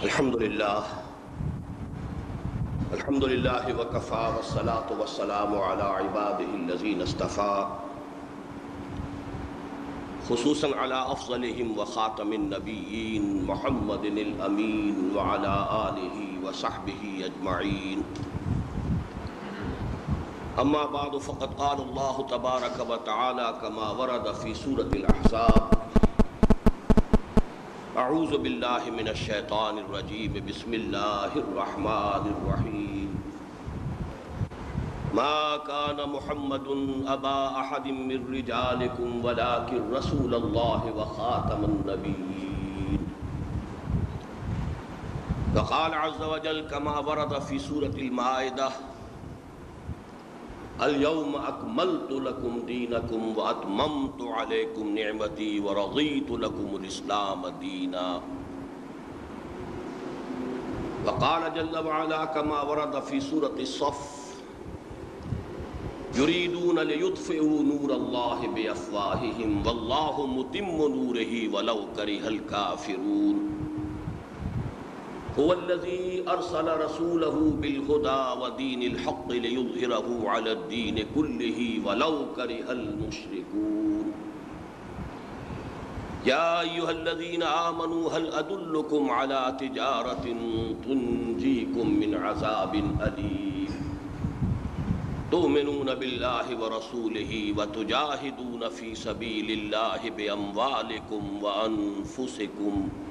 الحمد لله الحمد لله وكفى والصلاة والسلام على عباده الذين اصطفى خصوصا على أفضلهم وخاتم النبيين محمد الأمين وعلى آله وصحبه أجمعين أما بعد، فقد قال الله تبارك وتعالى كما ورد في سورة الأحزاب اعوذ باللہ من الشیطان الرجیم، بسم اللہ الرحمن الرحیم. ما كان محمد ابا احد من رجالكم ولكن رسول الله وخاتم النبيين وقال عز وجل كما ورد في سورة المائدة اليوم اکملت لکم دینکم واتممت علیکم نعمتی ورضیت لکم الاسلام دینا وقال جل وعلا كما ورد في سورة الصف يريدون ليطفئوا نور الله بأفواههم والله متم نوره ولو كره الكافرون. هو الذي أرسل رسوله بالهدى ودين الحق ليظهره على الدين كله ولو كره المشركون. يا أيها الذين آمنوا، هل أدلكم على تجارة تنجيكم من عذاب أليم؟ تؤمنون بالله ورسوله وتجاهدون في سبيل الله بأموالكم وأنفسكم. وأنفسكم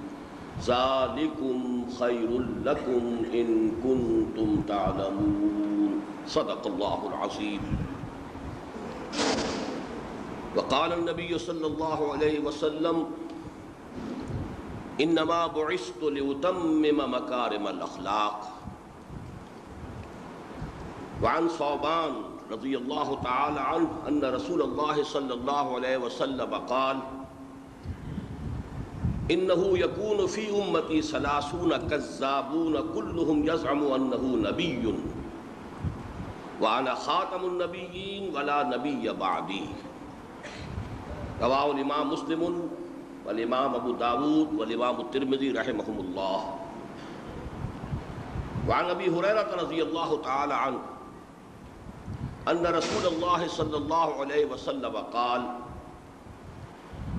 ذالکم خیر لکم ان کنتم تعلمون. صدق اللہ العظیم وقال النبی صلی اللہ علیہ وسلم انما بعثت لاتمم مکارم الاخلاق وعن صوبان رضی اللہ تعالی عنہ ان رسول اللہ صلی اللہ علیہ وسلم قال انہو یکون فی امتی سلاسون کذابون کلہم یزعم انہو نبی. وانا خاتم النبیین ولا نبی بعدی. رواہ الامام مسلم والامام ابو داود والامام الترمذی رحمهم اللہ وعن ابی حریرت رضی اللہ تعالی عنہ ان رسول اللہ صلی اللہ علیہ وسلم قال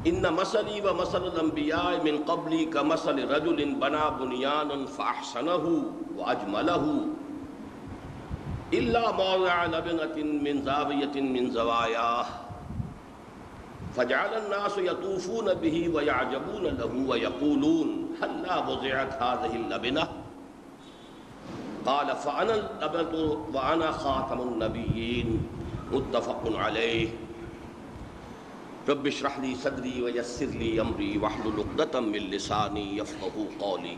ان مسلی و مسل الانبیاء من قبلی کا مسل رجل بنا بنیانا فاحسنه واجمله الا موضع لبنة من زاوية من زواياه. فجعل الناس يطوفون به ويعجبون له ويقولون هل لا وضعت هذه اللبنة؟ قال فأنا اللبنة وأنا خاتم النبيين. متفق عليه. رب اشرح لي صدري ويسر لي امري واحلل عقدة من لساني يفقهوا قولي.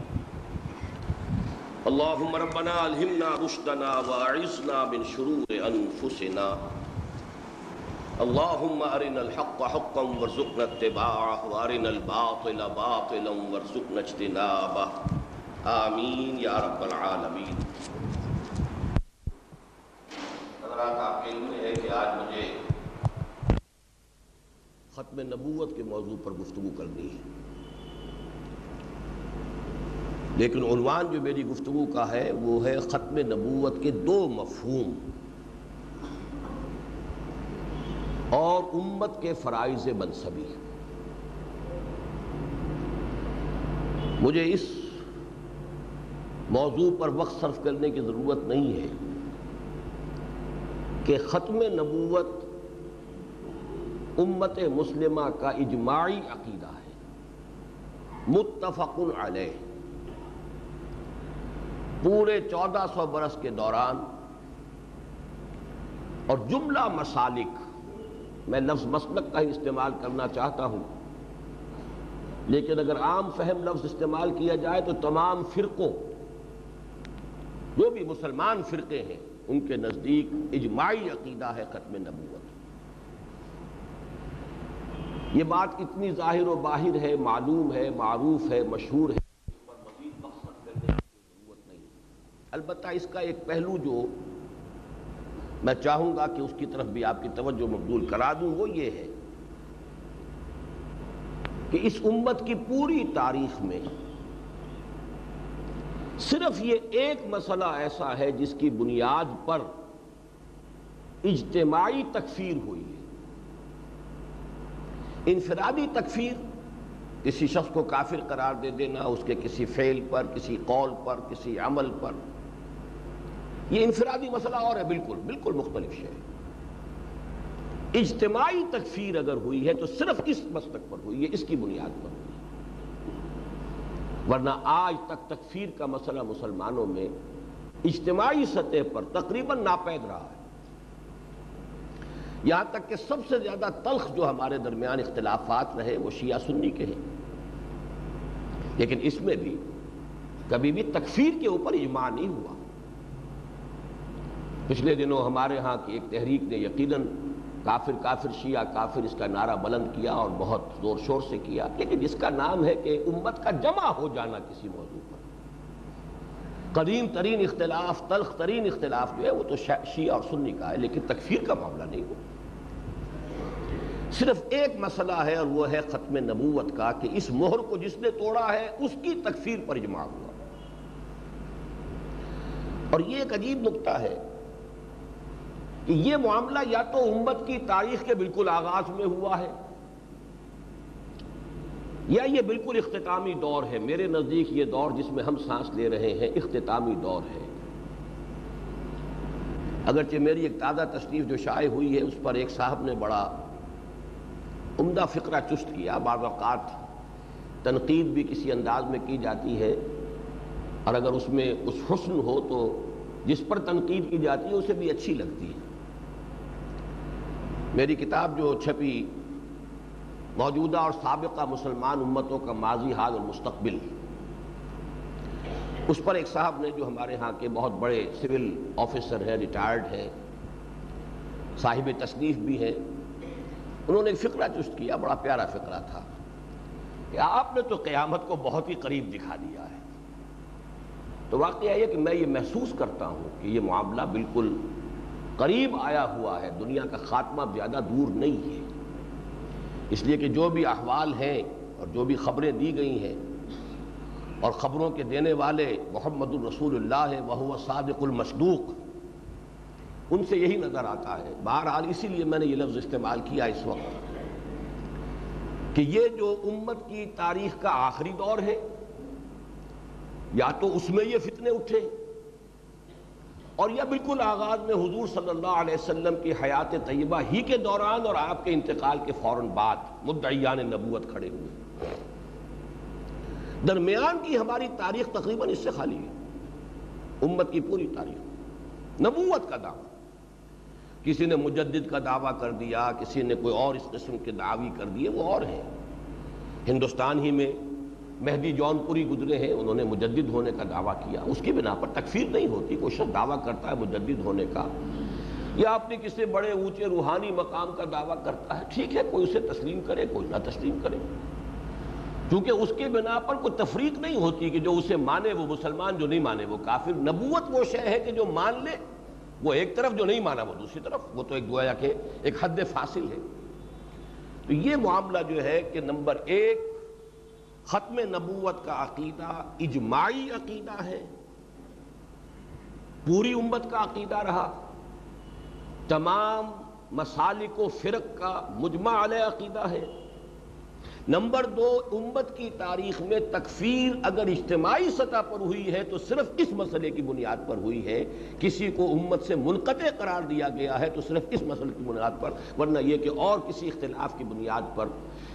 اللهم ربنا الهمنا رشدنا واعصمنا من شرور انفسنا اللهم ارنا الحق حقا وارزقنا اتباعه وارنا الباطل باطلا وارزقنا اجتنابه. آمین یا رب العالمین حضرات، آپ کے علم ہے کہ آج مجھے ختم نبوت کے موضوع پر گفتگو کرنی ہے۔ لیکن عنوان جو میری گفتگو کا ہے وہ ہے ختم نبوت کے دو مفہوم۔ اور امت کے فرائض منصبی۔ مجھے اس موضوع پر وقت صرف کرنے کی ضرورت نہیں ہے کہ ختم نبوت امت مسلمہ کا اجماعی عقیدہ ہے۔ متفق علیہ۔ پورے چودہ سو برس کے دوران اور جملہ مسالک، میں لفظ مسلک کا ہی استعمال کرنا چاہتا ہوں۔ لیکن اگر عام فہم لفظ استعمال کیا جائے تو تمام فرقوں، جو بھی مسلمان فرقے ہیں، ان کے نزدیک اجماعی عقیدہ ہے ختم نبوت۔ یہ بات اتنی ظاہر و باہر ہے، معلوم ہے، معروف ہے، مشہور ہے۔ ضرورت نہیں البتہ اس کا ایک پہلو جو میں چاہوں گا کہ اس کی طرف بھی آپ کی توجہ مقبول کرا دوں، وہ یہ ہے کہ اس امت کی پوری تاریخ میں صرف یہ ایک مسئلہ ایسا ہے جس کی بنیاد پر اجتماعی تکفیر ہوئی۔ ہے انفرادی تکفیر، کسی شخص کو کافر قرار دے دینا، اس کے کسی فعل پر، کسی قول پر، کسی عمل پر۔ یہ انفرادی مسئلہ اور ہے، بالکل بالکل مختلف شے۔ اجتماعی تکفیر اگر ہوئی ہے، تو صرف اس مسلک پر ہوئی ہے، اس کی بنیاد پر ہوئی ورنہ آج تک تکفیر کا مسئلہ مسلمانوں میں اجتماعی سطح پر تقریباً ناپید رہا ہے۔ یہاں تک کہ سب سے زیادہ تلخ جو ہمارے درمیان اختلافات رہے وہ شیعہ سنی کے ہیں۔ لیکن اس میں بھی کبھی بھی تکفیر کے اوپر اجماع نہیں ہوا۔ پچھلے دنوں ہمارے ہاں کی ایک تحریک نے یقیناً کافر کافر شیعہ کافر اس کا نعرہ بلند کیا اور بہت زور شور سے کیا۔ لیکن اس کا نام ہے کہ امت کا جمع ہو جانا کسی موضوع پر۔ قدیم ترین اختلاف، تلخ ترین اختلاف جو ہے وہ تو شیعہ اور سنی کا ہے، لیکن تکفیر کا معاملہ نہیں ہو صرف ایک مسئلہ ہے اور وہ ہے ختم نبوت کا کہ اس مہر کو جس نے توڑا ہے، اس کی تکفیر پر اجماع ہوا۔ اور یہ ایک عجیب نقطہ ہے کہ یہ معاملہ یا تو امت کی تاریخ کے بالکل آغاز میں ہوا ہے، یا یہ بالکل اختتامی دور ہے۔ میرے نزدیک یہ دور جس میں ہم سانس لے رہے ہیں، اختتامی دور ہے۔ اگرچہ میری ایک تازہ تصنیف جو شائع ہوئی ہے، اس پر ایک صاحب نے بڑا عمدہ فقرہ چست کیا، بعض اوقات تنقید بھی کسی انداز میں کی جاتی ہے اور اگر اس میں اس حسن ہو تو جس پر تنقید کی جاتی ہے اسے بھی اچھی لگتی ہے۔ میری کتاب جو چھپی، موجودہ اور سابقہ مسلمان امتوں کا ماضی حال اور مستقبل اس پر ایک صاحب نے جو ہمارے ہاں کے بہت بڑے سول آفیسر ہیں، ریٹائرڈ ہیں، صاحب تصنیف بھی ہیں انہوں نے ایک فقرہ چست کیا، بڑا پیارا فقرہ تھا کہ آپ نے تو قیامت کو بہت ہی قریب دکھا دیا ہے۔ تو واقعہ یہ کہ میں یہ محسوس کرتا ہوں کہ یہ معاملہ بالکل قریب آیا ہوا ہے، دنیا کا خاتمہ زیادہ دور نہیں ہے۔ اس لیے کہ جو بھی احوال ہیں اور جو بھی خبریں دی گئی ہیں اور خبروں کے دینے والے محمد الرسول اللہ ہے وہ صادق المصدوق۔ ان سے یہی نظر آتا ہے۔ بہرحال اسی لیے میں نے یہ لفظ استعمال کیا اس وقت کہ یہ جو امت کی تاریخ کا آخری دور ہے، یا تو اس میں یہ فتنے اٹھے اور یہ بالکل آغاز میں حضور صلی اللہ علیہ وسلم کی حیات طیبہ ہی کے دوران اور آپ کے انتقال کے فوراً بعد مدعیان نبوت کھڑے ہوئے۔ درمیان کی ہماری تاریخ تقریباً اس سے خالی ہے۔ امت کی پوری تاریخ، نبوت کا دعویٰ۔ کسی نے مجدد کا دعویٰ کر دیا، کسی نے کوئی اور اس قسم کے دعوی کر دیے، وہ اور ہیں۔ ہندوستان ہی میں مہدی جون پوری گزرے ہیں، انہوں نے مجدد ہونے کا دعویٰ کیا۔ اس کی بنا پر تکفیر نہیں ہوتی، کوئی شخص دعویٰ کرتا ہے مجدد ہونے کا۔ یا اپنے کسی بڑے، اونچے، روحانی مقام کا دعویٰ کرتا ہے، ٹھیک ہے، کوئی اسے تسلیم کرے، کوئی نہ تسلیم کرے۔ کیونکہ اس کے بنا پر کوئی تفریق نہیں ہوتی کہ جو اسے مانے وہ مسلمان، جو نہیں مانے وہ کافر۔ نبوت وہ شے ہے کہ جو مان لے وہ ایک طرف جو نہیں مانا، وہ دوسری طرف۔ وہ تو ایک گویا کہ ایک حد فاصل ہے۔ تو یہ معاملہ جو ہے کہ نمبر ایک، ختم نبوت کا عقیدہ، اجماعی عقیدہ ہے۔ پوری امت کا عقیدہ رہا۔ تمام مسالک و فرق کا مجمع علیہ عقیدہ ہے۔ نمبر دو، امت کی تاریخ میں تکفیر اگر اجتماعی سطح پر ہوئی ہے تو صرف اس مسئلے کی بنیاد پر ہوئی ہے۔ کسی کو امت سے منقطع قرار دیا گیا ہے تو صرف اس مسئلے کی بنیاد پر، ورنہ یہ کہ اور کسی اختلاف کی بنیاد پر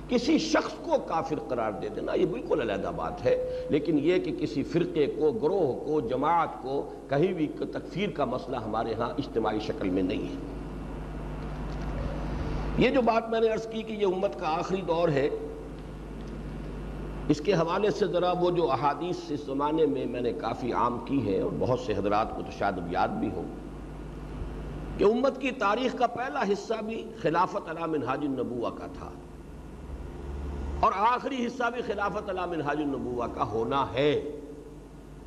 کسی شخص کو کافر قرار دے دینا یہ بالکل علیحدہ بات ہے۔ لیکن یہ کہ کسی فرقے کو، گروہ کو، جماعت کو کہیں بھی تکفیر کا مسئلہ ہمارے ہاں اجتماعی شکل میں نہیں ہے۔ یہ جو بات میں نے عرض کی کہ یہ امت کا آخری دور ہے اس کے حوالے سے ذرا وہ جو احادیث اس زمانے میں میں نے کافی عام کی ہے اور بہت سے حضرات کو تو شاید یاد بھی ہو کہ امت کی تاریخ کا پہلا حصہ بھی خلافت علام منہاج النبوہ کا تھا اور آخری حصہ بھی خلافت علام منہاج النبوہ کا ہونا ہے۔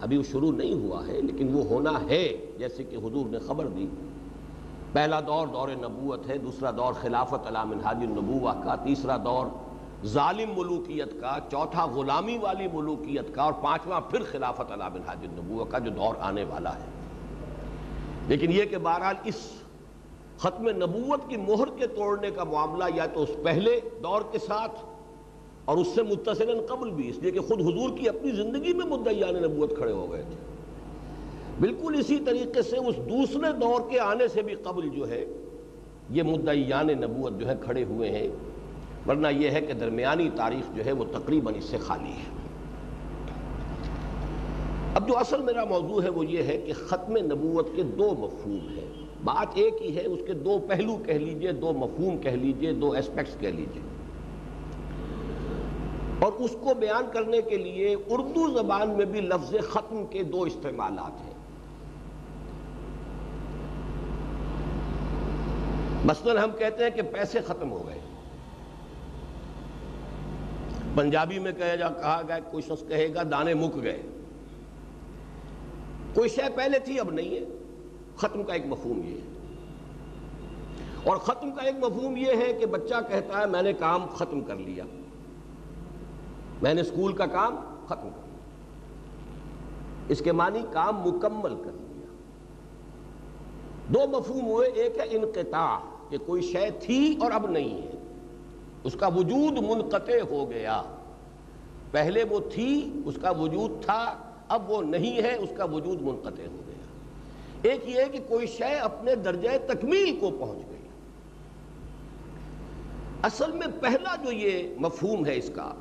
ابھی وہ شروع نہیں ہوا ہے، لیکن وہ ہونا ہے، جیسے کہ حضور نے خبر دی۔ پہلا دور دور نبوت ہے، دوسرا دور خلافت علام منہاج النبوہ کا، تیسرا دور ظالم ملوکیت کا، چوتھا غلامی والی ملوکیت کا اور پانچواں پھر خلافت علا بن حاج النبوہ کا جو دور آنے والا ہے۔ لیکن یہ کہ بہرحال اس ختم نبوت کی مہر کے توڑنے کا معاملہ یا تو اس پہلے دور کے ساتھ اور اس سے متصل قبل بھی، اس لیے کہ خود حضور کی اپنی زندگی میں مدعیان نبوت کھڑے ہو گئے تھے۔ بالکل اسی طریقے سے اس دوسرے دور کے آنے سے بھی قبل جو ہے، یہ مدعیان نبوت جو ہے کھڑے ہوئے ہیں۔ ورنہ یہ ہے کہ درمیانی تاریخ جو ہے وہ تقریباً اس سے خالی ہے۔ اب جو اصل میرا موضوع ہے وہ یہ ہے کہ ختم نبوت کے دو مفہوم ہیں۔ بات ایک ہی ہے، اس کے دو پہلو کہہ لیجیے، دو مفہوم کہہ لیجیے، دو اسپیکٹس کہہ لیجیے۔ اور اس کو بیان کرنے کے لیے اردو زبان میں بھی لفظ ختم کے دو استعمالات ہیں۔ مثلا ہم کہتے ہیں کہ پیسے ختم ہو گئے۔ پنجابی میں کہا جا کہا گیا کوئی شخص کہے گا، دانے مک گئے۔ کوئی شے پہلے تھی، اب نہیں ہے۔ ختم کا ایک مفہوم یہ ہے۔ اور ختم کا ایک مفہوم یہ ہے کہ بچہ کہتا ہے، میں نے کام ختم کر لیا۔ میں نے اسکول کا کام ختم کر لیا۔ اس کے معنی کام مکمل کر لیا۔ دو مفہوم ہوئے، ایک ہے انقطاع، کہ کوئی شے تھی اور اب نہیں ہے۔ اس کا وجود منقطع ہو گیا۔ پہلے وہ تھی، اس کا وجود تھا، اب وہ نہیں ہے، اس کا وجود منقطع ہو گیا۔ ایک یہ کہ کوئی شے اپنے درجہ تکمیل کو پہنچ گئی۔ اصل میں پہلا جو یہ مفہوم ہے اس کا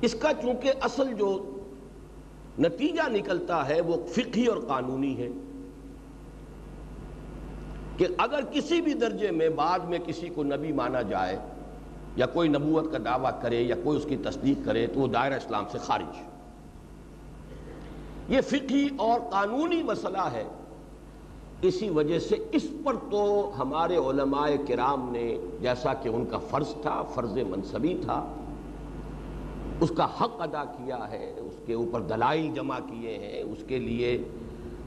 اس کا چونکہ اصل جو نتیجہ نکلتا ہے وہ فقہی اور قانونی ہے۔ کہ اگر کسی بھی درجے میں بعد میں کسی کو نبی مانا جائے یا کوئی نبوت کا دعویٰ کرے یا کوئی اس کی تصدیق کرے تو وہ دائرہ اسلام سے خارج یہ فقہی اور قانونی مسئلہ ہے۔ اسی وجہ سے اس پر تو ہمارے علماء کرام نے جیسا کہ ان کا فرض تھا، فرض منصبی تھا، اس کا حق ادا کیا ہے، اس کے اوپر دلائل جمع کیے ہیں، اس کے لیے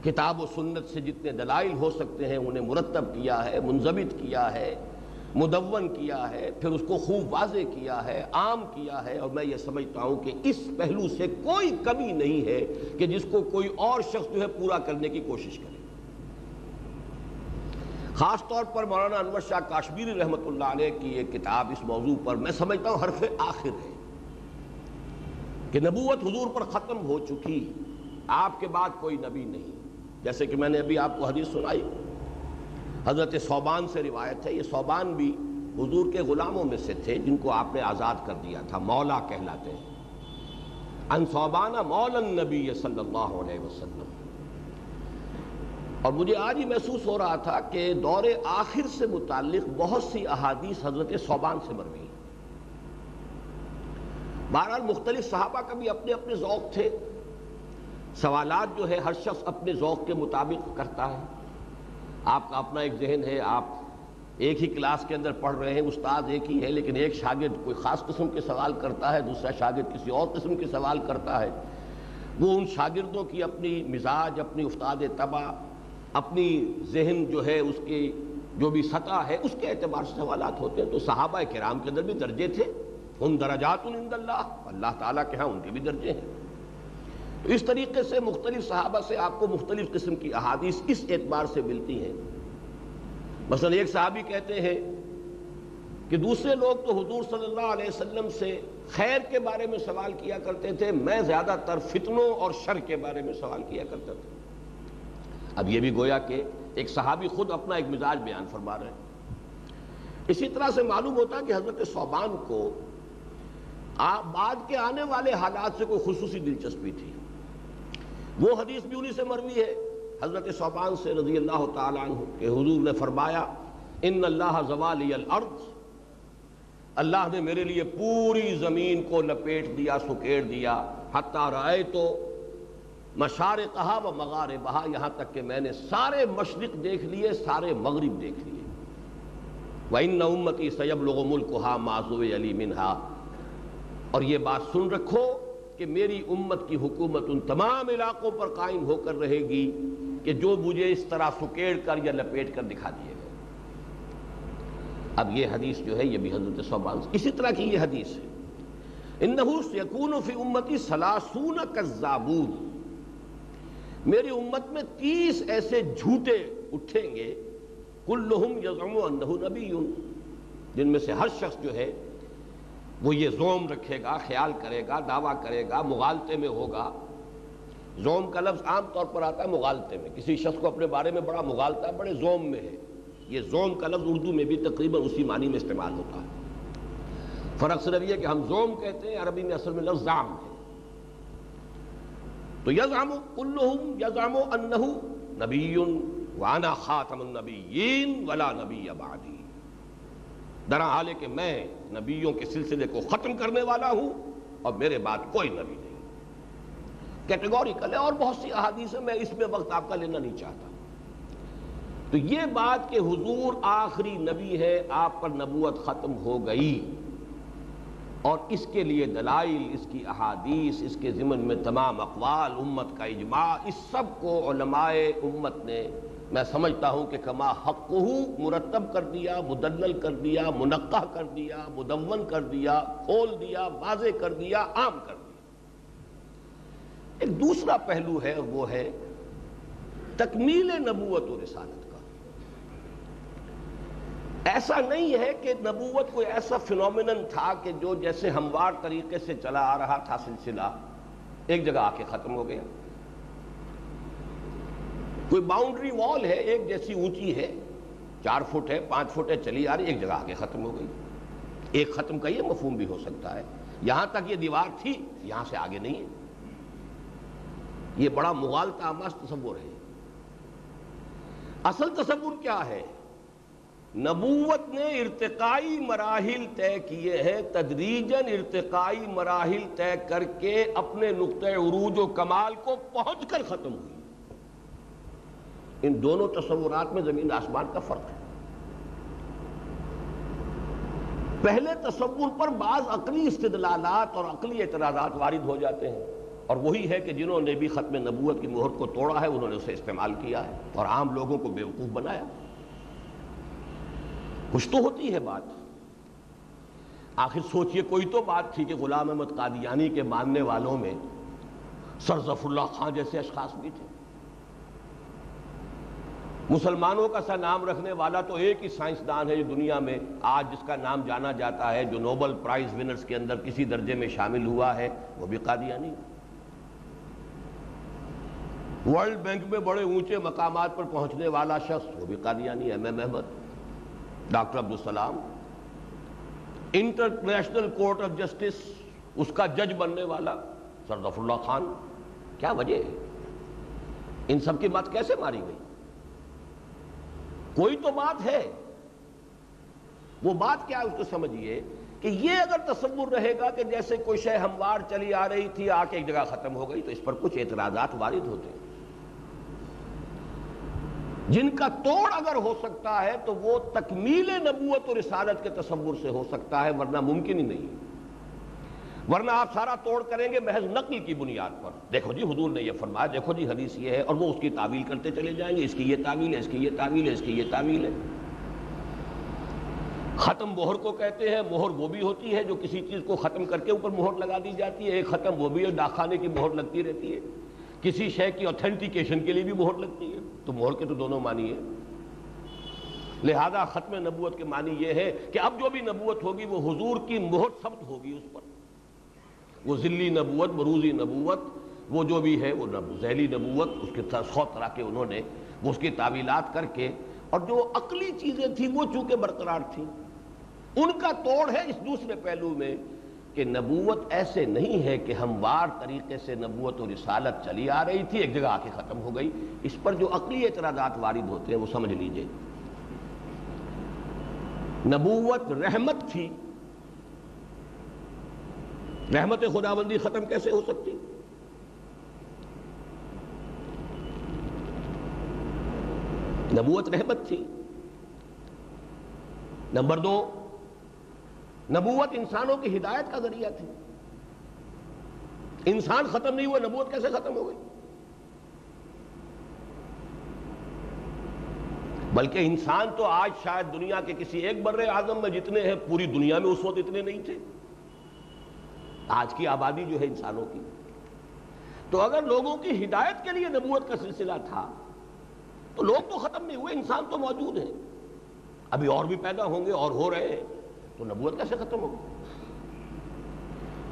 کتاب و سنت سے جتنے دلائل ہو سکتے ہیں، انہیں مرتب کیا ہے منظمت کیا ہے۔ مدون کیا ہے، پھر اس کو خوب واضح کیا ہے، عام کیا ہے، اور میں یہ سمجھتا ہوں کہ اس پہلو سے کوئی کمی نہیں ہے کہ جس کو کوئی اور شخص جو ہے پورا کرنے کی کوشش کرے۔ خاص طور پر مولانا انور شاہ کاشمیری رحمۃ اللہ علیہ کی یہ کتاب اس موضوع پر میں سمجھتا ہوں حرف آخر ہے کہ نبوت حضور پر ختم ہو چکی، آپ کے بعد کوئی نبی نہیں۔ جیسے کہ میں نے ابھی آپ کو حدیث سنائی۔ حضرت صوبان سے روایت ہے، یہ صوبان بھی حضور کے غلاموں میں سے تھے جن کو آپ نے آزاد کر دیا تھا، مولا کہلاتے ہیں۔ ان صوبان مولا نبی صلی اللہ علیہ وسلم۔ اور مجھے آج ہی محسوس ہو رہا تھا کہ دور آخر سے متعلق بہت سی احادیث حضرت صوبان سے مروی بہرحال مختلف صحابہ کا بھی اپنے اپنے ذوق تھے۔ سوالات جو ہے ہر شخص اپنے ذوق کے مطابق کرتا ہے۔ آپ کا اپنا ایک ذہن ہے، آپ ایک ہی کلاس کے اندر پڑھ رہے ہیں، استاد ایک ہی ہے لیکن ایک شاگرد کوئی خاص قسم کے سوال کرتا ہے، دوسرا شاگرد کسی اور قسم کے سوال کرتا ہے۔ وہ ان شاگردوں کی اپنی مزاج، اپنی استاد تباہ، اپنی ذہن جو ہے، اس کی جو بھی سطح ہے، اس کے اعتبار سے سوالات ہوتے ہیں۔ تو صحابہ کرام کے اندر بھی درجے تھے۔ ان درجات عند اللہ اللہ تعالیٰ کے ہاں ان کے بھی درجے ہیں۔ اس طریقے سے مختلف صحابہ سے آپ کو مختلف قسم کی احادیث اس اعتبار سے ملتی ہیں۔ مثلا ایک صحابی کہتے ہیں کہ دوسرے لوگ تو حضور صلی اللہ علیہ وسلم سے خیر کے بارے میں سوال کیا کرتے تھے، میں زیادہ تر فتنوں اور شر کے بارے میں سوال کیا کرتا تھا اب یہ بھی گویا کہ ایک صحابی خود اپنا ایک مزاج بیان فرما رہے ہیں۔ اسی طرح سے معلوم ہوتا کہ حضرت صوبان کو بعد کے آنے والے حالات سے کوئی خصوصی دلچسپی تھی۔ وہ حدیث بھی انہی سے مروی ہے۔ حضرت صوبان سے رضی اللہ تعالیٰ عنہ کہ حضور نے فرمایا، ان اللہ زوالی الارض اللہ نے میرے لیے پوری زمین کو لپیٹ دیا، سکیڑ دیا۔ حتیٰ رائے تو مشار کہا و مغار بہا یہاں تک کہ میں نے سارے مشرق دیکھ لیے، سارے مغرب دیکھ لیے۔ وَإِنَّ أُمَّتِي سَيَبْلُغُ مُلْكُهَا مَعْزُوِ عَلِي مِنْهَا۔ اور یہ بات سن رکھو کہ میری امت کی حکومت ان تمام علاقوں پر قائم ہو کر رہے گی کہ جو مجھے اس طرح سکیڑ کر یا لپیٹ کر دکھا دیے گئے۔ اب یہ حدیث جو ہے یہ بھی حضرت صوبان اسی طرح کی یہ حدیث ہے۔ انہو یکون فی امتی سلاسون کذابون۔ میری امت میں تیس ایسے جھوٹے اٹھیں گے، کلہم یزعم انہو نبی جن میں سے ہر شخص جو ہے وہ یہ زوم رکھے گا، خیال کرے گا، دعویٰ کرے گا، مغالطے میں ہوگا۔ زوم کا لفظ عام طور پر آتا ہے مغالطے میں۔ کسی شخص کو اپنے بارے میں بڑا مغالطہ ہے، بڑے زوم میں ہے۔ یہ زوم کا لفظ اردو میں بھی تقریباً اسی معنی میں استعمال ہوتا ہے۔ فرق صرف یہ کہ ہم زوم کہتے ہیں، عربی میں اصل میں لفظ زام ہے۔ تو یزام کلہم یزام انہو نبی وانا خاتم النبیین ولا نبی بعدی۔ درا حال کہ میں نبیوں کے سلسلے کو ختم کرنے والا ہوں اور میرے بعد کوئی نبی نہیں۔ کیٹیگوریکل ہے اور بہت سی احادیث ہیں میں اس میں وقت آپ کا لینا نہیں چاہتا۔ تو یہ بات کہ حضور آخری نبی ہے، آپ پر نبوت ختم ہو گئی اور اس کے لیے دلائل، اس کی احادیث، اس کے ضمن میں تمام اقوال، امت کا اجماع، اس سب کو علماء امت نے میں سمجھتا ہوں کہ کما حق مرتب کر دیا مدلل کر دیا منقع کر دیا، مدون کر دیا، کھول دیا، واضح کر دیا، عام کر دیا۔ ایک دوسرا پہلو ہے، وہ ہے تکمیل نبوت و رسالت کا۔ ایسا نہیں ہے کہ نبوت کوئی ایسا فنومنن تھا کہ جو جیسے ہموار طریقے سے چلا آ رہا تھا سلسلہ، ایک جگہ آ کے ختم ہو گیا۔ کوئی باؤنڈری وال ہے، ایک جیسی اونچی ہے، چار فٹ ہے، پانچ فٹ ہے، چلی آ رہی، ایک جگہ آ کے ختم ہو گئی۔ ایک ختم کا یہ مفہوم بھی ہو سکتا ہے۔ یہاں تک یہ دیوار تھی، یہاں سے آگے نہیں ہے۔ یہ بڑا مغالطہ آماز تصور ہے۔ اصل تصور کیا ہے؟ نبوت نے ارتقائی مراحل طے کیے ہیں۔ تدریجن ارتقائی مراحل طے کر کے اپنے نقطۂ عروج و کمال کو پہنچ کر ختم ہوئی۔ ان دونوں تصورات میں زمین آسمان کا فرق ہے۔ پہلے تصور پر بعض عقلی استدلالات اور عقلی اعتراضات وارد ہو جاتے ہیں۔ اور وہی ہے کہ جنہوں نے بھی ختم نبوت کی مہر کو توڑا ہے، انہوں نے اسے استعمال کیا ہے اور عام لوگوں کو بیوقوف بنایا۔ کچھ تو ہوتی ہے بات۔ آخر سوچئے، کوئی تو بات تھی کہ غلام احمد قادیانی کے ماننے والوں میں سر ظفر اللہ خان جیسے اشخاص بھی تھے۔ مسلمانوں کا سا نام رکھنے والا تو ایک ہی سائنسدان ہے جو دنیا میں آج جس کا نام جانا جاتا ہے، جو نوبل پرائز ونرز کے اندر کسی درجے میں شامل ہوا ہے، وہ بھی قادیانی ورلڈ بینک میں بڑے اونچے مقامات پر پہنچنے والا شخص، وہ بھی Qadiani M M Ahmad, doctor Abdus Salam. International court of justice, اس کا جج بننے والا سردف اللہ خان۔ کیا وجہ ہے؟ ان سب کی بات کیسے ماری گئی؟ کوئی تو بات ہے۔ وہ بات کیا اس کو سمجھیے کہ یہ اگر تصور رہے گا کہ جیسے کوئی شے ہموار چلی آ رہی تھی، آ کے ایک جگہ ختم ہو گئی، تو اس پر کچھ اعتراضات وارد ہوتے ہیں۔ جن کا توڑ اگر ہو سکتا ہے، تو وہ تکمیل نبوت اور رسالت کے تصور سے ہو سکتا ہے، ورنہ ممکن ہی نہیں۔ ورنہ آپ سارا توڑ کریں گے محض نقل کی بنیاد پر۔ دیکھو جی حضور نے یہ فرمایا، دیکھو جی حدیث یہ ہے، اور وہ اس کی تعویل کرتے چلے جائیں گے، اس کی یہ تعویل ہے، اس کی یہ تعویل ہے، اس کی یہ تعویل ہے۔ ختم مہر کو کہتے ہیں، مہر وہ بھی ہوتی ہے جو کسی چیز کو ختم کر کے اوپر مہر لگا دی جاتی ہے، ایک ختم وہ بھی ہے ڈاکخانے کی مہر لگتی رہتی ہے۔ کسی شے کی اوتھینٹیکیشن کے لیے بھی مہر لگتی ہے۔ تو مہر کے تو دونوں معنی ہے لہذا ختم نبوت کے معنی یہ ہے کہ اب جو بھی نبوت ہوگی، وہ حضور کی مہر ثبت ہوگی اس پر۔ وہ ذلی نبوت بروزی نبوت، وہ جو بھی ہے، وہ ذیلی نبوت، اس کے سو طرح کے انہوں نے وہ اس کی تعویلات کر کے اور جو عقلی چیزیں تھیں وہ چونکہ برقرار تھیں۔ ان کا توڑ ہے اس دوسرے پہلو میں کہ نبوت ایسے نہیں ہے کہ ہموار طریقے سے نبوت و رسالت چلی آ رہی تھی، ایک جگہ آ کے ختم ہو گئی۔ اس پر جو عقلی اعتراضات وارد ہوتے ہیں وہ سمجھ لیجیے۔ نبوت رحمت تھی رحمت خدا بندی ختم کیسے ہو سکتی؟ نبوت رحمت تھی۔ نمبر دو، نبوت انسانوں کی ہدایت کا ذریعہ تھی۔ انسان ختم نہیں ہوا، نبوت کیسے ختم ہو گئی؟ بلکہ انسان تو آج شاید دنیا کے کسی ایک بر اعظم میں جتنے ہیں، پوری دنیا میں اس وقت اتنے نہیں تھے۔ آج کی آبادی جو ہے انسانوں کی۔ تو اگر لوگوں کی ہدایت کے لیے نبوت کا سلسلہ تھا، تو لوگ تو ختم نہیں ہوئے، انسان تو موجود ہیں ابھی اور بھی پیدا ہوں گے، اور ہو رہے ہیں، تو نبوت کیسے ختم ہوگا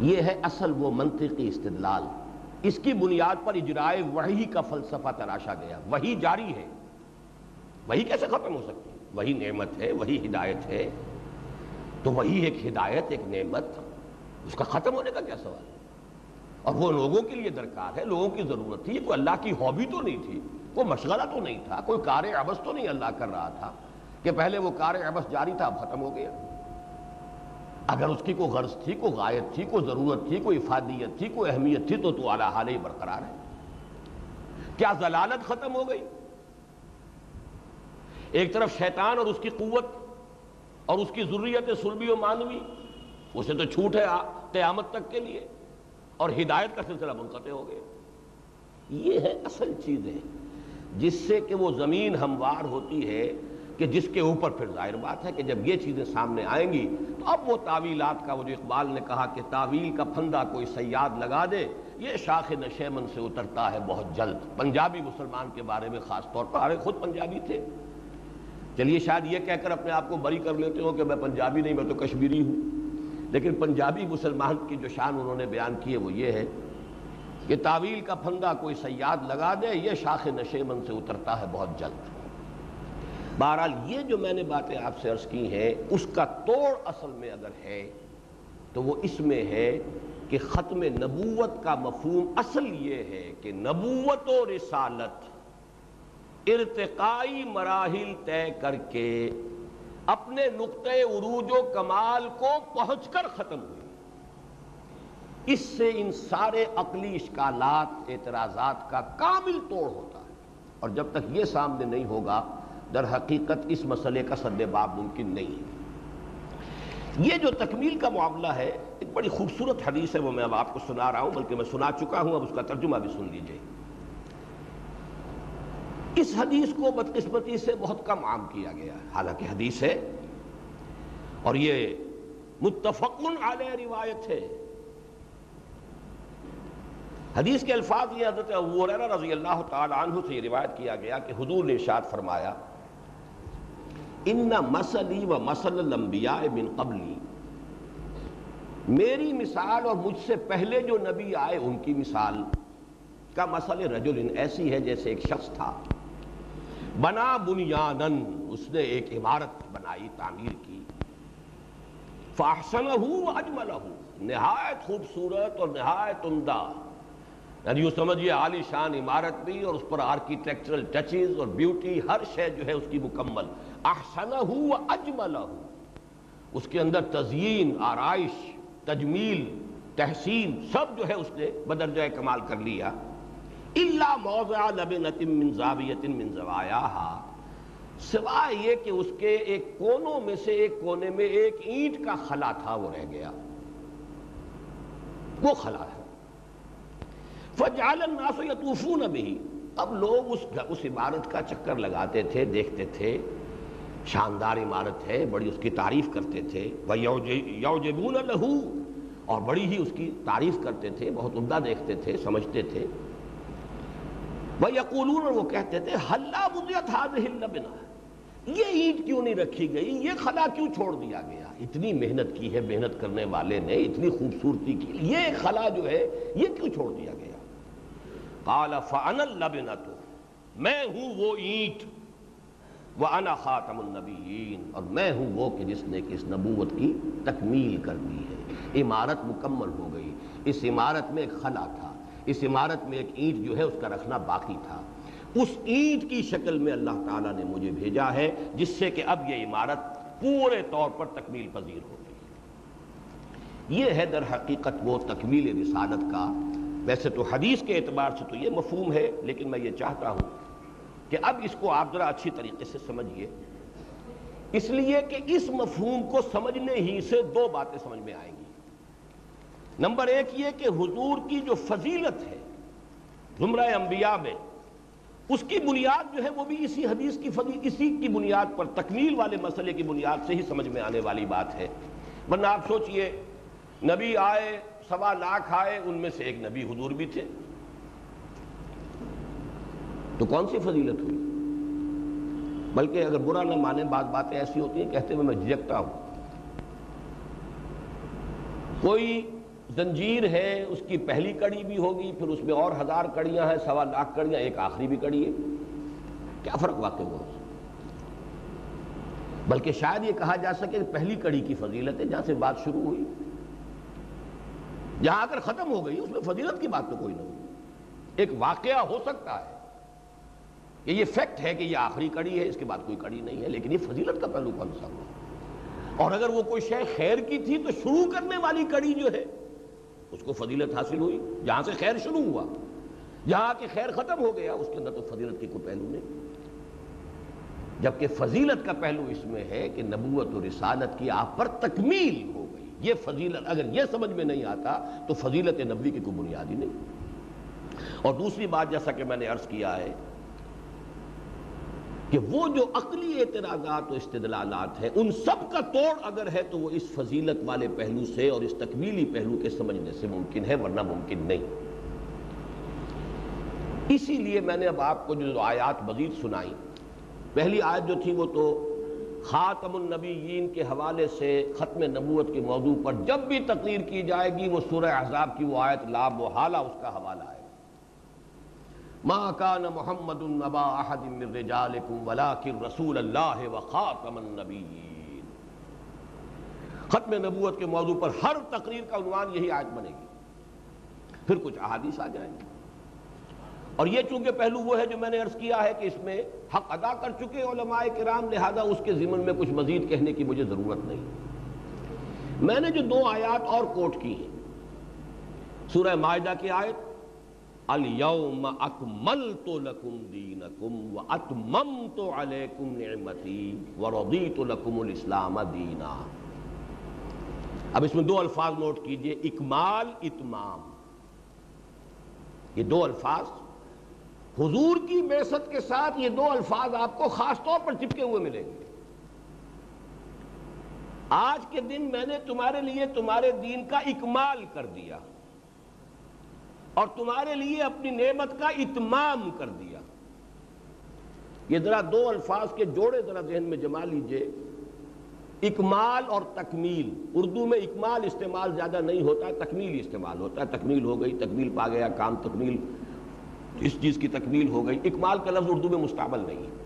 یہ ہے اصل وہ منطقی استدلال۔ اس کی بنیاد پر اجرائے وحی کا فلسفہ تراشا گیا۔ وہی جاری ہے۔ وہی کیسے ختم ہو سکتی؟ وہی نعمت ہے وہی ہدایت ہے۔ تو وہی ایک ہدایت، ایک نعمت۔ اس کا ختم ہونے کا کیا سوال ہے؟ اور وہ لوگوں کے لیے درکار ہے، لوگوں کی ضرورت تھی، کوئی اللہ کی ہابی تو نہیں تھی، کوئی مشغلہ تو نہیں تھا، کوئی کار عبس تو نہیں اللہ کر رہا تھا کہ پہلے وہ کار عبس جاری تھا، اب ختم ہو گیا۔ اگر اس کی کوئی غرض تھی، کوئی غائب تھی، کوئی ضرورت تھی، کوئی افادیت تھی، کوئی اہمیت تھی، تو تو اعلیٰ حال ہی برقرار ہے۔ کیا ضلالت ختم ہو گئی؟ ایک طرف شیطان اور اس کی قوت اور اس کی ضروریت سلبی و مانوی، اسے تو چھوٹ ہے قیامت تک کے لیے اور ہدایت کا سلسلہ منقطع ہو گیا۔ یہ ہے اصل چیزیں جس سے کہ وہ زمین ہموار ہوتی ہے کہ جس کے اوپر پھر ظاہر بات ہے کہ جب یہ چیزیں سامنے آئیں گی تو اب وہ تعویلات کا، وہ جو اقبال نے کہا کہ تعویل کا پھندا کوئی سیاد لگا دے، یہ شاخ نشیمن سے اترتا ہے بہت جلد۔ پنجابی مسلمان کے بارے میں خاص طور پر ارے خود پنجابی تھے۔ چلیے، شاید یہ کہہ کر اپنے آپ کو بری کر لیتے ہو کہ میں پنجابی نہیں، میں تو کشمیری ہوں۔ لیکن پنجابی مسلمان کی جو شان انہوں نے بیان کی ہے وہ یہ ہے کہ تعویل کا پھندا کوئی سیاد لگا دے، یہ شاخ نشیمن سے اترتا ہے بہت جلد۔ بہرحال یہ جو میں نے باتیں آپ سے عرض کی ہیں، اس کا توڑ اصل میں اگر ہے، تو وہ اس میں ہے کہ ختم نبوت کا مفہوم اصل یہ ہے کہ نبوت و رسالت ارتقائی مراحل طے کر کے اپنے نقطۂ عروج و کمال کو پہنچ کر ختم ہوئی۔ اس سے ان سارے عقلی اشکالات، اعتراضات کا کامل توڑ ہوتا ہے۔ اور جب تک یہ سامنے نہیں ہوگا، در حقیقت اس مسئلے کا سد باب ممکن نہیں ہے۔ یہ جو تکمیل کا معاملہ ہے، ایک بڑی خوبصورت حدیث ہے، وہ میں اب آپ کو سنا رہا ہوں، بلکہ میں سنا چکا ہوں، اب اس کا ترجمہ بھی سن لیجیے۔ اس حدیث کو بدقسمتی سے بہت کم عام کیا گیا ہے۔ حالانکہ حدیث ہے اور یہ متفق علیہ روایت ہے۔ حدیث کے الفاظ یہ حضرت رضی اللہ تعالی عنہ سے یہ روایت کیا گیا کہ حضور نے ارشاد فرمایا، ان مسلی و مسل الانبیاء من قبلی۔ میری مثال اور مجھ سے پہلے جو نبی آئے ان کی مثال کا مسئلہ رجل ایسی ہے جیسے ایک شخص تھا۔ بنا بنیادن اس نے ایک عمارت بنائی، تعمیر کی۔ فاحسنہ اجملہ نہایت خوبصورت اور نہایت عمدہ۔ یعنی یوں سمجھئے عالی شان عمارت بھی اور اس پر آرکیٹیکچرل ٹچز اور بیوٹی ہر شے جو ہے اس کی مکمل۔ احسنہ و اجملہ اس کے اندر تزیین، آرائش، تجمیل، تحسین، سب جو ہے اس نے بدرجہ کمال کر لیا۔ اللہ موضع لبنت من زاویت من زوایاہا سوائے یہ کہ اس کے ایک کونوں میں سے ایک کونے میں ایک اینٹ کا خلا تھا، وہ رہ گیا۔ وہ خلا ہے۔ فجعل الناس یطوفون به۔ اب لوگ اس اس عمارت کا چکر لگاتے تھے، دیکھتے تھے۔ شاندار عمارت ہے، بڑی اس کی تعریف کرتے تھے۔ وَيَوْجِبُونَ لَهُ۔ اور بڑی ہی اس کی تعریف کرتے تھے، بہت عمدہ دیکھتے تھے، سمجھتے تھے۔ وَيَقُولُونَ اور وہ کہتے تھے حَلَّا بُضِيَتْ هَذِهِ النَّبِنَا یہ اینٹ کیوں نہیں رکھی گئی؟ یہ خلا کیوں چھوڑ دیا گیا؟ اتنی محنت کی ہے، محنت کرنے والے نے اتنی خوبصورتی کی۔ یہ خلا جو ہے، یہ کیوں چھوڑ دیا گیا؟ قال فانا اللبنت میں ہوں وہ اینٹ۔ وانا خاتم النبیین اور میں ہوں وہ کہ جس نے اس نبوت کی تکمیل کر دی ہے۔ عمارت مکمل ہو گئی۔ اس عمارت میں ایک خلا تھا۔ اس عمارت میں ایک اینٹ جو ہے، اس کا رکھنا باقی تھا۔ اس اینٹ کی شکل میں اللہ تعالیٰ نے مجھے بھیجا ہے، جس سے کہ اب یہ عمارت پورے طور پر تکمیل پذیر ہو گئی۔ یہ ہے در حقیقت وہ تکمیل رسالت کا۔ ویسے تو حدیث کے اعتبار سے تو یہ مفہوم ہے، لیکن میں یہ چاہتا ہوں کہ اب اس کو آپ ذرا اچھی طریقے سے سمجھیے۔ اس لیے کہ اس مفہوم کو سمجھنے ہی سے دو باتیں سمجھ میں آئیں گی۔ نمبر ایک یہ کہ حضور کی جو فضیلت ہے زمرہ انبیاء میں، اس کی بنیاد جو ہے وہ بھی اسی حدیث کی فضی، اسی کی بنیاد پر تکمیل والے مسئلے کی بنیاد سے ہی سمجھ میں آنے والی بات ہے۔ ورنہ آپ سوچئے، نبی آئے، سوا لاکھ آئے، ان میں سے ایک نبی حضور بھی تھے۔ تو کون سی فضیلت ہوئی؟ بلکہ اگر برا نہ مانے بعض باتیں ایسی ہوتی ہیں کہتے ہوئے میں جھجکتا ہوں۔ کوئی زنجیر ہے، اس کی پہلی کڑی بھی ہوگی، پھر اس میں اور ہزار کڑیاں ہیں، سوا لاکھ کڑیاں، ایک آخری بھی کڑی ہے۔ کیا فرق واقع ہوا؟ بلکہ شاید یہ کہا جا سکے کہ پہلی کڑی کی فضیلت ہے جہاں سے بات شروع ہوئی، جہاں اگر ختم ہو گئی، اس میں فضیلت کی بات تو کوئی نہ ہوئی۔ ایک واقعہ ہو سکتا ہے کہ یہ فیکٹ ہے کہ یہ آخری کڑی ہے، اس کے بعد کوئی کڑی نہیں ہے، لیکن یہ فضیلت کا پہلو کون سا ہوا؟ اور اگر وہ کوئی شے خیر کی تھی، تو شروع کرنے والی کڑی جو ہے اس کو فضیلت حاصل ہوئی، جہاں سے خیر شروع ہوا۔ جہاں کہ خیر ختم ہو گیا، اس کے اندر تو فضیلت کی کوئی پہلو نہیں۔ جبکہ فضیلت کا پہلو اس میں ہے کہ نبوت و رسالت کی آپ پر تکمیل ہو گئی۔ یہ فضیلت، اگر یہ سمجھ میں نہیں آتا، تو فضیلت نبوی کی کوئی بنیاد ہی نہیں۔ اور دوسری بات، جیسا کہ میں نے عرض کیا ہے کہ وہ جو عقلی اعتراضات و استدلالات ہیں، ان سب کا توڑ اگر ہے تو وہ اس فضیلت والے پہلو سے اور اس تکمیلی پہلو کے سمجھنے سے ممکن ہے، ورنہ ممکن نہیں۔ اسی لیے میں نے اب آپ کو جو آیات مزید سنائی، پہلی آیت جو تھی وہ تو خاتم النبیین کے حوالے سے ختم نبوت کے موضوع پر جب بھی تقریر کی جائے گی وہ سورہ احزاب کی وہ آیت لاب و حالہ اس کا حوالہ ہے۔ ما كان محمد نبا احد من رجالكم، ولكن رسول الله وخاتم النبيين. ختم نبوت کے موضوع پر ہر تقریر کا عنوان یہی آیت بنے گی۔ پھر کچھ احادیث آ جائیں گے اور یہ چونکہ پہلو وہ ہے جو میں نے عرض کیا ہے کہ اس میں حق ادا کر چکے علماء کرام، لہذا اس کے ضمن میں کچھ مزید کہنے کی مجھے ضرورت نہیں۔ میں نے جو دو آیات اور کوٹ کی ہیں، سورہ معاہدہ کی آیت اليوم اکملت لکم دینکم و اتممت علیکم نعمتی و رضیت لکم الاسلام دینا اب اس میں دو الفاظ نوٹ کیجیے، اکمال، اتمام. یہ دو الفاظ حضور کی بیست کے ساتھ یہ دو الفاظ آپ کو خاص طور پر چپکے ہوئے ملیں گے۔ آج کے دن میں نے تمہارے لیے تمہارے دین کا اکمال کر دیا۔ اور تمہارے لیے اپنی نعمت کا اتمام کر دیا۔ یہ ذرا دو الفاظ کے جوڑے ذرا ذہن میں جما لیجیے۔ اکمال اور تکمیل۔ اردو میں اکمال استعمال زیادہ نہیں ہوتا، تکمیل استعمال ہوتا ہے۔ تکمیل ہو گئی، تکمیل پا گیا، کام تکمیل۔ اس چیز کی تکمیل ہو گئی۔ اکمال کا لفظ اردو میں مستعمل نہیں ہے۔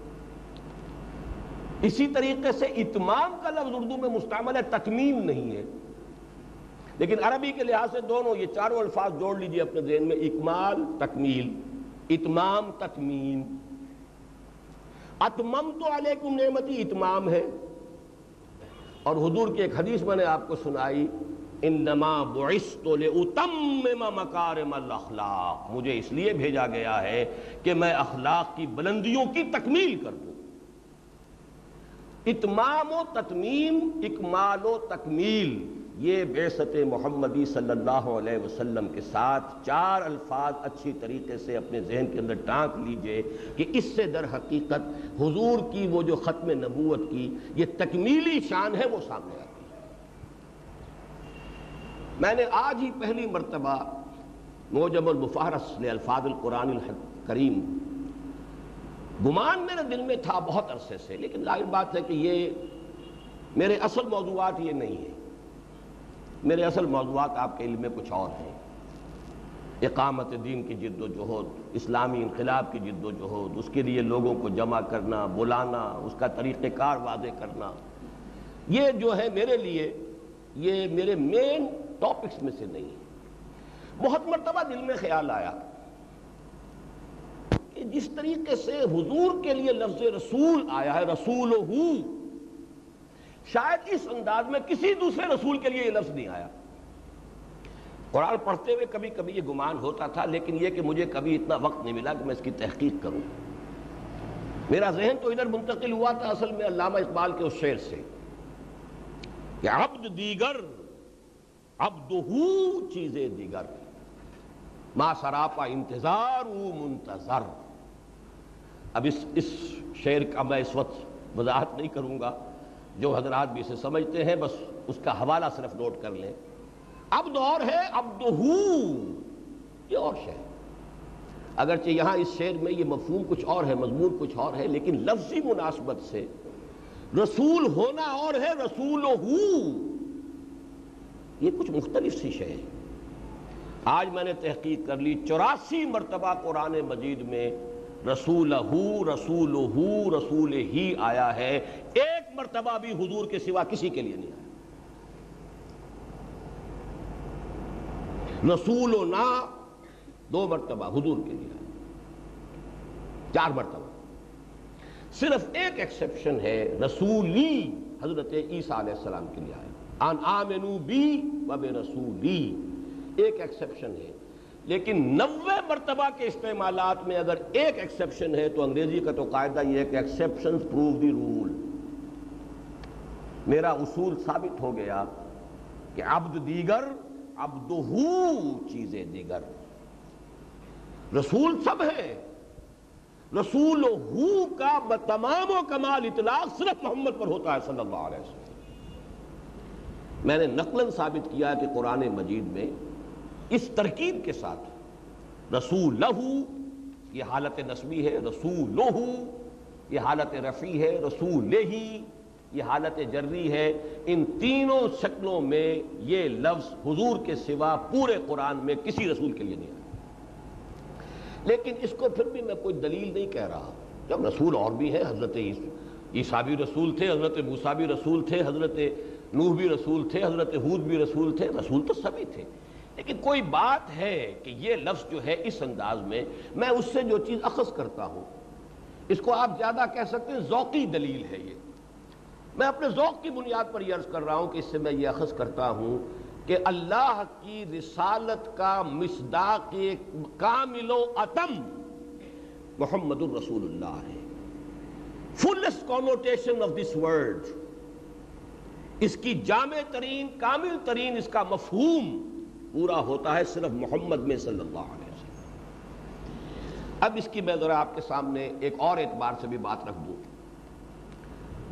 اسی طریقے سے اتمام کا لفظ اردو میں مستعمل ہے، تکمیم نہیں ہے۔ لیکن عربی کے لحاظ سے دونوں یہ چاروں الفاظ جوڑ لیجیے اپنے ذہن میں، اکمال، تکمیل۔ اتمام تکمیم اتمم تو علیکم نعمتی، اتمام ہے۔ اور حضور کی ایک حدیث میں نے آپ کو سنائی، انما بعثت لاتمم مکارم الاخلاق مجھے اس لیے بھیجا گیا ہے کہ میں اخلاق کی بلندیوں کی تکمیل کر دوں۔ اتمام و تتمیم اکمال و تکمیل۔ یہ بیست محمدی صلی اللہ علیہ وسلم کے ساتھ چار الفاظ اچھی طریقے سے اپنے ذہن کے اندر ٹانک لیجیے کہ اس سے در حقیقت حضور کی وہ جو ختم نبوت کی یہ تکمیلی شان ہے وہ سامنے آتی ہے۔ میں نے آج ہی پہلی مرتبہ موجب المفارس الفاظ القرآن الکریم گمان میرے دل میں تھا بہت عرصے سے، لیکن ظاہر بات ہے کہ یہ میرے اصل موضوعات یہ نہیں ہیں۔ میرے اصل موضوعات آپ کے علم میں کچھ اور ہیں۔ اقامت دین کی جد و جہد، اسلامی انقلاب کی جد و جہد، اس کے لیے لوگوں کو جمع کرنا، بلانا، اس کا طریقہ کار واضح کرنا۔ یہ جو ہے میرے لیے، یہ میرے مین ٹاپکس میں سے نہیں ہے۔ بہت مرتبہ دل میں خیال آیا کہ جس طریقے سے حضور کے لیے لفظ رسول آیا ہے، رسول ہو۔ شاید اس انداز میں کسی دوسرے رسول کے لیے یہ لفظ نہیں آیا۔ قرآن پڑھتے ہوئے کبھی کبھی یہ گمان ہوتا تھا، لیکن یہ کہ مجھے کبھی اتنا وقت نہیں ملا کہ میں اس کی تحقیق کروں۔ میرا ذہن تو ادھر منتقل ہوا تھا اصل میں علامہ اقبال کے اس شعر سے کہ عبد دیگر عبد چیزیں دیگر۔ ما سراپا انتظار منتظر۔ اب اس اس شعر کا میں اس وقت وضاحت نہیں کروں گا۔ جو حضرات بھی اسے سمجھتے ہیں، بس اس کا حوالہ صرف نوٹ کر لیں۔ اب دور ہے اب یہ اور شعر اگرچہ یہاں اس شعر میں یہ مفہوم کچھ اور ہے، مضمون کچھ اور ہے، لیکن لفظی مناسبت سے رسول ہونا اور ہے رسول یہ کچھ مختلف سی شے آج میں نے تحقیق کر لی، چوراسی مرتبہ قرآن مجید میں رسول رسول رسول ہی آیا ہے۔ ایک مرتبہ بھی حضور کے سوا کسی کے لیے نہیں آیا۔ رسول و نا دو مرتبہ حضور کے لیے آیا۔ چار مرتبہ۔ صرف ایک ایکسیپشن ہے، رسولی حضرت عیسیٰ علیہ السلام کے لیے آیا۔ آن آمنو بی وب رسولی۔ ایک ایکسیپشن ہے۔ لیکن نوے مرتبہ کے استعمالات میں اگر ایک ایکسیپشن ہے تو انگریزی کا تو قاعدہ یہ ہے کہ ایکسیپشن پروو دی رول میرا اصول ثابت ہو گیا کہ عبد دیگر عبدہو چیزیں دیگر۔ رسول سب ہے رسول ہو کا تمام و کمال اطلاق صرف محمد پر ہوتا ہے صلی اللہ علیہ وسلم۔ میں نے نقلن ثابت کیا کہ قرآن مجید میں اس ترکیب کے ساتھ رسول لہو یہ حالت نسبی ہے رسول لہو یہ حالت رفیع ہے رسول لہی یہ حالت جری ہے، ان تینوں شکلوں میں یہ لفظ حضور کے سوا پورے قرآن میں کسی رسول کے لیے نہیں آیا لیکن اس کو پھر بھی میں کوئی دلیل نہیں کہہ رہا۔ جب رسول اور بھی ہیں، حضرت عیسیٰ بھی رسول تھے، حضرت موسیٰ بھی رسول تھے، حضرت نوح بھی رسول تھے، حضرت حود بھی رسول تھے، رسول تو سبھی تھے۔ لیکن کوئی بات ہے کہ یہ لفظ جو ہے اس انداز میں میں اس سے جو چیز اخذ کرتا ہوں، اس کو آپ زیادہ کہہ سکتے ہیں، ذوقی دلیل ہے یہ۔ میں اپنے ذوق کی بنیاد پر یہ عرض کر رہا ہوں کہ اس سے میں یہ اخذ کرتا ہوں کہ اللہ کی رسالت کا مصداق کامل و اتم محمد الرسول اللہ ہے۔ Fullest connotation of this word اس کی جامع ترین، کامل ترین اس کا مفہوم پورا ہوتا ہے صرف محمد میں صلی اللہ علیہ وسلم۔ اب اس کی میں ذرا آپ کے سامنے ایک اور اعتبار سے بھی بات رکھ دوں۔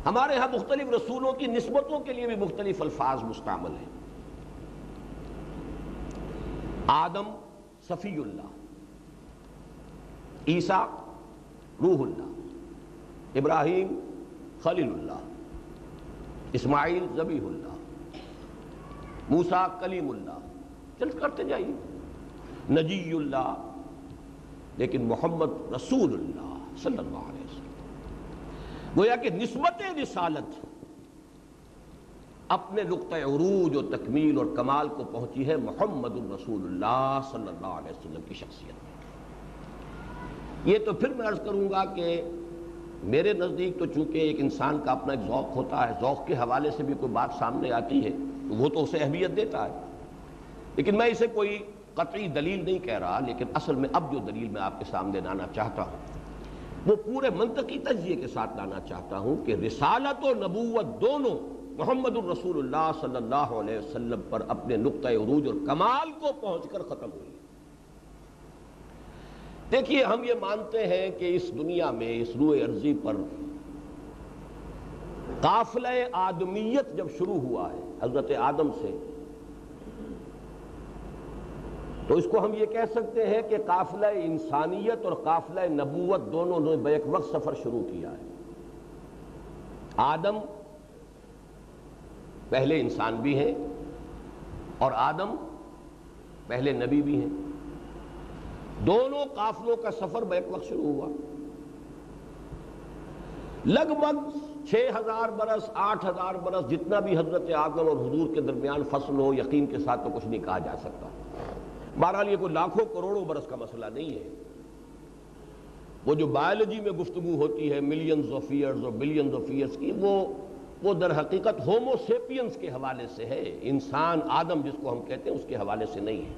ہمارے ہاں مختلف رسولوں کی نسبتوں کے لیے بھی مختلف الفاظ مستعمل ہیں۔ آدم صفی اللہ، عیسیٰ روح اللہ، ابراہیم خلیل اللہ، اسماعیل زبیح اللہ موسا کلیم اللہ۔ چل کرتے جائیے۔ نجی اللہ، لیکن محمد رسول اللہ صلی اللہ علیہ وسلم گویا کہ نسبت رسالت اپنے نقطۂ عروج و تکمیل اور کمال کو پہنچی ہے محمد الرسول اللہ صلی اللہ علیہ وسلم کی شخصیت میں۔ یہ تو پھر میں عرض کروں گا کہ میرے نزدیک تو چونکہ ایک انسان کا اپنا ایک ذوق ہوتا ہے، ذوق کے حوالے سے بھی کوئی بات سامنے آتی ہے، تو وہ تو اسے اہمیت دیتا ہے۔ لیکن میں اسے کوئی قطعی دلیل نہیں کہہ رہا، لیکن اصل میں اب جو دلیل میں آپ کے سامنے لانا چاہتا ہوں وہ پورے منطقی تجزیے کے ساتھ لانا چاہتا ہوں کہ رسالت و نبوت دونوں محمد الرسول اللہ صلی اللہ علیہ وسلم پر اپنے نقطۂ عروج اور کمال کو پہنچ کر ختم ہوئی۔ دیکھیے، ہم یہ مانتے ہیں کہ اس دنیا میں، اس روئے عرضی پر قافلہ آدمیت جب شروع ہوا ہے، حضرت آدم سے تو اس کو ہم یہ کہہ سکتے ہیں کہ قافلہ انسانیت اور قافلہ نبوت دونوں نے بیک وقت سفر شروع کیا ہے۔ آدم پہلے انسان بھی ہیں اور آدم پہلے نبی بھی ہیں۔ دونوں قافلوں کا سفر بیک وقت شروع ہوا۔ لگ بھگ چھ ہزار برس، آٹھ ہزار برس جتنا بھی حضرت آدم اور حضور کے درمیان فصل ہو، یقین کے ساتھ تو کچھ نہیں کہا جا سکتا۔ بہرحال یہ کوئی لاکھوں کروڑوں برس کا مسئلہ نہیں ہے۔ وہ جو بایولوجی میں گفتگو ہوتی ہے ملینز آف ایئرز اور بلینز آف ایئرز کی، وہ وہ در حقیقت ہومو کے حوالے سے ہے۔ انسان آدم جس کو ہم کہتے ہیں، اس کے حوالے سے نہیں ہے۔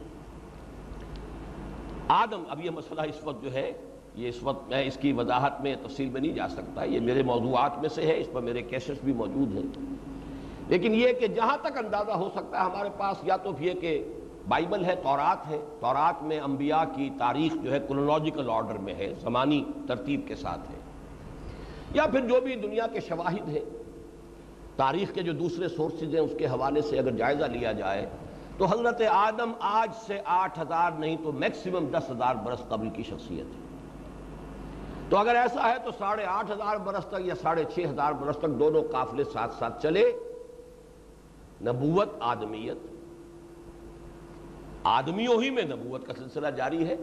آدم، اب یہ مسئلہ اس وقت جو ہے، یہ اس وقت میں، اس کی وضاحت میں تفصیل میں نہیں جا سکتا۔ یہ میرے موضوعات میں سے ہے، اس پر میرے کیسز بھی موجود ہیں۔ لیکن یہ کہ جہاں تک اندازہ ہو سکتا ہے، ہمارے پاس یا تو یہ کہ بائبل ہے، تورات ہے۔ تورات میں انبیاء کی تاریخ جو ہے کلونالوجیکل آرڈر میں ہے، زمانی ترتیب کے ساتھ ہے۔ یا پھر جو بھی دنیا کے شواہد ہیں، تاریخ کے جو دوسرے سورسز ہیں، اس کے حوالے سے اگر جائزہ لیا جائے، تو حضرت آدم آج سے آٹھ ہزار نہیں تو میکسیمم دس ہزار برس قبل کی شخصیت ہے۔ تو اگر ایسا ہے تو ساڑھے آٹھ ہزار برس تک یا ساڑھے چھ ہزار برس تک دونوں قافلے ساتھ ساتھ چلے۔ نبوت، آدمیت آدمیوں ہی میں نبوت کا سلسلہ جاری ہے۔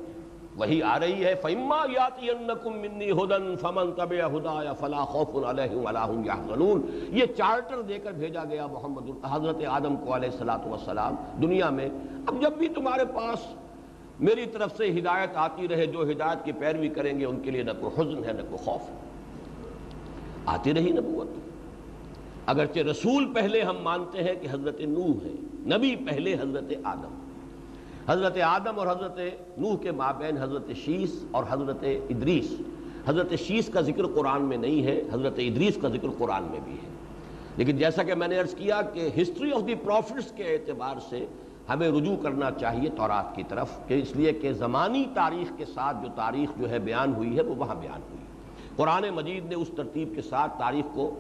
وہی آ رہی ہے، فَإِمَّا يَاتِيَنَّكُم مِّنِّي هُدًى فَمَن تَبِعَ هُدَايَ فَلَا خَوْفٌ عَلَيْهِمْ وَلَا هُمْ يَحْزَنُونَ۔ یہ چارٹر دے کر بھیجا گیا محمد حضرت آدم کو علیہ الصلوۃ والسلام دنیا میں۔ اب جب بھی تمہارے پاس میری طرف سے ہدایت آتی رہے، جو ہدایت کی پیروی کریں گے، ان کے لیے نہ کوئی حزن ہے، نہ کوئی خوف۔ ہے آتی رہی نبوت۔ اگرچہ رسول پہلے ہم مانتے ہیں کہ حضرت نوح ہے، نبی پہلے حضرت آدم۔ حضرت آدم اور حضرت نوح کے مابین حضرت شیس اور حضرت ادریس۔ حضرت شیس کا ذکر قرآن میں نہیں ہے، حضرت ادریس کا ذکر قرآن میں بھی ہے۔ لیکن جیسا کہ میں نے عرض کیا کہ ہسٹری آف دی پروفٹس کے اعتبار سے ہمیں رجوع کرنا چاہیے تورات کی طرف، کہ اس لیے کہ زمانی تاریخ کے ساتھ جو تاریخ جو ہے بیان ہوئی ہے، وہ وہاں بیان ہوئی۔ ہے قرآن مجید نے اس ترتیب کے ساتھ تاریخ کو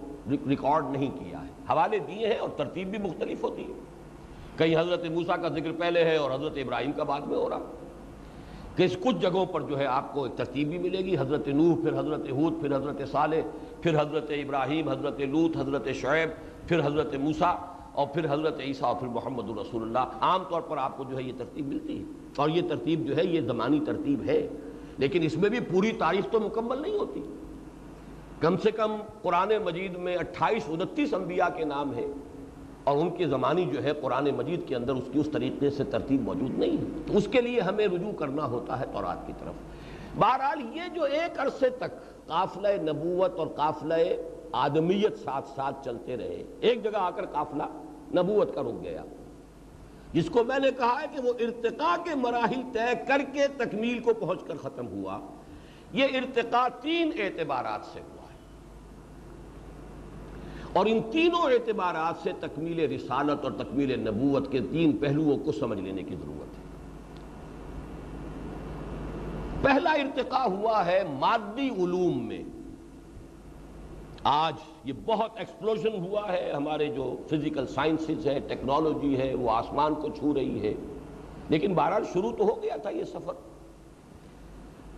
ریکارڈ نہیں کیا ہے۔ حوالے دیے ہیں اور ترتیب بھی مختلف ہوتی ہے۔ کہیں حضرت موسیٰ کا ذکر پہلے ہے اور حضرت ابراہیم کا بعد میں ہو رہا کہ اس کچھ جگہوں پر جو ہے آپ کو ترتیب بھی ملے گی، حضرت نوح، پھر حضرت حود پھر حضرت صالح، پھر حضرت ابراہیم، حضرت لوت حضرت شعیب، پھر حضرت موسیٰ اور پھر حضرت عیسیٰ اور پھر محمد الرسول اللہ۔ عام طور پر آپ کو جو ہے یہ ترتیب ملتی ہے اور یہ ترتیب جو ہے یہ زمانی ترتیب ہے۔ لیکن اس میں بھی پوری تاریخ تو مکمل نہیں ہوتی۔ کم سے کم قرآن مجید میں اٹھائیس، انتیس انبیاء کے نام ہیں۔ اور ان کی زمانی جو ہے قرآن مجید کے اندر اس کی اس طریقے سے ترتیب موجود نہیں ہے۔ تو اس کے لیے ہمیں رجوع کرنا ہوتا ہے تورات کی طرف۔ بہرحال یہ جو ایک عرصے تک قافلہ نبوت اور قافلہ آدمیت ساتھ ساتھ چلتے رہے، ایک جگہ آ کر قافلہ نبوت کا رک گیا۔ جس کو میں نے کہا ہے کہ وہ ارتقاء کے مراحل طے کر کے تکمیل کو پہنچ کر ختم ہوا۔ یہ ارتقاء تین اعتبارات سے ہوا۔ اور ان تینوں اعتبارات سے تکمیل رسالت اور تکمیل نبوت کے تین پہلوؤں کو سمجھ لینے کی ضرورت ہے۔ پہلا ارتقاء ہوا ہے مادی علوم میں۔ آج یہ بہت ایکسپلوژن ہوا ہے۔ ہمارے جو فزیکل سائنسز ہے ٹیکنالوجی ہے، وہ آسمان کو چھو رہی ہے۔ لیکن بہرحال شروع تو ہو گیا تھا یہ سفر۔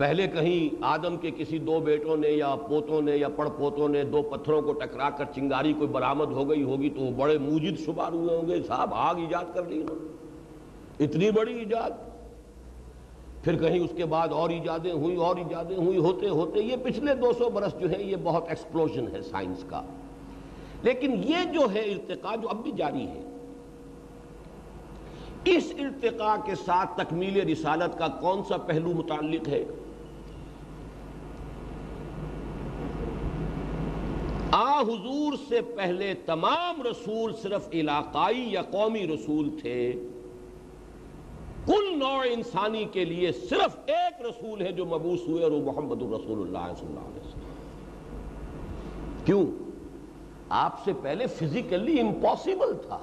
پہلے کہیں آدم کے کسی دو بیٹوں نے یا پوتوں نے یا پڑ پوتوں نے دو پتھروں کو ٹکرا کر چنگاری کوئی برآمد ہو گئی ہوگی تو وہ بڑے موجد شمار ہوئے ہوں گے۔ صاحب، آگ ایجاد کر لی اتنی بڑی ایجاد۔ پھر کہیں اس کے بعد اور ایجادیں ہوئی اور ایجادیں ہوئی ہوتے ہوتے یہ پچھلے دو سو برس جو ہے یہ بہت ایکسپلوژن ہے سائنس کا۔ لیکن یہ جو ہے ارتقاء جو اب بھی جاری ہے، اس ارتقاء کے ساتھ تکمیل رسالت کا کون سا پہلو متعلق ہے؟ آ حضور سے پہلے تمام رسول صرف علاقائی یا قومی رسول تھے۔ کل نوع انسانی کے لیے صرف ایک رسول ہے جو مبوس ہوئے اور وہ محمد الرسول اللہ صلی اللہ علیہ وسلم۔ کیوں؟ آپ سے پہلے فزیکلی امپاسبل تھا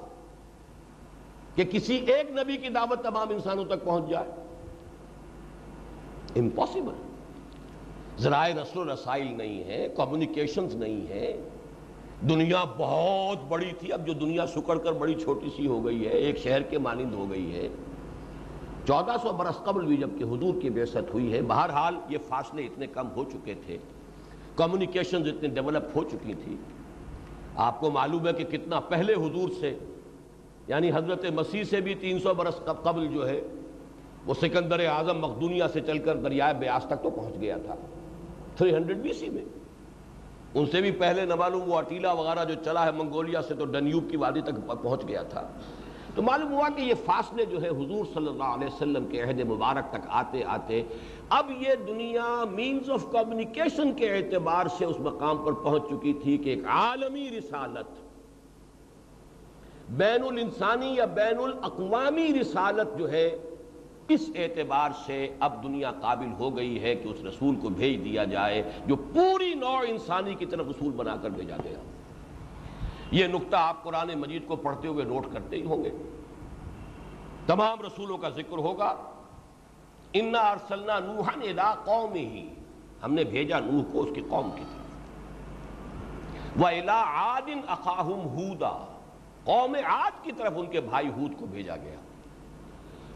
کہ کسی ایک نبی کی دعوت تمام انسانوں تک پہنچ جائے۔ امپاسبل ذرائع رسل و رسائل نہیں ہے کمیونیکیشنز نہیں ہے۔ دنیا بہت بڑی تھی، اب جو دنیا سکڑ کر بڑی چھوٹی سی ہو گئی ہے، ایک شہر کے مانند ہو گئی ہے۔ چودہ سو برس قبل بھی جبکہ حضور کی بیست ہوئی ہے، بہرحال یہ فاصلے اتنے کم ہو چکے تھے۔ کمیونیکیشنز اتنے ڈیولپ ہو چکی تھی۔ آپ کو معلوم ہے کہ کتنا پہلے حضور سے یعنی حضرت مسیح سے بھی تین سو برس قبل جو ہے، وہ سکندر اعظم مقدونیہ سے چل کر دریائے بیاس تک تو پہنچ گیا تھا۔ تھری ہنڈریڈ بی سی میں. ان سے بھی پہلے نہ معلوم وہ اٹیلا وغیرہ جو چلا ہے منگولیا سے تو ڈنیوب کی وادی تک پہنچ گیا تھا. تو معلوم ہوا کہ یہ فاصلے جو ہے حضور صلی اللہ علیہ وسلم کے عہد مبارک تک آتے آتے اب یہ دنیا مینز آف کمیونیکیشن کے اعتبار سے اس مقام پر پہنچ چکی تھی کہ ایک عالمی رسالت. بین الانسانی یا بین الاقوامی رسالت جو ہے اس اعتبار سے اب دنیا قابل ہو گئی ہے کہ اس رسول کو بھیج دیا جائے جو پوری نوع انسانی کی طرف رسول بنا کر بھیجا گیا یہ نقطہ آپ قرآن مجید کو پڑھتے ہوئے نوٹ کرتے ہی ہوں گے۔ تمام رسولوں کا ذکر ہوگا۔ انا ارسلنا نوحن الا قوم ہی ہم نے بھیجا نوح کو اس کی قوم کی طرف۔ وہ الا عادن اقاہم ہودا۔ قوم عاد کی طرف ان کے بھائی ہود کو بھیجا گیا۔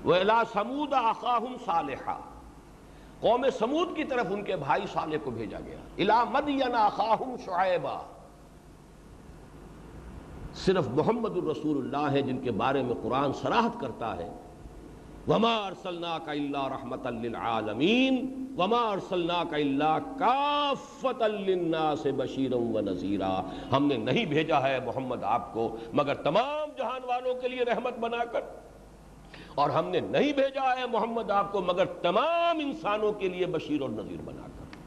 وہ الا سمود اقاہم صالحہ قوم سمود کی طرف ان کے بھائی صالح کو بھیجا گیا۔ الا مدین اقاہم شعیبہ صرف محمد الرسول اللہ ہے جن کے بارے میں قرآن سراحت کرتا ہے۔ وما ارسلنا کا اللہ رحمت للعالمین وما ارسلنا کا اللہ کافت للناس بشیرا و نذیرا ہم نے نہیں بھیجا ہے محمد آپ کو، مگر تمام جہان والوں کے لیے رحمت بنا کر۔ اور ہم نے نہیں بھیجا ہے محمد آپ کو، مگر تمام انسانوں کے لیے بشیر اور نذیر بنا کر۔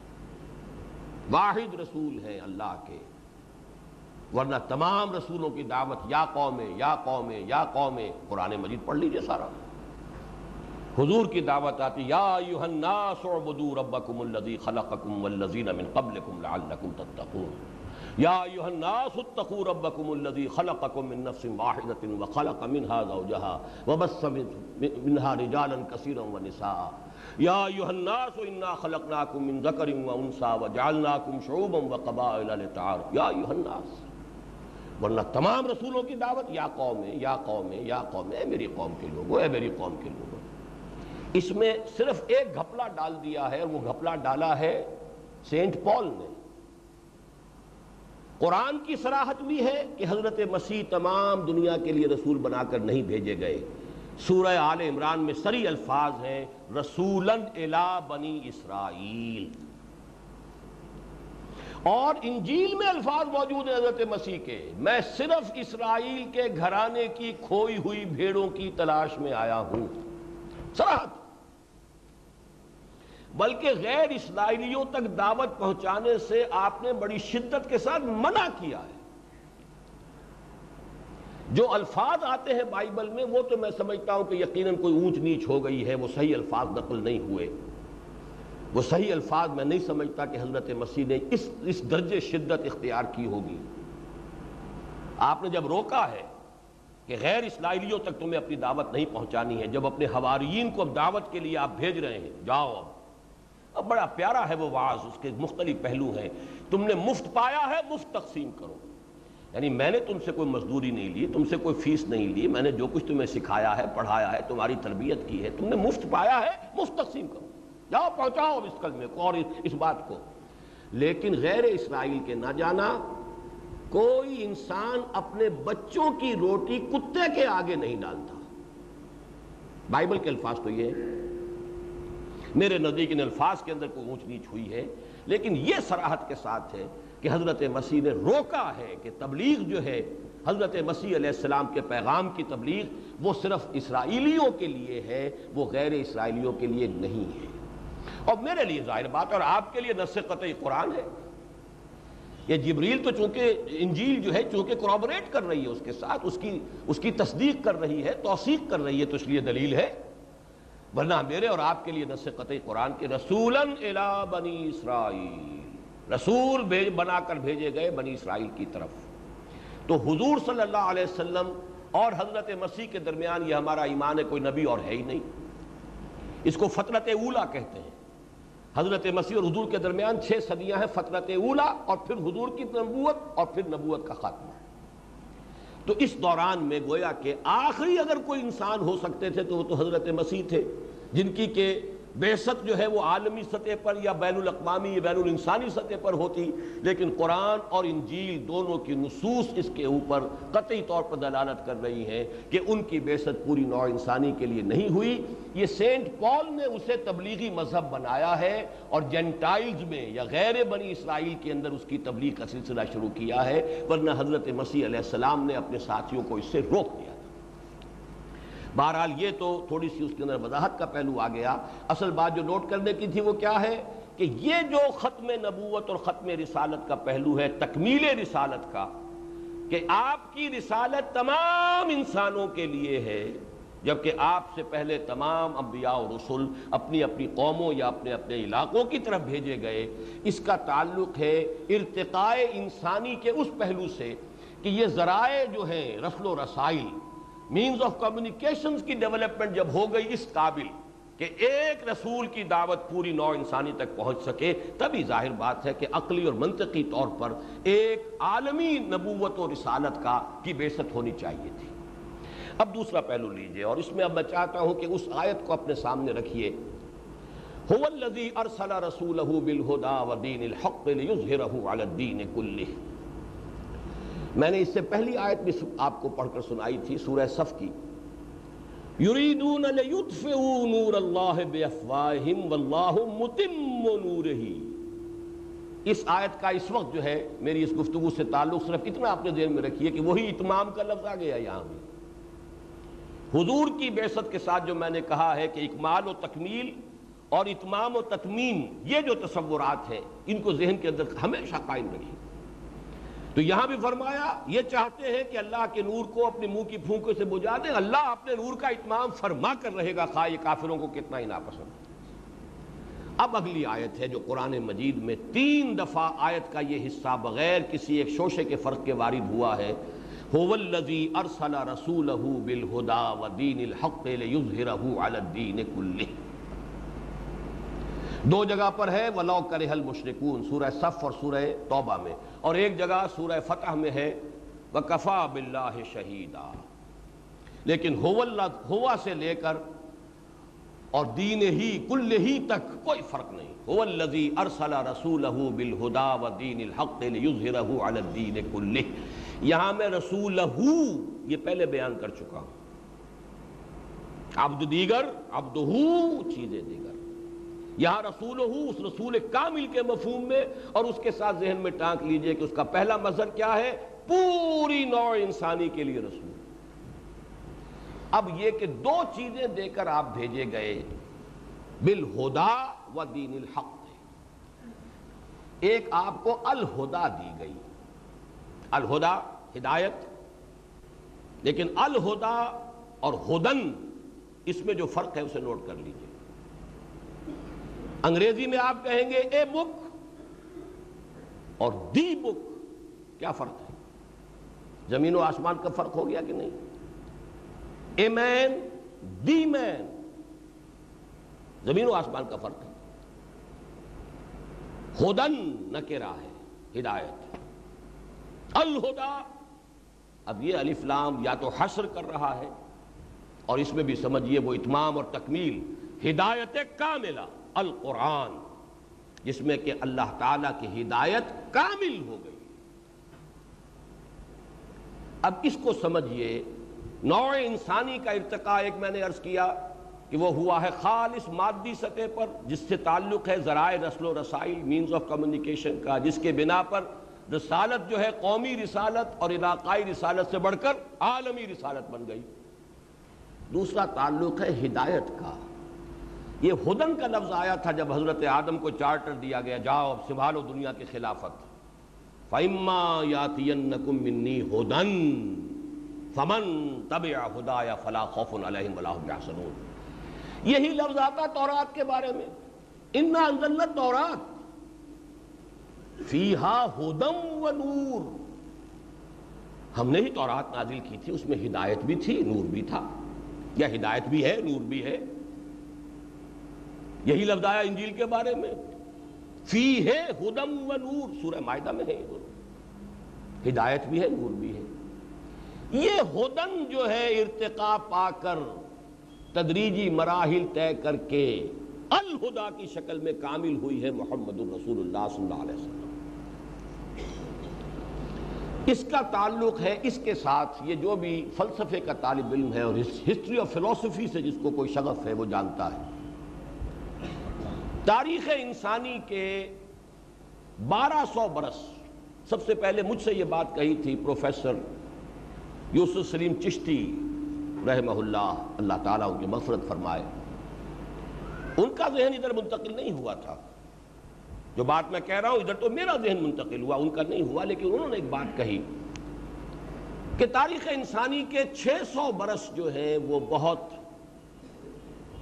واحد رسول ہیں اللہ کے، ورنہ تمام رسولوں کی دعوت یا قوم یا قوم یا قوم قرآن مجید پڑھ لیجیے سارا۔ حضور کی دعوت آتی، یا ایوہ الناس عبدو ربکم اللذی خلقکم واللزین من قبلکم لعلکم تتقون۔ یا ایوہ الناس اتقو ربکم اللذی خلقکم من نفس واحدت وخلق منها زوجها وبس منها رجالا کثیرا ونساء۔ یا ایوہ الناس انا خلقناکم من ذکر وانسا وجعلناکم شعوبا وقبائل لتعارف۔ یا ایوہ الناس۔ ورنہ تمام رسولوں کی دعوت، یا قوم ہے یا قوم ہے یا قوم ہے میری قوم کے لوگوں، اے میری قوم کے لوگوں۔ اس میں صرف ایک گھپلا ڈال دیا ہے، وہ گھپلا ڈالا ہے سینٹ پال نے۔ قرآن کی سراحت بھی ہے کہ حضرت مسیح تمام دنیا کے لیے رسول بنا کر نہیں بھیجے گئے۔ سورہ آل عمران میں سری الفاظ ہیں رسولن الا بنی اسرائیل۔ اور انجیل میں الفاظ موجود ہیں حضرت مسیح کے۔ میں صرف اسرائیل کے گھرانے کی کھوئی ہوئی بھیڑوں کی تلاش میں آیا ہوں۔ سراحت بلکہ غیر اسرائیلیوں تک دعوت پہنچانے سے آپ نے بڑی شدت کے ساتھ منع کیا ہے۔ جو الفاظ آتے ہیں بائبل میں، وہ تو میں سمجھتا ہوں کہ یقیناً کوئی اونچ نیچ ہو گئی ہے، وہ صحیح الفاظ نقل نہیں ہوئے۔ وہ صحیح الفاظ میں نہیں سمجھتا کہ حضرت مسیح نے اس اس درجے شدت اختیار کی ہوگی۔ آپ نے جب روکا ہے کہ غیر اسرائیلیوں تک تمہیں اپنی دعوت نہیں پہنچانی ہے، جب اپنے حواریین کو اب دعوت کے لیے آپ بھیج رہے ہیں، جاؤ اب۔ اب بڑا پیارا ہے وہ واز اس کے مختلف پہلو ہیں۔ تم نے مفت پایا ہے، مفت تقسیم کرو۔ یعنی میں نے تم سے کوئی مزدوری نہیں لی، تم سے کوئی فیس نہیں لی، میں نے جو کچھ تمہیں سکھایا ہے، پڑھایا ہے، تمہاری تربیت کی ہے، تم نے مفت پایا ہے، مفت تقسیم کرو۔ جاؤ، پہنچاؤ اس کلمے کو اور اس بات کو۔ لیکن غیر اسرائیل کے نہ جانا، کوئی انسان اپنے بچوں کی روٹی کتے کے آگے نہیں ڈالتا۔ بائبل کے الفاظ تو یہ میرے نزدیک ان الفاظ کے اندر کوئی اونچ نیچ ہوئی ہے، لیکن یہ سراحت کے ساتھ ہے کہ حضرت مسیح نے روکا ہے کہ تبلیغ جو ہے، حضرت مسیح علیہ السلام کے پیغام کی تبلیغ وہ صرف اسرائیلیوں کے لیے ہے، وہ غیر اسرائیلیوں کے لیے نہیں ہے۔ اور میرے لیے ظاہر بات اور آپ کے لیے نص قطعی قرآن ہے۔ یہ جبریل تو چونکہ انجیل جو ہے، چونکہ کرابریٹ کر رہی ہے اس کے ساتھ، اس کی اس کی تصدیق کر رہی ہے، توثیق کر رہی ہے، تو اس لیے دلیل ہے۔ ورنہ میرے اور آپ کے لیے نص قطعی قرآن کے رسولن الا بنی اسرائیل۔ رسول بنا کر بھیجے گئے بنی اسرائیل کی طرف۔ تو حضور صلی اللہ علیہ وسلم اور حضرت مسیح کے درمیان یہ ہمارا ایمان ہے، کوئی نبی اور ہے ہی نہیں۔ اس کو فطرت اولا کہتے ہیں۔ حضرت مسیح اور حضور کے درمیان چھ صدیاں ہیں فطرت اولا اور پھر حضور کی نبوت اور پھر نبوت کا خاتمہ۔ تو اس دوران میں گویا کہ آخری اگر کوئی انسان ہو سکتے تھے تو وہ تو حضرت مسیح تھے، جن کی کہ بیست جو ہے وہ عالمی سطح پر یا بین الاقوامی یا بین الانسانی سطح پر ہوتی، لیکن قرآن اور انجیل دونوں کی نصوص اس کے اوپر قطعی طور پر دلالت کر رہی ہیں کہ ان کی بیست پوری نوع انسانی کے لیے نہیں ہوئی۔ یہ سینٹ پال نے اسے تبلیغی مذہب بنایا ہے اور جینٹائلز میں یا غیر بنی اسرائیل کے اندر اس کی تبلیغ کا سلسلہ شروع کیا ہے، ورنہ حضرت مسیح علیہ السلام نے اپنے ساتھیوں کو اس سے روک دیا۔ بہرحال یہ تو تھوڑی سی اس کے اندر وضاحت کا پہلو آ گیا۔ اصل بات جو نوٹ کرنے کی تھی وہ کیا ہے کہ یہ جو ختم نبوت اور ختم رسالت کا پہلو ہے، تکمیل رسالت کا، کہ آپ کی رسالت تمام انسانوں کے لیے ہے، جبکہ آپ سے پہلے تمام انبیاء و رسول اپنی اپنی قوموں یا اپنے اپنے علاقوں کی طرف بھیجے گئے۔ اس کا تعلق ہے ارتقاء انسانی کے اس پہلو سے کہ یہ ذرائع جو ہیں رسل و رسائل مینز آف کمیونیکیشن کی ڈیولپمنٹ جب ہو گئی اس قابل کہ ایک رسول کی دعوت پوری نو انسانی تک پہنچ سکے، تبھی ظاہر بات ہے کہ عقلی اور منطقی طور پر ایک عالمی نبوت و رسالت کا کی بیست ہونی چاہیے تھی۔ اب دوسرا پہلو لیجیے اور اس میں اب میں چاہتا ہوں کہ اس آیت کو اپنے سامنے رکھیے۔ هو الذي ارسل رسوله بالهدى ودين الحق ليظهره على الدين كله میں نے اس سے پہلی آیت بھی آپ کو پڑھ کر سنائی تھی، سورہ صف کی۔ یریدون لیطفئوا نور اللہ بافواہم واللہ متم نورہ۔ اس آیت کا اس وقت جو ہے میری اس گفتگو سے تعلق صرف اتنا اپنے ذہن میں رکھیے کہ وہی اتمام کا لفظ آ گیا یہاں بھی۔ حضور کی بیست کے ساتھ جو میں نے کہا ہے کہ اکمال و تکمیل اور اتمام و تتمیم یہ جو تصورات ہیں، ان کو ذہن کے اندر ہمیشہ قائم رکھیے۔ تو یہاں بھی فرمایا، یہ چاہتے ہیں کہ اللہ کے نور کو اپنے منہ کی پھونکوں سے بجا دیں۔ اللہ اپنے نور کا اتمام فرما کر رہے گا، خواہ یہ کافروں کو کتنا ہی ناپسند۔ اب اگلی آیت ہے جو قرآن مجید میں تین دفعہ آیت کا یہ حصہ بغیر کسی ایک شوشے کے فرق کے وارد ہوا ہے۔ ارسل الحق دو جگہ پر ہے، وَلَوْ كَرِهَ الْمُشْرِكُونَ، سورہ صف اور سورہ توبہ میں۔ اور ایک جگہ سورہ فتح میں ہے، وَكَفَى بِاللَّهِ شَهِيدًا۔ لیکن ہوا سے لے کر اور دین ہی، کل ہی تک کوئی فرق نہیں۔ هو الذي ارسل رسوله بالهدى ودين الحق ليظهره على الدين كله یہاں میں رسول یہ پہلے بیان کر چکا ہوں۔ عبد دیگر عبد چیزیں دیگر۔ یہاں رسول اس رسول کامل کے مفہوم میں، اور اس کے ساتھ ذہن میں ٹانک لیجیے کہ اس کا پہلا مظہر کیا ہے، پوری نوع انسانی کے لیے رسول۔ اب یہ کہ دو چیزیں دے کر آپ بھیجے گئے، بالہدا و دین الحق۔ ایک آپ کو الہدا دی گئی۔ الہدا ہدایت، لیکن الہدا اور ہدن، اس میں جو فرق ہے، اسے نوٹ کر لیجیے۔ انگریزی میں آپ کہیں گے اے بک اور دی بک کیا فرق ہے؟ زمین و آسمان کا فرق ہو گیا کہ نہیں؟ اے مین، دی مین، زمین و آسمان کا فرق ہے۔ ہدن نہ ہے، ہدایت الہدا، اب یہ الفلام یا تو حسر کر رہا ہے اور اس میں بھی سمجھیے وہ اتمام اور تکمیل، ہدایت کاملہ۔ القرآن، جس میں کہ اللہ تعالیٰ کی ہدایت کامل ہو گئی۔ اب اس کو سمجھیے، نوع انسانی کا ارتقاء ایک میں نے عرض کیا کہ وہ ہوا ہے خالص مادی سطح پر، جس سے تعلق ہے ذرائع رسل و رسائل مینز آف کمیونیکیشن کا، جس کے بنا پر رسالت جو ہے قومی رسالت اور علاقائی رسالت سے بڑھ کر عالمی رسالت بن گئی۔ دوسرا تعلق ہے ہدایت کا۔ یہ ہدن کا لفظ آیا تھا جب حضرت آدم کو چارٹر دیا گیا، جاؤ اب سنبھالو دنیا کی خلافت۔ فَإِمَّا يَاتِيَنَّكُم مِّنِّي هُدًا فَمَن تَبِعَ هُدَايَ فَلَا خَوْفٌ عَلَيْهِمْ وَلَا هُمْ يَحْزَنُونَ۔ یہی لفظ آتا تورات کے بارے میں۔ اِنَّا أَنزَلْنَا التَّوْرَاتَ۔ فِيهَا هُدًى وَنُورٌ۔ ہم نے ہی تورات نازل کی تھی، اس میں ہدایت بھی تھی، نور بھی تھا۔ یا ہدایت بھی ہے، نور بھی ہے۔ یہی لفظ آیا انجیل کے بارے میں۔ فی ہے ہدم و نور۔ سورہ معاہدہ میں ہے ہدایت بھی ہے، نور بھی ہے۔ یہ ہدن جو ہے ارتقا پا کر تدریجی مراحل طے کر کے الہدا کی شکل میں کامل ہوئی ہے محمد الرسول اللہ صلی اللہ علیہ وسلم۔ اس کا تعلق ہے، اس کے ساتھ یہ جو بھی فلسفے کا طالب علم ہے اور ہسٹری آف فلسفی سے جس کو کوئی شغف ہے، وہ جانتا ہے۔ تاریخ انسانی کے بارہ سو برس سب سے پہلے مجھ سے یہ بات کہی تھی پروفیسر یوسف سلیم چشتی رحمہ اللہ اللہ تعالیٰ ان کی مغفرت فرمائے۔ ان کا ذہن ادھر منتقل نہیں ہوا تھا۔ جو بات میں کہہ رہا ہوں، ادھر تو میرا ذہن منتقل ہوا، ان کا نہیں ہوا، لیکن انہوں نے ایک بات کہی کہ تاریخ انسانی کے چھ سو برس جو ہے وہ بہت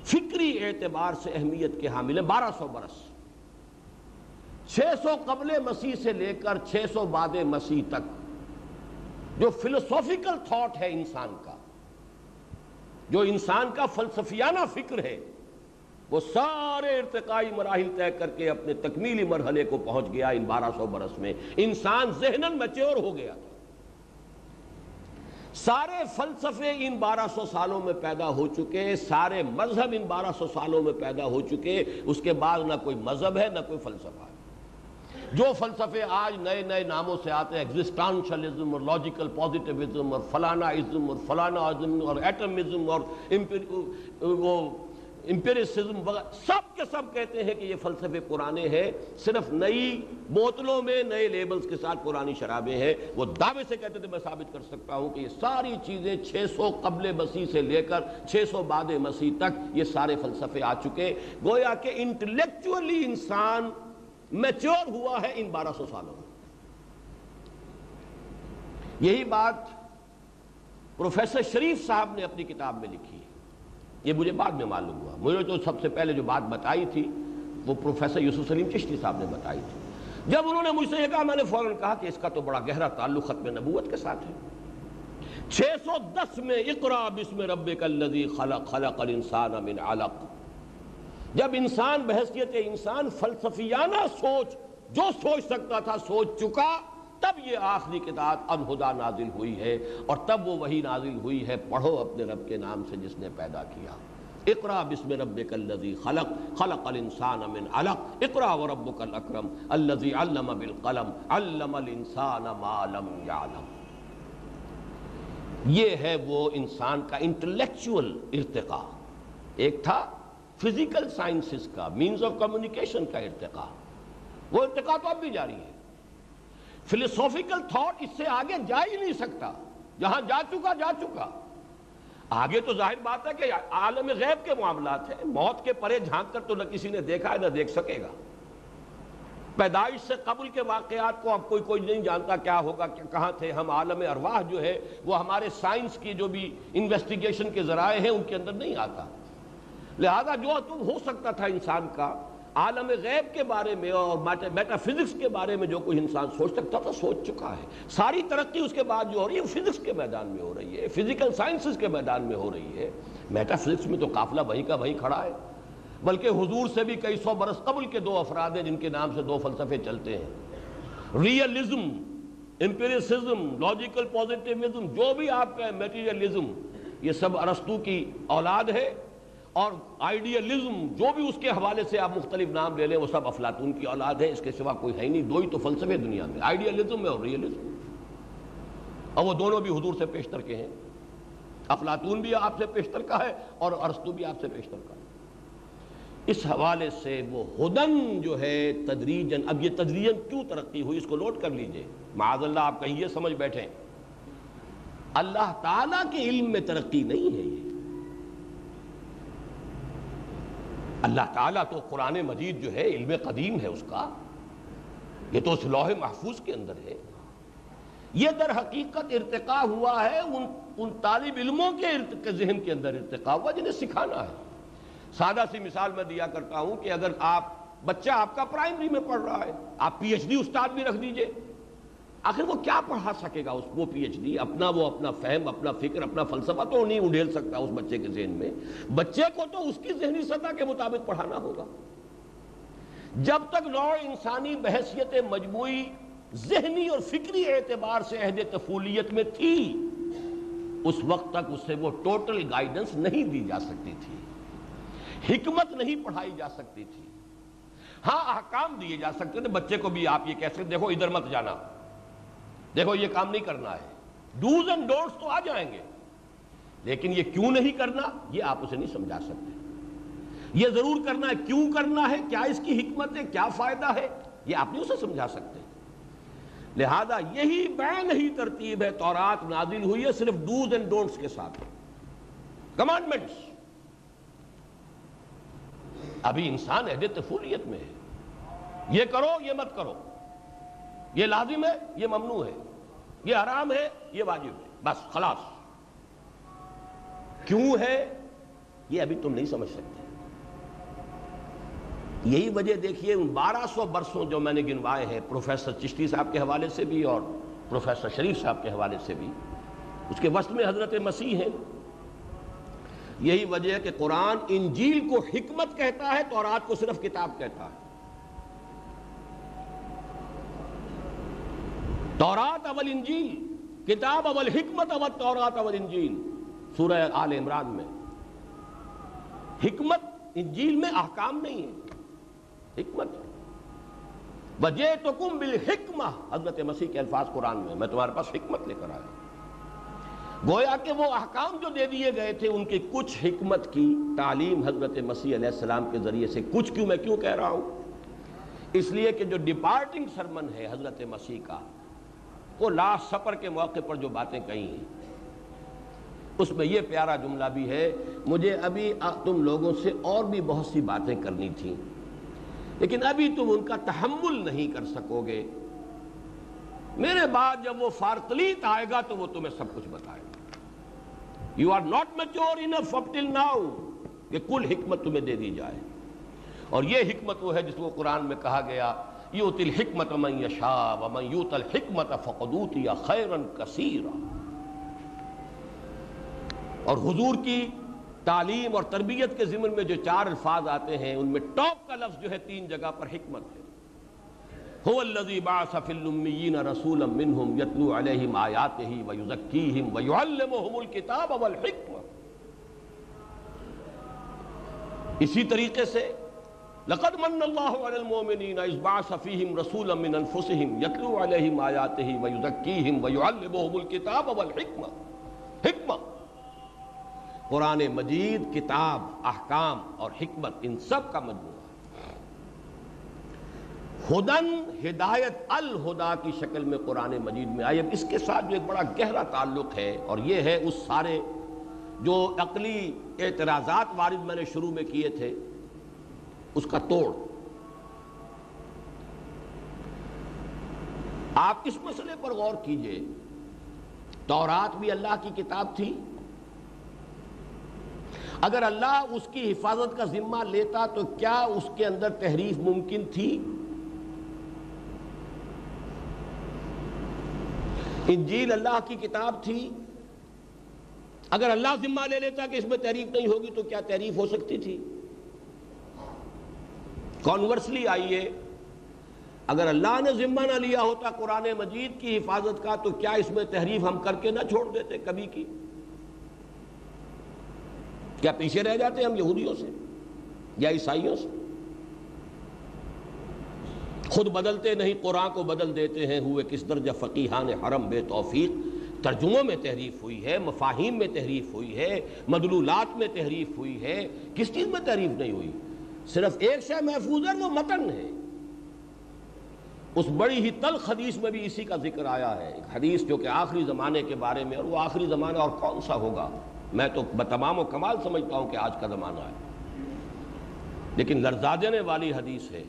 فکری اعتبار سے اہمیت کے حامل ہیں، بارہ سو برس۔ چھ سو قبل مسیح سے لے کر چھ سو بعد مسیح تک، جو فلسوفیکل تھاٹ ہے انسان کا، جو انسان کا فلسفیانہ فکر ہے، وہ سارے ارتقائی مراحل طے کر کے اپنے تکمیلی مرحلے کو پہنچ گیا ان بارہ سو برس میں۔ انسان ذہنن میچور ہو گیا تھا۔ سارے فلسفے ان بارہ سو سالوں میں پیدا ہو چکے، سارے مذہب ان بارہ سو سالوں میں پیدا ہو چکے، اس کے بعد نہ کوئی مذہب ہے، نہ کوئی فلسفہ ہے۔ جو فلسفے آج نئے نئے ناموں سے آتے ہیں ایگزسٹانشلزم اور لاجیکل پازیٹیوزم اور فلانا ازم اور فلانا ازم اور ایٹمزم اور وہ امپیریسزم وغیرہ سب کے سب کہتے ہیں کہ یہ فلسفے پرانے ہیں، صرف نئی بوتلوں میں، نئے لیبلز کے ساتھ پرانی شرابیں ہیں۔ وہ دعوے سے کہتے تھے، میں ثابت کر سکتا ہوں کہ یہ ساری چیزیں چھ سو قبل مسیح سے لے کر چھ سو بعد مسیح تک یہ سارے فلسفے آ چکے۔ گویا کہ انٹلیکچولی انسان میچور ہوا ہے ان بارہ سو سالوں میں۔ یہی بات پروفیسر شریف صاحب نے اپنی کتاب میں لکھی۔ یہ مجھے بعد میں معلوم ہوا۔ مجھے تو سب سے پہلے جو بات بتائی تھی، وہ پروفیسر یوسف سلیم چشتی صاحب نے بتائی تھی۔ جب انہوں نے مجھ سے یہ کہا، میں نے فوراً کہا کہ اس کا تو بڑا گہرا تعلق ختم نبوت کے ساتھ ہے۔ چھ سو دس میں اقرا بسم ربک الذی خلق خلق الانسان من علق۔ جب انسان، بحثیت انسان، فلسفیانہ سوچ، جو سوچ سکتا تھا، سوچ چکا۔ تب یہ آخری کتاب الہدا نازل ہوئی ہے اور تب وہ وہی نازل ہوئی ہے، پڑھو اپنے رب کے نام سے جس نے پیدا کیا۔ اقرا بسم ربک الذی خلق خلق الانسان من علق۔ اقرا وربک الاکرم، الذی علم بالقلم، علم الانسان ما لم يعلم یہ ہے وہ انسان کا انٹلیکچول ارتقا ایک تھا فزیکل سائنسز کا مینز آف کمیونیکیشن کا ارتقا وہ ارتقا تو اب بھی جاری ہے۔ فلسوفیکل تھاٹ اس سے آگے جا ہی نہیں سکتا۔ جہاں جا چکا جا چکا۔ آگے تو ظاہر بات ہے کہ عالم غیب کے معاملات ہیں۔ موت کے پرے جھانک کر تو نہ کسی نے دیکھا ہے، نہ دیکھ سکے گا۔ پیدائش سے قبل کے واقعات کو اب کوئی کوئی نہیں جانتا کیا ہوگا کہاں تھے۔ ہم عالم ارواح جو ہے وہ ہمارے سائنس کی جو بھی انویسٹیگیشن کے ذرائع ہیں، ان کے اندر نہیں آتا۔ لہذا جو تم ہو سکتا تھا انسان کا عالم غیب کے بارے میں اور میٹا فزکس کے بارے میں جو کوئی انسان سوچ سکتا تھا، سوچ چکا ہے۔ ساری ترقی اس کے بعد جو ہو رہی ہے فزکس کے میدان میں ہو رہی ہے فزیکل سائنسز کے میدان میں ہو رہی ہے۔ میٹا فزکس میں تو قافلہ وہیں کا وہیں کھڑا ہے۔ بلکہ حضور سے بھی کئی سو برس قبل کے دو افراد ہیں جن کے نام سے دو فلسفے چلتے ہیں۔ ریئلزم امپیریسزم لاجیکل پوزیٹیوزم جو بھی آپ کا میٹیریلزم یہ سب ارستو کی اولاد ہے۔ اور آئیڈیالزم جو بھی اس کے حوالے سے آپ مختلف نام لے لیں، وہ سب افلاطون کی اولاد ہے، اس کے سوا کوئی ہے نہیں۔ دو ہی تو فلسفے دنیا میں آئیڈیالزم میں اور ریئلزم اور وہ دونوں بھی حضور سے پیشتر کے ہیں۔ افلاطون بھی آپ سے پیشتر کا ہے اور ارستو بھی آپ سے پیشتر کا ہے۔ اس حوالے سے وہ ہدن جو ہے تدریجن اب یہ تدریجن کیوں ترقی ہوئی؟ اس کو نوٹ کر لیجیے۔ معاذ اللہ، آپ کہیں یہ سمجھ بیٹھیں۔ اللہ تعالیٰ کے علم میں ترقی نہیں ہے یہ۔ اللہ تعالیٰ تو قرآن مجید جو ہے، علم قدیم ہے اس کا۔ یہ تو اس لوح محفوظ کے اندر ہے۔ یہ در حقیقت ارتقا ہوا ہے، ان ان طالب علموں کے ذہن کے اندر ارتقا ہوا، جنہیں سکھانا ہے۔ سادہ سی مثال میں دیا کرتا ہوں کہ اگر آپ، بچہ آپ کا پرائمری میں پڑھ رہا ہے، آپ پی ایچ ڈی استاد بھی رکھ دیجیے۔ آخر وہ کیا پڑھا سکے گا اس وہ پی ایچ ڈی؟ اپنا وہ اپنا فہم، اپنا فکر، اپنا فلسفہ تو نہیں اڈھیل سکتا اس بچے کے ذہن میں۔ بچے کو تو اس کی ذہنی سطح کے مطابق پڑھانا ہوگا۔ جب تک نوع انسانی بحثیت مجموعی ذہنی اور فکری اعتبار سے عہد تفولیت میں تھی، اس وقت تک اس سے وہ ٹوٹل گائیڈنس نہیں دی جا سکتی تھی۔ حکمت نہیں پڑھائی جا سکتی تھی۔ ہاں احکام دیے جا سکتے تھے۔ بچے کو بھی آپ یہ کہہ سکتے، دیکھو، ادھر مت جانا۔ دیکھو، یہ کام نہیں کرنا ہے۔ ڈوز اینڈ ڈونٹس تو آ جائیں گے۔ لیکن یہ کیوں نہیں کرنا؟ یہ آپ اسے نہیں سمجھا سکتے۔ یہ ضرور کرنا ہے۔ کیوں کرنا ہے؟ کیا اس کی حکمت ہے؟ کیا فائدہ ہے؟ یہ آپ نہیں اسے سمجھا سکتے۔ لہذا یہی بین ہی ترتیب ہے۔ تورات نازل ہوئی ہے صرف ڈوز اینڈ ڈونٹس کے ساتھ۔ کمانڈمنٹس ابھی انسان ہے تفولیت میں ہے۔ یہ کرو، یہ مت کرو۔ یہ لازم ہے، یہ ممنوع ہے۔ یہ حرام ہے، یہ واجب ہے۔ بس، خلاص۔ کیوں ہے؟ یہ ابھی تم نہیں سمجھ سکتے۔ یہی وجہ دیکھیے ان بارہ سو برسوں جو میں نے گنوائے ہیں، پروفیسر چشتی صاحب کے حوالے سے بھی اور پروفیسر شریف صاحب کے حوالے سے بھی۔ اس کے وسط میں حضرت مسیح ہیں۔ یہی وجہ ہے کہ قرآن انجیل کو حکمت کہتا ہے تو رات کو صرف کتاب کہتا ہے۔ تورات اول انجیل، کتاب اول حکمت اول تورات اول انجیل، سورہ آل عمران میں۔ حکمت انجیل میں احکام نہیں ہے۔ حکمت۔ وجہ تو کم بالحکمہ، حضرت مسیح کے الفاظ قرآن میں میں تمہارے پاس حکمت لے کر آیا گویا کہ وہ احکام جو دے دیے گئے تھے، ان کی کچھ حکمت کی تعلیم حضرت مسیح علیہ السلام کے ذریعے سے کچھ کیوں میں کیوں کہہ رہا ہوں؟ اس لیے کہ جو ڈپارٹنگ سرمن ہے حضرت مسیح کا وہ لاسٹ سفر کے موقع پر جو باتیں کہی ہیں۔ اس میں یہ پیارا جملہ بھی ہے، مجھے ابھی تم لوگوں سے اور بھی بہت سی باتیں کرنی تھیں۔ لیکن ابھی تم ان کا تحمل نہیں کر سکو گے میرے بعد جب وہ فارتلیت آئے گا تو وہ تمہیں سب کچھ بتائے گا۔ You are not mature enough up till now کہ کل حکمت تمہیں دے دی جائے۔ اور یہ حکمت وہ ہے جس کو قرآن میں کہا گیا۔ یوت الحکمت من یشا ومن یوت الحکمت فقدوت یا خیرن کثیرا اور حضور کی تعلیم اور تربیت کے ضمن میں جو چار الفاظ آتے ہیں، ان میں ٹاپ کا لفظ جو ہے تین جگہ پر حکمت ہے۔ هو الذي بعث في الاميين رسولا منهم يتلو عليهم آياته ويزكيهم ويعلمهم الكتاب والحكمة اسی طریقے سے لقد من الله على المؤمنين اذ بعث فيهم رسولا من انفسهم يتلو عليهم آياته ويزكيهم ويعلمهم الكتاب والحكمة حکمہ۔ قرآن مجید، کتاب، احکام اور حکمت، ان سب کا مجموعہ۔ ہدن، ہدایت الہدا کی شکل میں قرآن مجید میں آئی۔ اب اس کے ساتھ جو ایک بڑا گہرا تعلق ہے اور یہ ہے اس سارے جو عقلی اعتراضات وارد میں نے شروع میں کیے تھے۔ اس کا توڑ۔ آپ اس مسئلے پر غور کیجیے۔ تورات بھی اللہ کی کتاب تھی۔ اگر اللہ اس کی حفاظت کا ذمہ لیتا تو کیا اس کے اندر تحریف ممکن تھی؟ انجیل اللہ کی کتاب تھی۔ اگر اللہ ذمہ لے لیتا کہ اس میں تحریف نہیں ہوگی تو کیا تحریف ہو سکتی تھی؟ کانورسلی آئیے، اگر اللہ نے ذمہ نہ لیا ہوتا قرآن مجید کی حفاظت کا، تو کیا اس میں تحریف ہم کر کے نہ چھوڑ دیتے کبھی کی؟ کیا پیچھے رہ جاتے ہم یہودیوں سے یا عیسائیوں سے؟ خود بدلتے نہیں، قرآن کو بدل دیتے ہیں، ہوئے کس درجہ فقیحان حرم، بے توفیق، ترجموں میں تحریف ہوئی ہے، مفاہیم میں تحریف ہوئی ہے، مدلولات میں تحریف ہوئی ہے، کس چیز میں تحریف نہیں ہوئی؟ صرف ایک شے محفوظ ہے، وہ متن ہے۔ اس بڑی ہی تلخ حدیث میں بھی اسی کا ذکر آیا ہے۔ ایک حدیث جو کہ آخری زمانے کے بارے میں، اور وہ آخری زمانہ اور کون سا ہوگا؟ میں تو بتمام و کمال سمجھتا ہوں کہ آج کا زمانہ ہے۔ لیکن لرزا دینے والی حدیث ہے۔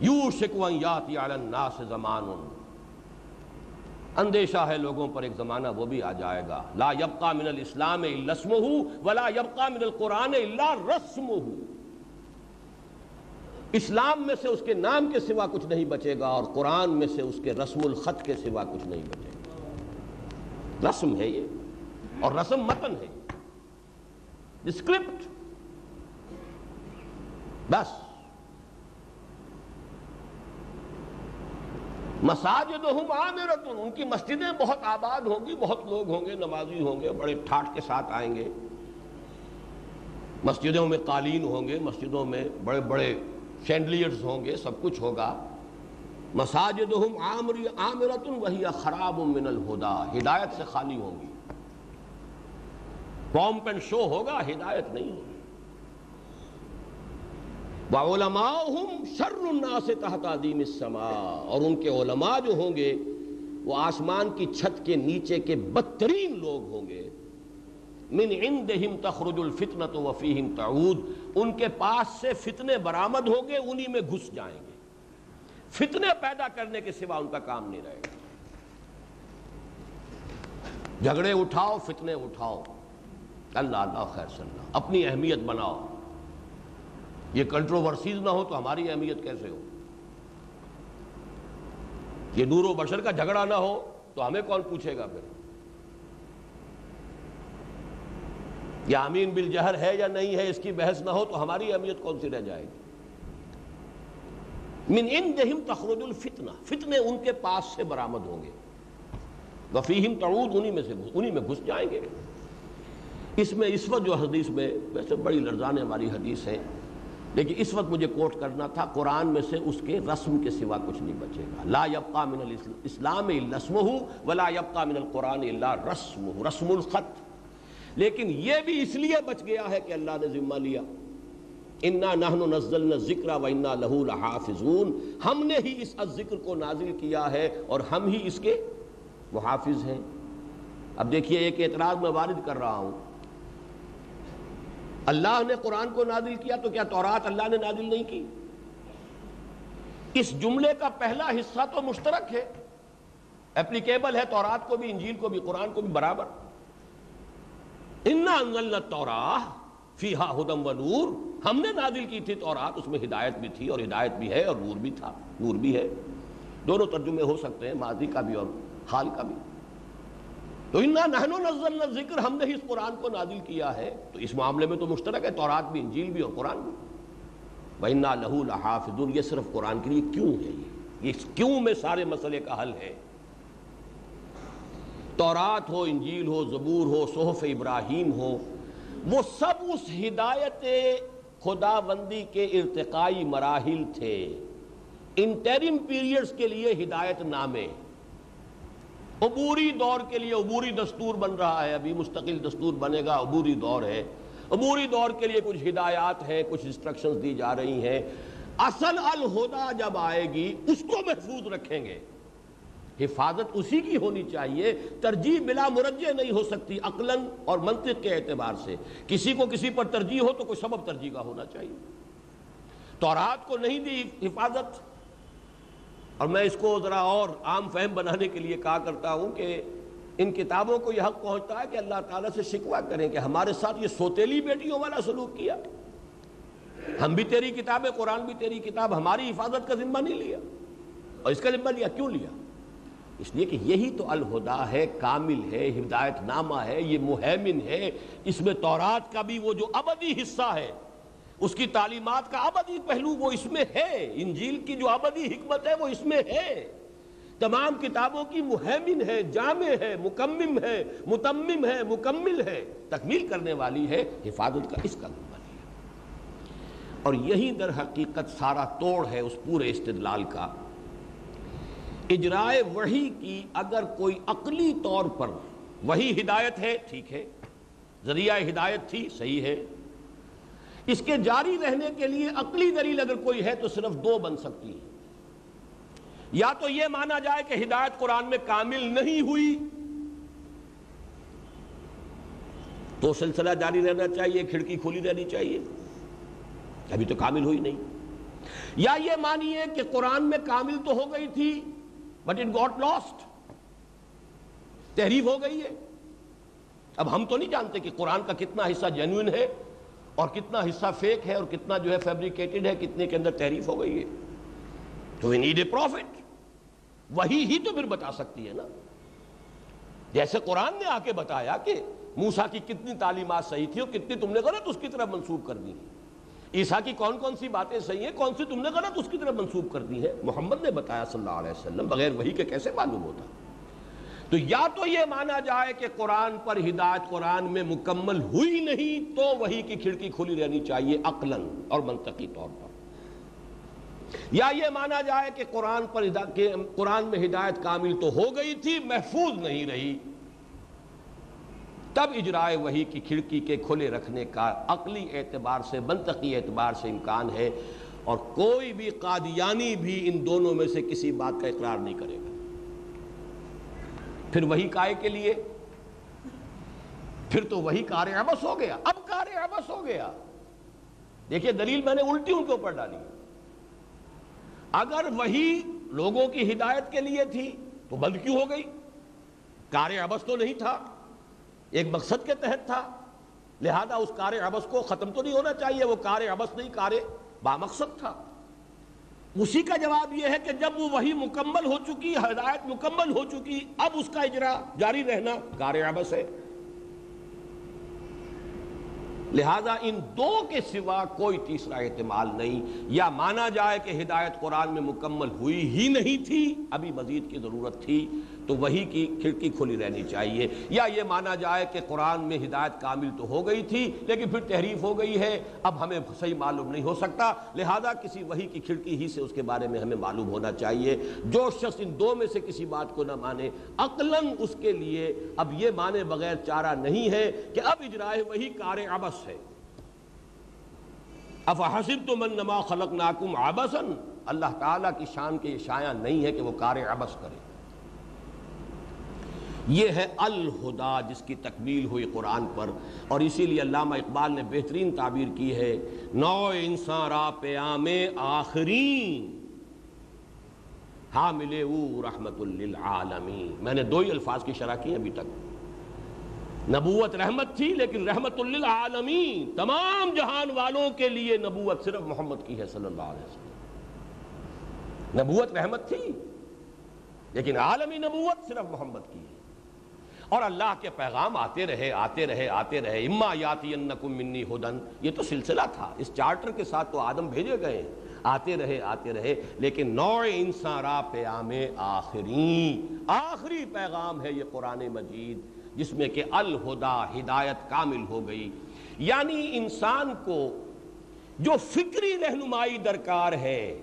یو شکوان یاتی الناس زمان۔ اندیشہ ہے لوگوں پر ایک زمانہ وہ بھی آ جائے گا۔ لا یبقا من الاسلام لسم ولا یبقا من القرآن الا رسم اسلام میں سے اس کے نام کے سوا کچھ نہیں بچے گا اور قرآن میں سے اس کے رسم الخط کے سوا کچھ نہیں بچے گا۔ رسم ہے یہ، اور رسم متن ہے۔ اسکرپٹ بس۔ مساجد عامرتن ان کی مسجدیں بہت آباد ہوں گی، بہت لوگ ہوں گے، نمازی ہوں گے، بڑے ٹھاٹ کے ساتھ آئیں گے۔ مسجدوں میں قالین ہوں گے، مسجدوں میں بڑے بڑے شینڈلیئرز ہوں گے، سب کچھ ہوگا۔ مساجد عامرتن وہی خراب من الہدا، ہدایت سے خالی ہوں گی۔ پومپ اینڈ شو ہوگا، ہدایت نہیں ہوگی۔ وَعُلَمَاؤُهُمْ شَرُّ النَّاسِ تَحْتَ عَدِيمِ السَّمَاءِ، اور ان کے علماء جو ہوں گے، وہ آسمان کی چھت کے نیچے کے بدترین لوگ ہوں گے۔ من عندہم تخرج الفتنة وفیہم تعود، ان کے پاس سے فتنے برآمد ہوں گے، انہی میں گھس جائیں گے۔ فتنے پیدا کرنے کے سوا ان کا کام نہیں رہے گا۔ جھگڑے اٹھاؤ، فتنے اٹھاؤ۔ اللہ اللہ، خیر صلی اپنی اہمیت بناؤ۔ یہ کنٹروورسیز نہ ہو تو ہماری اہمیت کیسے ہو؟ یہ نور و بشر کا جھگڑا نہ ہو تو ہمیں کون پوچھے گا پھر؟ یا امین بالجہر ہے یا نہیں ہے اس کی بحث نہ ہو تو ہماری اہمیت کون سی رہ جائے گی؟ من ان دہم تخرج الفتنہ، فتنے ان کے پاس سے برآمد ہوں گے۔ وفیہم تعود، انہی میں سے انہی میں گھس جائیں گے۔ اس میں اس وقت جو حدیث میں ویسے بڑی لرزانے والی حدیث ہے، لیکن اس وقت مجھے کوٹ کرنا تھا، قرآن میں سے اس کے رسم کے سوا کچھ نہیں بچے گا۔ لا یبقى من الاسلام اسلام ولا يبقى من القرآن الا رسم رسم الخط۔ لیکن یہ بھی اس لیے بچ گیا ہے کہ اللہ نے ذمہ لیا۔ انا نحن نزلنا الذکر و انا له لحافظون۔ ہم نے ہی اس ذکر کو نازل کیا ہے اور ہم ہی اس کے محافظ ہیں۔ اب دیکھیے ایک اعتراض میں وارد کر رہا ہوں۔ اللہ نے قرآن کو نازل کیا تو کیا تورات اللہ نے نازل نہیں کی؟ اس جملے کا پہلا حصہ تو مشترک ہے۔ اپلیکیبل ہے تورات کو بھی، انجیل کو بھی، قرآن کو بھی، برابر۔ انا تورا فیحا ہدم و نور ہم نے نازل کی تھی تورات، اس میں ہدایت بھی تھی اور ہدایت بھی ہے اور نور بھی تھا، نور بھی ہے۔ دونوں ترجمے ہو سکتے ہیں، ماضی کا بھی اور حال کا بھی۔ تو انا نہنو نزلنا ذکر ہم نے ہی اس قرآن کو نازل کیا ہے۔ تو اس معاملے میں تو مشترک ہے، تورات بھی، انجیل بھی اور قرآن بھی۔ وَإِنَّا لَهُ لَحَافِظُونَ، یہ صرف قرآن کے لیے کیوں ہے یہ؟ یہ کیوں میں سارے مسئلے کا حل ہے؟ تورات ہو، انجیل ہو، زبور ہو، صحف ابراہیم ہو، وہ سب اس ہدایت خدا بندی کے ارتقائی مراحل تھے۔ انٹرم پیریڈز کے لیے ہدایت نامے۔ عبوری دور کے لیے عبوری دستور بن رہا ہے، ابھی مستقل دستور بنے گا، عبوری دور ہے۔ عبوری دور کے لیے کچھ ہدایات ہیں، کچھ انسٹرکشنز دی جا رہی ہیں۔ اصل الہدا جب آئے گی، اس کو محفوظ رکھیں گے۔ حفاظت اسی کی ہونی چاہیے، ترجیح بلا مرجع نہیں ہو سکتی عقلاً اور منطق کے اعتبار سے۔ کسی کو کسی پر ترجیح ہو تو کوئی سبب ترجیح کا ہونا چاہیے۔ تورات کو نہیں دی حفاظت۔ اور میں اس کو ذرا اور عام فہم بنانے کے لیے کہا کرتا ہوں کہ ان کتابوں کو یہ حق پہنچتا ہے کہ اللہ تعالیٰ سے شکوہ کریں کہ ہمارے ساتھ یہ سوتیلی بیٹیوں والا سلوک کیا۔ ہم بھی تیری کتاب قرآن بھی تیری کتاب، ہماری حفاظت کا ذمہ نہیں لیا۔ اور اس کا ذمہ لیا، کیوں لیا؟ اس لیے کہ یہی تو الہدا ہے، کامل ہے، ہدایت نامہ ہے، یہ مہمن ہے۔ اس میں تورات کا بھی وہ جو ابدی حصہ ہے، اس کی تعلیمات کا ابدی پہلو وہ اس میں ہے۔ انجیل کی جو ابدی حکمت ہے وہ اس میں ہے۔ تمام کتابوں کی مہمن ہے، جامع ہے، مکمم ہے، متمم ہے، مکمل ہے۔ تکمیل کرنے والی ہے، حفاظت کا اس کا ذمہ لیا اور یہی در حقیقت سارا توڑ ہے اس پورے استدلال کا۔ اجرائے وحی کی اگر کوئی عقلی طور پر وہی ہدایت ہے، ٹھیک ہے، ذریعہ ہدایت تھی، صحیح ہے۔ اس کے جاری رہنے کے لیے عقلی دلیل اگر کوئی ہے تو صرف دو بن سکتی ہے یا تو یہ مانا جائے کہ ہدایت قرآن میں کامل نہیں ہوئی، تو سلسلہ جاری رہنا چاہیے، کھڑکی کھولی رہنی چاہیے۔ ابھی تو کامل ہوئی نہیں۔ یا یہ مانیے کہ قرآن میں کامل تو ہو گئی تھی بٹ اٹ گاٹ لاسٹ تحریف ہو گئی ہے. اب ہم تو نہیں جانتے کہ قرآن کا کتنا حصہ جینوئن ہے اور کتنا حصہ فیک ہے اور کتنا جو ہے فیبریکیٹڈ ہے، کتنے کے اندر تحریف ہو گئی ہے. تو وی نیڈ اے پروفٹ وہی ہی تو پھر بتا سکتی ہے نا. جیسے قرآن نے آ کے بتایا کہ موسا کی کتنی تعلیمات صحیح تھی اور کتنی تم نے غلط اس کی طرف منسوب کر دی۔ عیسیٰ کی کون کون سی باتیں صحیح ہیں؟ کون سی تم نے غلط اس کی طرف منسوب کر دی ہے محمد نے بتایا صلی اللہ علیہ وسلم، بغیر وہی کے کیسے معلوم ہوتا؟ تو یا تو یہ مانا جائے کہ قرآن پر ہدایت قرآن میں مکمل ہوئی نہیں، تو وہی کی کھڑکی کھلی رہنی چاہیے عقلاً اور منطقی طور پر۔ یا یہ مانا جائے کہ قرآن پر قرآن میں ہدایت کامل تو ہو گئی تھی، محفوظ نہیں رہی تب اجرائے وہی کی کھڑکی کے کھلے رکھنے کا عقلی اعتبار سے، منطقی اعتبار سے امکان ہے اور کوئی بھی قادیانی بھی ان دونوں میں سے کسی بات کا اقرار نہیں کرے گا۔ پھر وہی کائے کے لیے؟ پھر تو وہی کار عبس ہو گیا۔ اب کار عبس ہو گیا۔ دیکھیے، دلیل میں نے الٹی ان کے اوپر ڈالی۔ اگر وہی لوگوں کی ہدایت کے لیے تھی تو بند کیوں ہو گئی؟ کار عبس تو نہیں تھا۔ ایک مقصد کے تحت تھا۔ لہذا اس کار عبس کو ختم تو نہیں ہونا چاہیے، وہ کار عبس نہیں، کار با مقصد تھا۔ اسی کا جواب یہ ہے کہ جب وہ وہی مکمل ہو چکی، ہدایت مکمل ہو چکی، اب اس کا اجرا جاری رہنا کار عبس ہے۔ لہذا ان دو کے سوا کوئی تیسرا احتمال نہیں۔ یا مانا جائے کہ ہدایت قرآن میں مکمل ہوئی ہی نہیں تھی، ابھی مزید کی ضرورت تھی۔ تو وہی کی کھڑکی کھلی رہنی چاہیے۔ یا یہ مانا جائے کہ قرآن میں ہدایت کامل تو ہو گئی تھی، لیکن پھر تحریف ہو گئی ہے۔ اب ہمیں صحیح معلوم نہیں ہو سکتا۔ لہذا کسی وہی کی کھڑکی ہی سے اس کے بارے میں ہمیں معلوم ہونا چاہیے۔ جو شخص ان دو میں سے کسی بات کو نہ مانے، عقلاً اس کے لیے اب یہ مانے بغیر چارہ نہیں ہے کہ اب اجرائے وہی کار عبس ہے۔ افحسب تو من نما خلق ناکم آبسن اللہ تعالیٰ کی شان کے یہ شایع نہیں ہے کہ وہ کار عبس کرے۔ یہ ہے الہدا جس کی تکمیل ہوئی قرآن پر اور اسی لیے علامہ اقبال نے بہترین تعبیر کی ہے، نو انسان را پیام آخرین، حامل او رحمت للعالمین۔ میں نے دو ہی الفاظ کی شرح کی ابھی تک۔ نبوت رحمت تھی لیکن رحمت للعالمین، تمام جہان والوں کے لیے نبوت صرف محمد کی ہے صلی اللہ علیہ وسلم۔ نبوت رحمت تھی لیکن عالمی نبوت صرف محمد کی ہے۔ اور اللہ کے پیغام آتے رہے آتے رہے آتے رہے۔ اما یاتی منی ہدن یہ تو سلسلہ تھا۔ اس چارٹر کے ساتھ تو آدم بھیجے گئے آتے رہے آتے رہے۔ لیکن نوع انسان را پیام آخری۔ آخری پیغام ہے یہ قرآن مجید، جس میں کہ الہدا، ہدایت کامل ہو گئی۔ یعنی انسان کو جو فکری رہنمائی درکار ہے،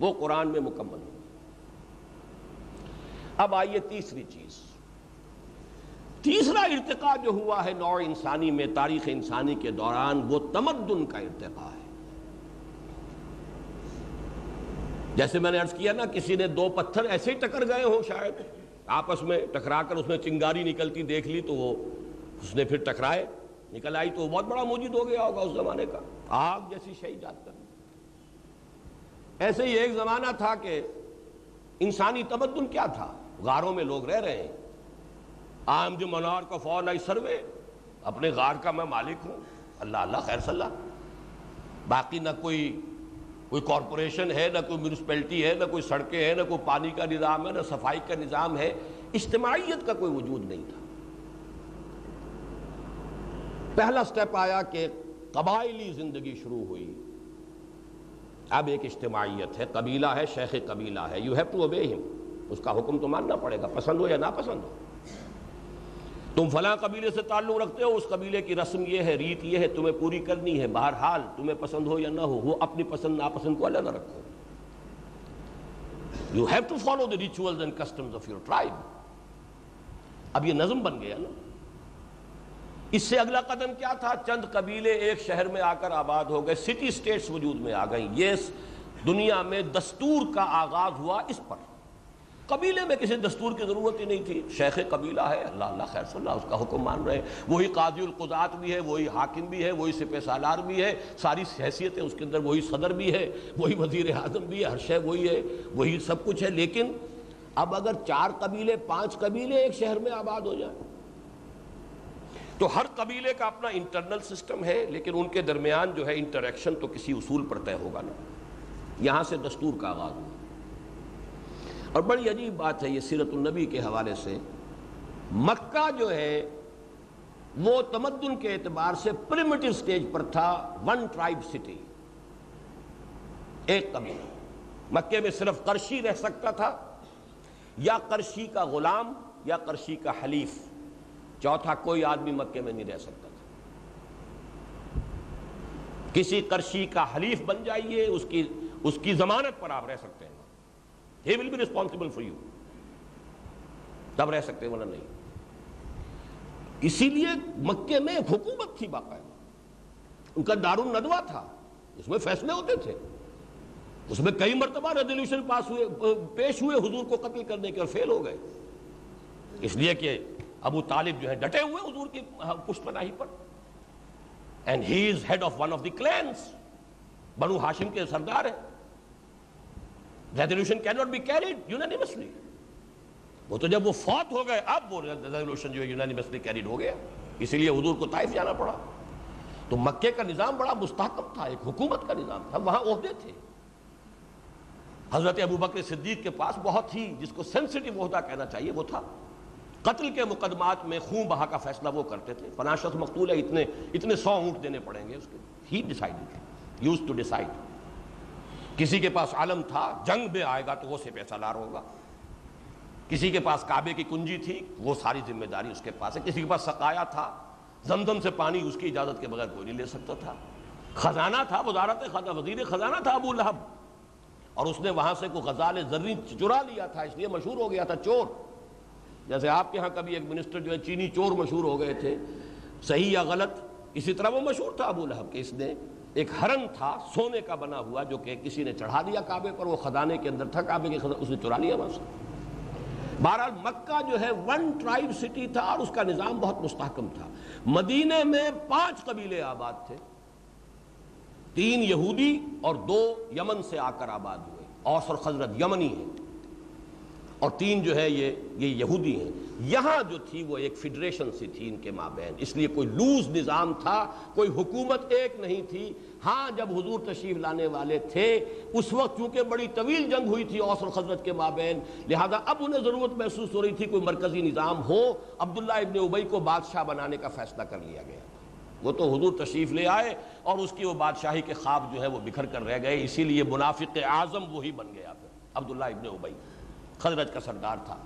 وہ قرآن میں مکمل ہو اب آئیے تیسری چیز۔ تیسرا ارتقاء جو ہوا ہے نوع انسانی میں، تاریخ انسانی کے دوران، وہ تمدن کا ارتقاء ہے۔ جیسے میں نے عرض کیا نا، کسی نے دو پتھر ایسے ہی ٹکر گئے ہوں شاید، آپس میں ٹکرا کر اس میں چنگاری نکلتی دیکھ لی تو وہ اس نے پھر ٹکرائے، نکل آئی تو وہ بہت بڑا موجود ہو گیا ہوگا اس زمانے کا۔ آگ جیسی شہید جات کر ایسے ہی ایک زمانہ تھا کہ انسانی تمدن کیا تھا؟ غاروں میں لوگ رہ رہے ہیں۔ عام جو منار کا فون آئی سروے اپنے غار کا میں مالک ہوں۔ اللہ اللہ، خیر صلی اللہ باقی نہ کوئی کوئی کارپوریشن ہے، نہ کوئی میونسپلٹی ہے، نہ کوئی سڑکیں ہیں، نہ کوئی پانی کا نظام ہے، نہ صفائی کا نظام ہے۔ اجتماعیت کا کوئی وجود نہیں تھا۔ پہلا سٹیپ آیا کہ قبائلی زندگی شروع ہوئی۔ اب ایک اجتماعیت ہے، قبیلہ ہے، شیخ قبیلہ ہے۔ یو ہیو ٹو اوبے ہم اس کا حکم تو ماننا پڑے گا، پسند ہو یا نہ پسند ہو۔ تم فلاں قبیلے سے تعلق رکھتے ہو، اس قبیلے کی رسم یہ ہے، ریت یہ ہے، تمہیں پوری کرنی ہے، بہرحال تمہیں پسند ہو یا نہ ہو، وہ اپنی پسند، ناپسند کو نہ رکھو۔ You have to follow the rituals and customs of your tribe اب یہ نظم بن گیا نا۔ اس سے اگلا قدم کیا تھا؟ چند قبیلے ایک شہر میں آ کر آباد ہو گئے سٹی سٹیٹس وجود میں آ گئیں۔ یہ دنیا میں دستور کا آغاز ہوا اس پر۔ قبیلے میں کسی دستور کی ضرورت ہی نہیں تھی۔ شیخ قبیلہ ہے، اللہ اللہ خیر صلی اللہ اس کا حکم مان رہے ہیں۔ وہی قاضی القضات بھی ہے، وہی حاکم بھی ہے، وہی سپہ سالار بھی ہے۔ ساری حیثیتیں اس کے اندر، وہی صدر بھی ہے، وہی وزیر اعظم بھی ہے، ہر شے وہی ہے، وہی سب کچھ ہے۔ لیکن اب اگر چار قبیلے، پانچ قبیلے ایک شہر میں آباد ہو جائیں، تو ہر قبیلے کا اپنا انٹرنل سسٹم ہے، لیکن ان کے درمیان جو ہے انٹریکشن تو کسی اصول پر طے ہوگا نا یہاں سے دستور کا آغاز ہوا۔ اور بڑی عجیب بات ہے یہ سیرت النبی کے حوالے سے۔ مکہ جو ہے، وہ تمدن کے اعتبار سے پریمیٹو سٹیج پر تھا ون ٹرائب سٹی ایک قبیلہ۔ مکے میں صرف کرشی رہ سکتا تھا، یا کرشی کا غلام، یا کرشی کا حلیف۔ چوتھا کوئی آدمی مکے میں نہیں رہ سکتا تھا۔ کسی کرشی کا حلیف بن جائیے، اس کی اس کی ضمانت پر آپ رہ سکتے he will be responsible for you تب رہ سکتے ورنہ نہیں. اسی لیے مکے میں ایک حکومت تھی باقاعدہ. ان کا دار الندوا تھا. اس میں فیصلے ہوتے تھے. اس میں کئی مرتبہ ریزولوشن پاس ہوئے، پیش ہوئے حضور کو قتل کرنے کے اور فیل ہو گئے. اس لیے کہ ابو طالب جو ہے ڈٹے ہوئے حضور کی پشت پناہی پر. And he is head of one of the clans Banu Hashim کے سردار ہے ریزولوشن کی ناٹ بی کیریڈ یونانیمسلی وہ تو جب وہ فوت ہو گئے، اب وہ ریزولوشن جو ہے یونانیمسلی کیریڈ ہو گیا۔ اسی لیے حضور کو طائف جانا پڑا۔ تو مکے کا نظام بڑا مستحکم تھا، ایک حکومت کا نظام تھا، وہاں عہدے تھے۔ حضرت ابو بکر صدیق کے پاس بہت ہی، جس کو سینسٹیو عہدہ کہنا چاہیے، وہ تھا۔ قتل کے مقدمات میں خون بہا کا فیصلہ وہ کرتے تھے۔ فناشت مقتول ہے، اتنے اتنے سو اونٹ دینے پڑیں گے، اس کے۔ He decide used to decide کسی کے پاس عالم تھا، جنگ میں آئے گا تو وہ سے پیسہ لار ہوگا۔ کسی کے پاس کعبے کی کنجی تھی، وہ ساری ذمہ داری اس کے پاس ہے۔ کسی کے پاس سقایا تھا، زمزم سے پانی اس کی اجازت کے بغیر کوئی نہیں لے سکتا تھا۔ خزانہ تھا، وزارت وزیر خزانہ تھا ابو لہب۔ اور اس نے وہاں سے کوئی غزال زرین چرا لیا تھا، اس لیے مشہور ہو گیا تھا چور۔ جیسے آپ کے ہاں کبھی ایک منسٹر جو ہے، چینی چور مشہور ہو گئے تھے، صحیح یا غلط، اسی طرح وہ مشہور تھا ابو لہب کہ اس نے ایک ہرن تھا، سونے کا بنا ہوا جو کہ کسی نے چڑھا دیا کعبے پر، وہ خزانے کے اندر تھا، کعبے کے خزانے اس نے چرا لیا وہاں سے۔ بہرحال مکہ جو ہے ون ٹرائب سٹی تھا اور اس کا نظام بہت مستحکم تھا۔ مدینے میں پانچ قبیلے آباد تھے۔ تین یہودی اور دو یمن سے آ کر آباد ہوئے۔ اوس اور خزرت یمنی ہیں۔ اور تین جو ہے، یہ یہ یہودی ہیں۔ یہاں جو تھی، وہ ایک فیڈریشن سی تھی ان کے مابین۔ اس لیے کوئی لوز نظام تھا، کوئی حکومت ایک نہیں تھی۔ ہاں جب حضور تشریف لانے والے تھے، اس وقت چونکہ بڑی طویل جنگ ہوئی تھی اوسر خزرت کے مابین، لہذا اب انہیں ضرورت محسوس ہو رہی تھی کوئی مرکزی نظام ہو، عبداللہ ابن ابئی کو بادشاہ بنانے کا فیصلہ کر لیا گیا۔ وہ تو حضور تشریف لے آئے اور اس کی وہ بادشاہی کے خواب جو ہے وہ بکھر کر رہ گئے، اسی لیے منافق اعظم وہی بن گیا پھر عبداللہ ابن ابئی خزرت کا سردار تھا۔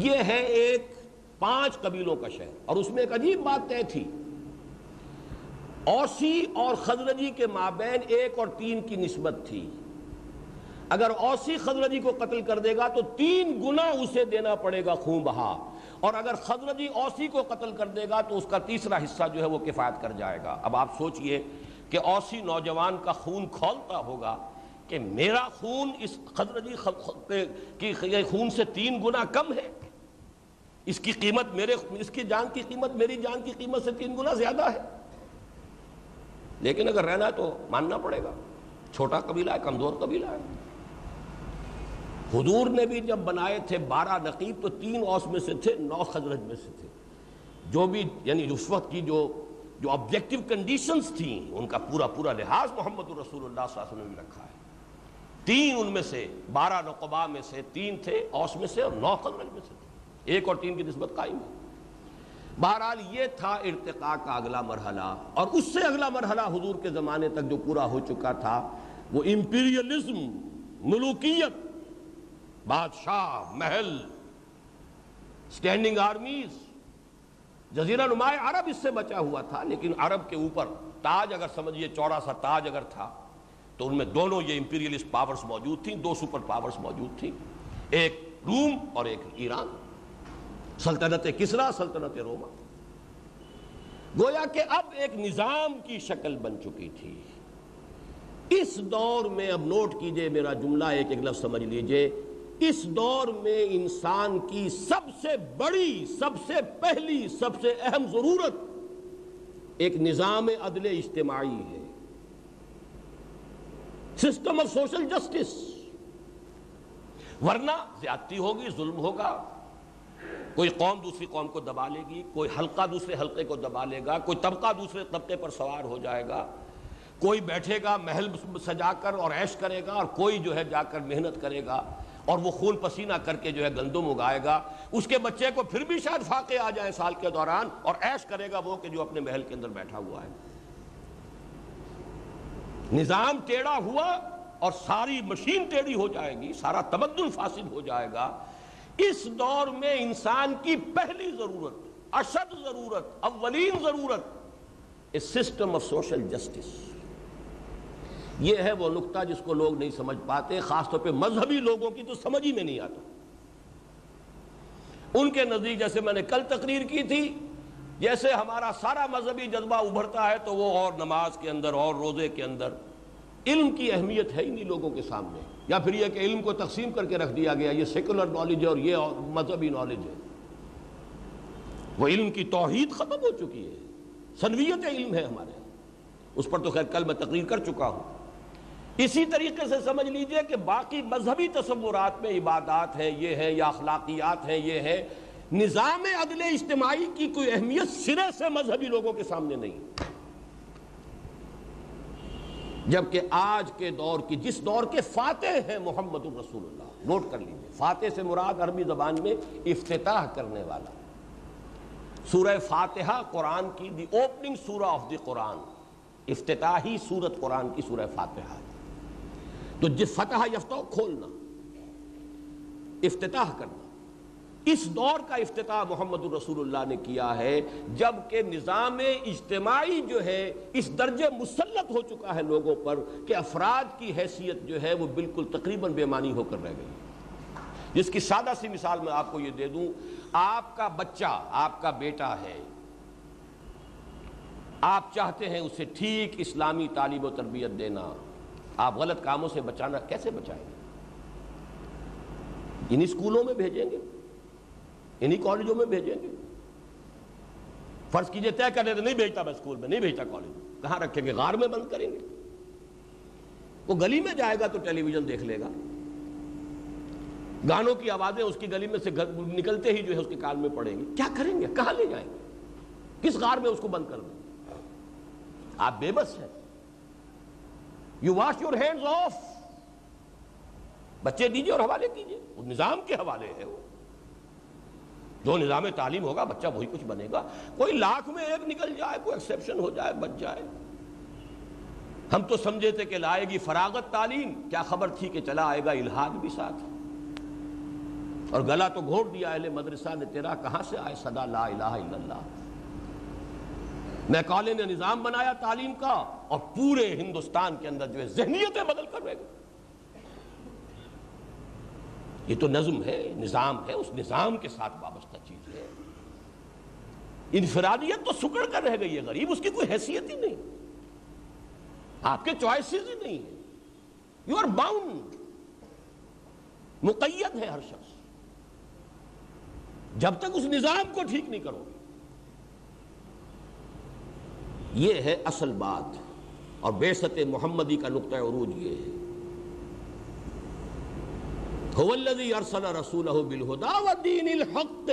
یہ ہے ایک پانچ قبیلوں کا شہر، اور اس میں ایک عجیب بات طے تھی۔ اوسی اور خزرجی کے مابین ایک اور تین کی نسبت تھی۔ اگر اوسی خزرجی کو قتل کر دے گا تو تین گنا اسے دینا پڑے گا خون بہا اور اگر خزرجی اوسی کو قتل کر دے گا تو اس کا تیسرا حصہ جو ہے وہ کفایت کر جائے گا۔ اب آپ سوچئے کہ اوسی نوجوان کا خون کھولتا ہوگا کہ میرا خون اس خزرجی کی خون سے تین گنا کم ہے؟ اس کی قیمت میرے اس کی جان کی قیمت میری جان کی قیمت سے تین گنا زیادہ ہے۔ لیکن اگر رہنا ہے تو ماننا پڑے گا۔ چھوٹا قبیلہ ہے، کمزور قبیلہ ہے۔ حضور نے بھی جب بنائے تھے بارہ نقیب، تو تین اوس میں سے تھے، نو خزرج میں سے تھے۔ جو بھی یعنی اس وقت کی جو جو آبجیکٹو کنڈیشنز تھیں، ان کا پورا پورا لحاظ محمد الرسول اللہ صلی اللہ علیہ وسلم نے رکھا ہے۔ تین ان میں سے، بارہ نقبہ میں سے تین تھے، اوس میں سے اور نو خزرج میں سے تھے۔ ایک اور تین کی نسبت قائم ہے۔ بہرحال یہ تھا ارتقاء کا اگلا مرحلہ اور اس سے اگلا مرحلہ حضور کے زمانے تک جو پورا ہو چکا تھا، وہ امپیریلزم، ملوکیت، بادشاہ، محل سٹینڈنگ آرمیز جزیرہ نمائے عرب اس سے بچا ہوا تھا، لیکن عرب کے اوپر تاج اگر سمجھئے چوڑا سا تاج اگر تھا، تو ان میں دونوں یہ امپیریلسٹ پاورز موجود تھیں، دو سپر پاورز موجود تھیں، ایک روم اور ایک ایران۔ سلطنت کسرا، سلطنت روما۔ گویا کہ اب ایک نظام کی شکل بن چکی تھی۔ اس دور میں اب نوٹ کیجیے میرا جملہ، ایک ایک لفظ سمجھ لیجیے۔ اس دور میں انسان کی سب سے بڑی، سب سے پہلی، سب سے اہم ضرورت ایک نظام عدل اجتماعی ہے۔ سسٹم آف سوشل جسٹس ورنہ زیادتی ہوگی، ظلم ہوگا۔ کوئی قوم دوسری قوم کو دبا لے گی، کوئی حلقہ دوسرے حلقے کو دبا لے گا، کوئی طبقہ دوسرے طبقے پر سوار ہو جائے گا۔ کوئی بیٹھے گا، محل سجا کر اور عیش کرے گا اور کوئی جو ہے جا کر محنت کرے گا اور وہ خون پسینہ کر کے جو ہے گندم اگائے گا۔ اس کے بچے کو پھر بھی شاید فاقے آ جائیں سال کے دوران اور عیش کرے گا وہ کہ جو اپنے محل کے اندر بیٹھا ہوا ہے۔ نظام ٹیڑھا ہوا اور ساری مشین ٹیڑھی ہو جائے گی، سارا تمدن فاسد ہو جائے گا۔ اس دور میں انسان کی پہلی ضرورت، اشد ضرورت، اولین ضرورت سسٹم آف سوشل جسٹس یہ ہے وہ نقطہ جس کو لوگ نہیں سمجھ پاتے، خاص طور پہ مذہبی لوگوں کی تو سمجھ ہی میں نہیں آتا۔ ان کے نزدیک جیسے میں نے کل تقریر کی تھی، جیسے ہمارا سارا مذہبی جذبہ ابھرتا ہے تو وہ اور نماز کے اندر اور روزے کے اندر۔ علم کی اہمیت ہے ہی نہیں لوگوں کے سامنے۔ یا پھر یہ کہ علم کو تقسیم کر کے رکھ دیا گیا، یہ سیکولر نالج ہے اور یہ مذہبی نالج ہے۔ وہ علم کی توحید ختم ہو چکی ہے۔ سنویت علم ہے ہمارے۔ اس پر تو خیر کل میں تقریر کر چکا ہوں۔ اسی طریقے سے سمجھ لیجیے کہ باقی مذہبی تصورات میں عبادات ہیں، یہ ہیں یا اخلاقیات ہیں، یہ ہے نظام عدل اجتماعی کی کوئی اہمیت سرے سے مذہبی لوگوں کے سامنے نہیں۔ جبکہ آج کے دور کی جس دور کے فاتح ہیں محمد الرسول اللہ، نوٹ کر لیجیے فاتح سے مراد عربی زبان میں افتتاح کرنے والا۔ سورہ فاتحہ قرآن کی دی اوپننگ سورہ آف دی قرآن، افتتاحی سورت قرآن کی سورہ فاتحہ۔ تو جس فتح یفتہ کھولنا، افتتاح کرنا۔ اس دور کا افتتاح محمد الرسول اللہ نے کیا ہے، جبکہ نظام اجتماعی جو ہے، اس درجے مسلط ہو چکا ہے لوگوں پر کہ افراد کی حیثیت جو ہے، وہ بالکل تقریباً بے معنی ہو کر رہ گئی۔ جس کی سادہ سی مثال میں آپ کو یہ دے دوں، آپ کا بچہ، آپ کا بیٹا ہے۔ آپ چاہتے ہیں اسے ٹھیک اسلامی تعلیم و تربیت دینا۔ آپ غلط کاموں سے بچانا کیسے بچائیں گے؟ ان اسکولوں میں بھیجیں گے؟ انہی کالجوں میں بھیجیں گے۔ فرض کیجیے طے کر تو نہیں بھیجتا میں اسکول میں، نہیں بھیجتا کالج میں۔ کہاں رکھیں گے؟ غار میں بند کریں گے۔ وہ گلی میں جائے گا تو ٹیلی ویژن دیکھ لے گا۔ گانوں کی آوازیں اس کی گلی میں سے نکلتے ہی جو ہے اس کے کان میں پڑیں گے کیا کریں گے؟ کہاں لے جائیں گے؟ کس غار میں اس کو بند کر دیں؟ آپ بے بس ہیں۔ You wash your hand of بچے دیجیے اور حوالے کیجیے۔ وہ نظام کے حوالے ہے وہ۔ جو نظام تعلیم ہوگا، بچہ وہی کچھ بنے گا۔ کوئی لاکھ میں ایک نکل جائے، کوئی ایکسیپشن ہو جائے، بچ جائے۔ ہم تو سمجھے تھے کہ لائے گی فراغت تعلیم، کیا خبر تھی کہ چلا آئے گا الہاد بھی ساتھ؟ اور گلا تو گھوٹ دیا، اہل مدرسہ نے، تیرا کہاں سے آئے؟ صدا لا الہ الا اللہ۔ میکالے نے نظام بنایا تعلیم کا، اور پورے ہندوستان کے اندر جو ہے ذہنیتیں بدل کر رہ گئے یہ تو نظم ہے، نظام ہے، اس نظام کے ساتھ وابستہ چیز ہے۔ انفرادیت تو سکڑ کر رہ گئی ہے، غریب، اس کی کوئی حیثیت ہی نہیں۔ آپ کے چوائسز ہی نہیں ہیں۔ یو آر باؤنڈ مقید ہے ہر شخص۔ جب تک اس نظام کو ٹھیک نہیں کرو یہ ہے اصل بات۔ اور بے محمدی کا نقطۂ عروج یہ ہے۔ الحق۔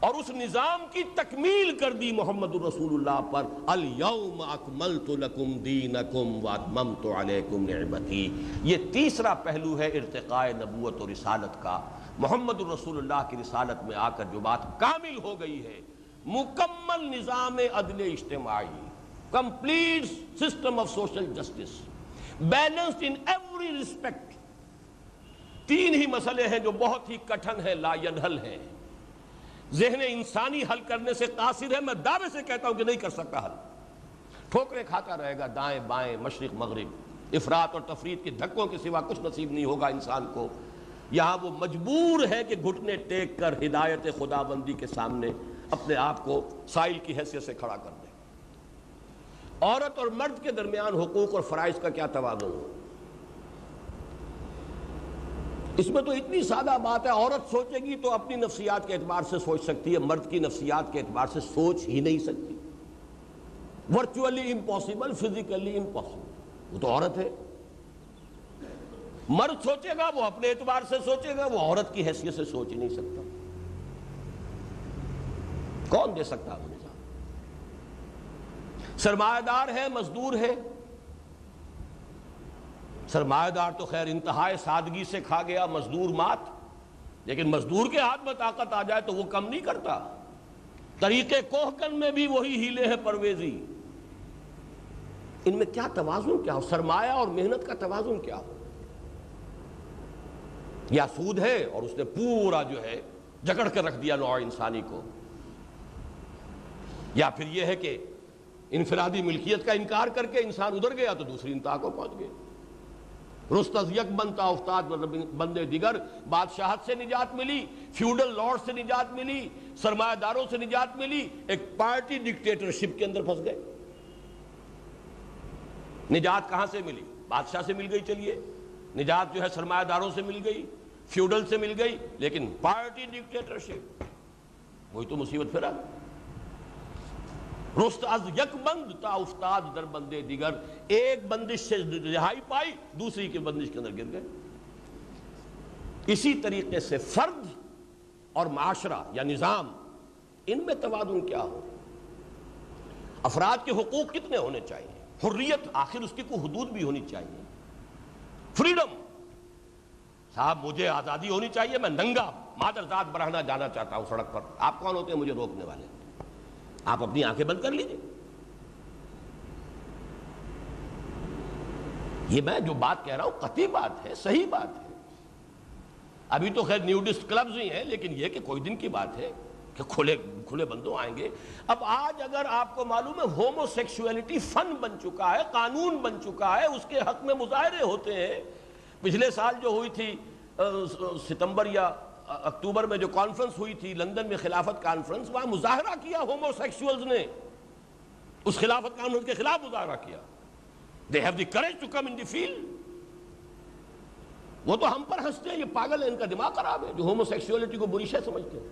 اور اس نظام کی تکمیل کر دی محمد الرسول اللہ پر۔ الیوم اکملت لکم دینکم واتممت علیکم نعمتی یہ تیسرا پہلو ہے ارتقاء نبوت و رسالت کا۔ محمد الرسول اللہ کی رسالت میں آ کر جو بات کامل ہو گئی ہے، مکمل نظام عدل اجتماعی۔ Complete system of social justice balanced in every respect تین ہی مسئلے ہیں جو بہت ہی کٹھن ہے لا ینحل ہے ذہن انسانی حل کرنے سے قاصر ہے۔ میں دعوے سے کہتا ہوں کہ نہیں کر سکتا حل۔ ٹھوکرے کھاتا رہے گا دائیں بائیں، مشرق، مغرب۔ افراد اور تفرید کے دھکوں کے سوا کچھ نصیب نہیں ہوگا انسان کو۔ یہاں وہ مجبور ہے کہ گھٹنے ٹیک کر ہدایت خدا بندی کے سامنے اپنے آپ کو سائل کی حیثیت سے کھڑا کر دے۔ عورت اور مرد کے درمیان حقوق اور فرائض کا کیا توازن ہو؟ اس میں تو اتنی سادہ بات ہے، عورت سوچے گی تو اپنی نفسیات کے اعتبار سے سوچ سکتی ہے، مرد کی نفسیات کے اعتبار سے سوچ ہی نہیں سکتی۔ ورچولی امپاسبل فزیکلی امپاسبل وہ تو عورت ہے۔ مرد سوچے گا، وہ اپنے اعتبار سے سوچے گا، وہ عورت کی حیثیت سے سوچ ہی نہیں سکتا۔ کون دے سکتا ہے نظام؟ سرمایہ دار ہے، مزدور ہے۔ سرمایہ دار تو خیر انتہائی سادگی سے کھا گیا مزدور مات، لیکن مزدور کے ہاتھ میں طاقت آ جائے تو وہ کم نہیں کرتا۔ طریقے کوہکن میں بھی وہی ہیلے ہیں پرویزی۔ ان میں کیا توازن کیا ہو؟ سرمایہ اور محنت کا توازن کیا ہو؟ یا سود ہے اور اس نے پورا جو ہے جگڑ کر رکھ دیا نوع انسانی کو۔ یا پھر یہ ہے کہ انفرادی ملکیت کا انکار کر کے انسان ادھر گیا تو دوسری انتہا کو پہنچ گئے رستز یک بنتا افتاد مطلب بندے دیگر، بادشاہت سے نجات ملی، فیوڈل لارڈ سے نجات ملی، سرمایہ داروں سے نجات ملی، ایک پارٹی ڈکٹیٹرشپ کے اندر پھنس گئے۔ نجات کہاں سے ملی؟ بادشاہ سے مل گئی، چلیے۔ نجات جو ہے سرمایہ داروں سے مل گئی، فیوڈل سے مل گئی، لیکن پارٹی ڈکٹیٹرشپ، وہی تو مصیبت پھر رست از یک بند تا افتاد در بندے دیگر، ایک بندش سے رہائی پائی، دوسری کے بندش کے اندر گر گئے۔ اسی طریقے سے فرد اور معاشرہ، یا نظام، ان میں توازن کیا ہو؟ افراد کے حقوق کتنے ہونے چاہیے؟ حریت آخر اس کی کوئی حدود بھی ہونی چاہیے۔ فریڈم، صاحب مجھے آزادی ہونی چاہیے، میں ننگا مادر ذات برہنا جانا چاہتا ہوں سڑک پر۔ آپ کون ہوتے ہیں؟ مجھے روکنے والے۔ آپ اپنی آنکھیں بند کر لیجیے یہ میں جو بات کہہ رہا ہوں قطعی بات ہے، صحیح بات ہے۔ ابھی تو خیر نیوڈسٹ کلبز ہی ہیں، لیکن یہ کہ کوئی دن کی بات ہے کہ کھلے کھلے بندوں آئیں گے۔ اب آج اگر آپ کو معلوم ہے ہومو سیکشولیٹی فن بن چکا ہے، قانون بن چکا ہے، اس کے حق میں مظاہرے ہوتے ہیں۔ پچھلے سال جو ہوئی تھی ستمبر یا اکتوبر میں جو کانفرنس ہوئی تھی، لندن میں خلافت کانفرنس وہاں مظاہرہ کیا ہومو سیکشولز نے۔ اس خلافت کانفرنس کے خلاف مظاہرہ کیا۔ They have the courage to come in the field وہ تو ہم پر ہنستے ہیں، یہ پاگل ہے ان کا دماغ خراب ہے۔ جو ہومو سیکشولیٹی کو بری شے سمجھتے ہیں۔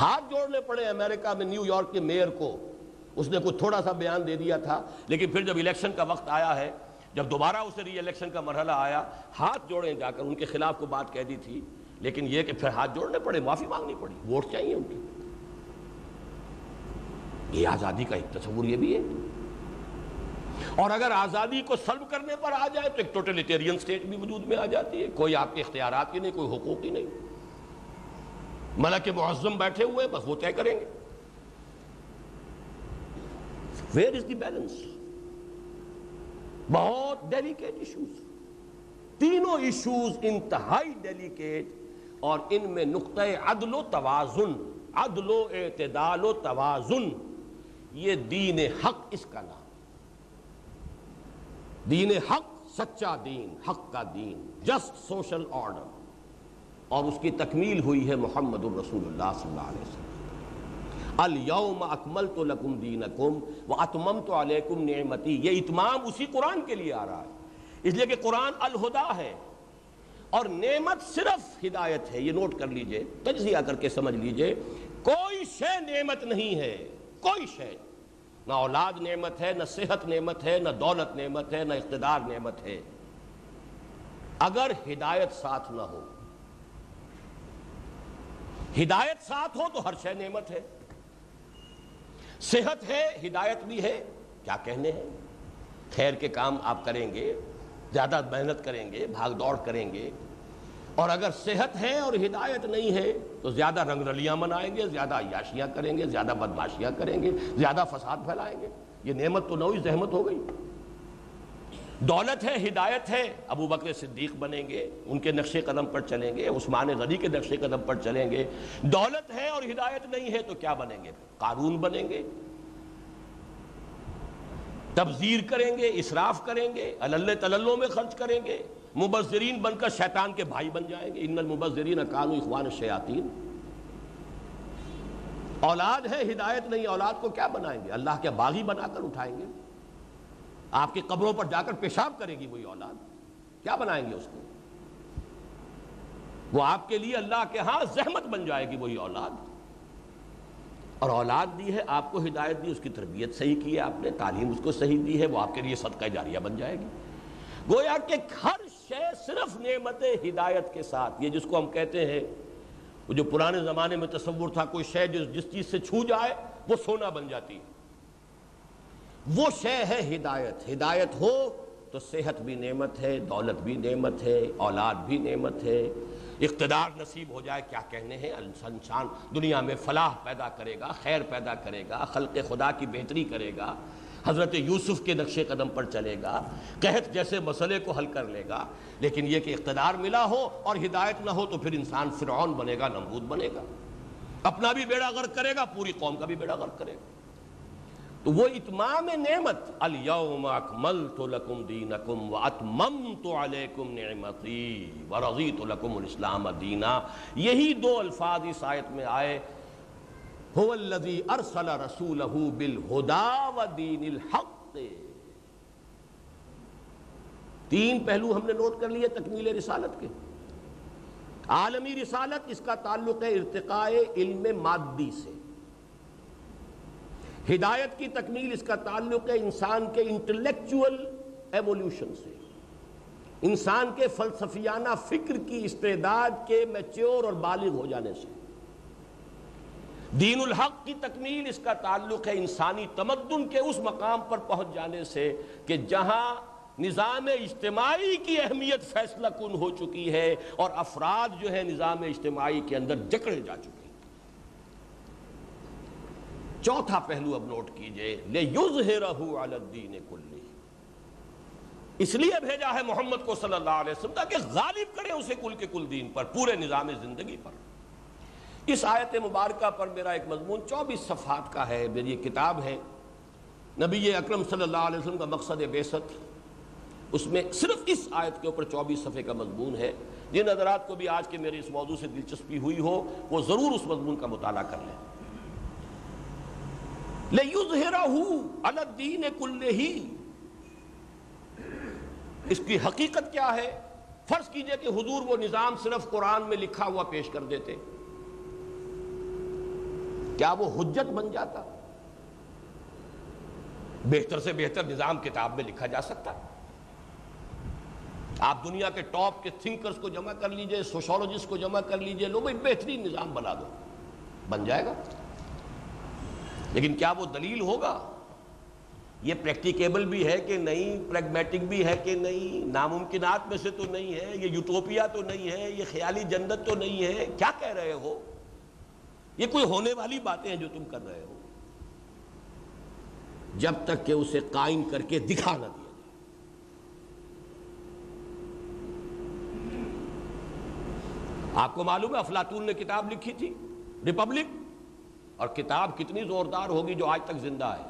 ہاتھ جوڑنے پڑے امریکہ میں نیو یارک کے میئر کو۔ اس نے کوئی تھوڑا سا بیان دے دیا تھا، لیکن پھر جب الیکشن کا وقت آیا ہے جب دوبارہ اسے ری الیکشن کا مرحلہ آیا، ہاتھ جوڑیں جا کر ان کے خلاف کو بات کہہ دی تھی، لیکن یہ کہ پھر ہاتھ جوڑنے پڑے، معافی مانگنی پڑی، ووٹ چاہیے ان کی۔ یہ آزادی کا ایک تصور یہ بھی ہے۔ اور اگر آزادی کو سلب کرنے پر آ جائے تو ایک ٹوٹلیٹیرین سٹیٹ بھی وجود میں آ جاتی ہے۔ کوئی آپ کے اختیارات ہی نہیں، کوئی حقوق ہی نہیں۔ ملک معظم بیٹھے ہوئے بس وہ طے کریں گے۔ ویئر از دی بیلنس بہت ڈیلیکیٹ ایشوز تینوں ایشوز انتہائی ڈیلیکیٹ اور ان میں نقطۂ عدل و توازن، عدل و اعتدال و توازن، یہ دین حق اس کا نام دین حق سچا دین، حق کا دین جسٹ سوشل آرڈر اور اس کی تکمیل ہوئی ہے محمد الرسول اللہ صلی اللہ علیہ وسلم. الیوم اکملت لکم دینکم واتممت علیکم نعمتی یہ اتمام اسی قرآن کے لیے آ رہا ہے۔ اس لیے کہ قرآن الہدا ہے۔ اور نعمت صرف ہدایت ہے۔ یہ نوٹ کر لیجیے، تجزیہ کر کے سمجھ لیجیے۔ کوئی شے نعمت نہیں ہے۔ کوئی شے۔ نہ اولاد نعمت ہے، نہ صحت نعمت ہے، نہ دولت نعمت ہے، نہ اقتدار نعمت ہے۔ اگر ہدایت ساتھ نہ ہو، ہدایت ساتھ ہو تو ہر شے نعمت ہے۔ صحت ہے، ہدایت بھی ہے، کیا کہنے ہیں؟ خیر کے کام آپ کریں گے، زیادہ محنت کریں گے، بھاگ دوڑ کریں گے۔ اور اگر صحت ہے اور ہدایت نہیں ہے، تو زیادہ رنگ رلیاں منائیں گے، زیادہ عیاشیاں کریں گے، زیادہ بدماشیاں کریں گے، زیادہ فساد پھیلائیں گے۔ یہ نعمت تو نوی زحمت ہو گئی۔ دولت ہے، ہدایت ہے، ابو بکر صدیق بنیں گے، ان کے نقش قدم پر چلیں گے، عثمان غنی کے نقش قدم پر چلیں گے۔ دولت ہے اور ہدایت نہیں ہے تو کیا بنیں گے؟ قارون بنیں گے۔ تبذیر کریں گے، اسراف کریں گے اللہ تللوں میں خرچ کریں گے۔ مبذرین بن کر شیطان کے بھائی بن جائیں گے۔ ان المبذرین اکانو اخوان الشیاطین۔ اولاد ہے، ہدایت نہیں، اولاد کو کیا بنائیں گے؟ اللہ کے باغی بنا کر اٹھائیں گے۔ آپ کی قبروں پر جا کر پیشاب کرے گی وہی اولاد۔ کیا بنائیں گے اس کو؟ وہ آپ کے لیے اللہ کے ہاں زحمت بن جائے گی وہی اولاد۔ اور اولاد دی ہے، آپ کو ہدایت دی، اس کی تربیت صحیح کی ہے، آپ نے تعلیم اس کو صحیح دی ہے، وہ آپ کے لیے صدقہ جاریہ بن جائے گی۔ گویا کہ ہر شے صرف نعمت ہدایت کے ساتھ۔ یہ جس کو ہم کہتے ہیں، وہ جو پرانے زمانے میں تصور تھا، کوئی شے جس چیز سے چھو جائے، وہ سونا بن جاتی ہے۔ وہ شے ہے ہدایت۔ ہدایت ہو تو صحت بھی نعمت ہے، دولت بھی نعمت ہے، اولاد بھی نعمت ہے۔ اقتدار نصیب ہو جائے، کیا کہنے ہیں؟ انسان دنیا میں فلاح پیدا کرے گا، خیر پیدا کرے گا، خلق خدا کی بہتری کرے گا۔ حضرت یوسف کے نقش قدم پر چلے گا، قحط جیسے مسئلے کو حل کر لے گا۔ لیکن یہ کہ اقتدار ملا ہو اور ہدایت نہ ہو تو پھر انسان فرعون بنے گا، نمرود بنے گا۔ اپنا بھی بیڑا غرق کرے گا، پوری قوم کا بھی بیڑا غرق کرے گا۔ تو وہ اتمام نعمت الیوم اکملت لکم دینکم و اتممت علیکم نعمتی و رضیت لکم الاسلام دینا۔ یہی دو الفاظ اس آیت میں آئے۔ هو الذي ارسل رسوله بالهدى ودين الحق۔ تین پہلو ہم نے نوٹ کر لیے تکمیل رسالت کے۔ عالمی رسالت، اس کا تعلق ہے ارتقاء علم مادی سے۔ ہدایت کی تکمیل اس کا تعلق ہے انسان کے انٹلیکچول ایولیوشن سے۔ انسان کے فلسفیانہ فکر کی استعداد کے میچور اور بالغ ہو جانے سے۔ دین الحق کی تکمیل اس کا تعلق ہے انسانی تمدن کے اس مقام پر پہنچ جانے سے کہ جہاں نظام اجتماعی کی اہمیت فیصلہ کن ہو چکی ہے اور افراد جو ہے نظام اجتماعی کے اندر جکڑے جا چکے ہیں۔ چوتھا پہلو اب نوٹ کیجیے لے الدین کلی اس لیے بھیجا ہے محمد کو صلی اللہ علیہ وسلم تاکہ غالب کرے اسے کل کے کل دین پر، پورے نظام زندگی پر۔ اس آیت مبارکہ پر میرا ایک مضمون چوبیس صفحات کا ہے، میری کتاب ہے۔ نبی اکرم صلی اللہ علیہ وسلم کا مقصد بیست، اس میں صرف اس آیت کے اوپر چوبیس صفحے کا مضمون ہے۔ جن حضرات کو بھی آج کے میرے اس موضوع سے دلچسپی ہوئی ہو، وہ ضرور اس مضمون کا مطالعہ کر لیں۔ عَلَى الدِّينِ كُلِّهِ۔ اس کی حقیقت کیا ہے؟ فرض کیجیے کہ حضور وہ نظام صرف قرآن میں لکھا ہوا پیش کر دیتے۔ کیا وہ حجت بن جاتا؟ بہتر سے بہتر نظام کتاب میں لکھا جا سکتا۔ آپ دنیا کے ٹاپ کے تھنکرز کو جمع کر لیجیے، سوشولوجسٹ کو جمع کر لیجیے، لو بھائی بہترین نظام بنا دو۔ بن جائے گا۔ لیکن کیا وہ دلیل ہوگا؟ یہ پریکٹیکیبل بھی ہے کہ نہیں؟ پریگمیٹک بھی ہے کہ نہیں؟ ناممکنات میں سے تو نہیں ہے؟ یہ یوٹوپیا تو نہیں ہے؟ یہ خیالی جنت تو نہیں ہے؟ کیا کہہ رہے ہو؟ یہ کوئی ہونے والی باتیں ہیں جو تم کر رہے ہو؟ جب تک کہ اسے قائم کر کے دکھا نہ دیا جائے۔ آپ کو معلوم ہے افلاطون نے کتاب لکھی تھی؟ ریپبلک اور کتاب کتنی زوردار ہوگی جو آج تک زندہ ہے۔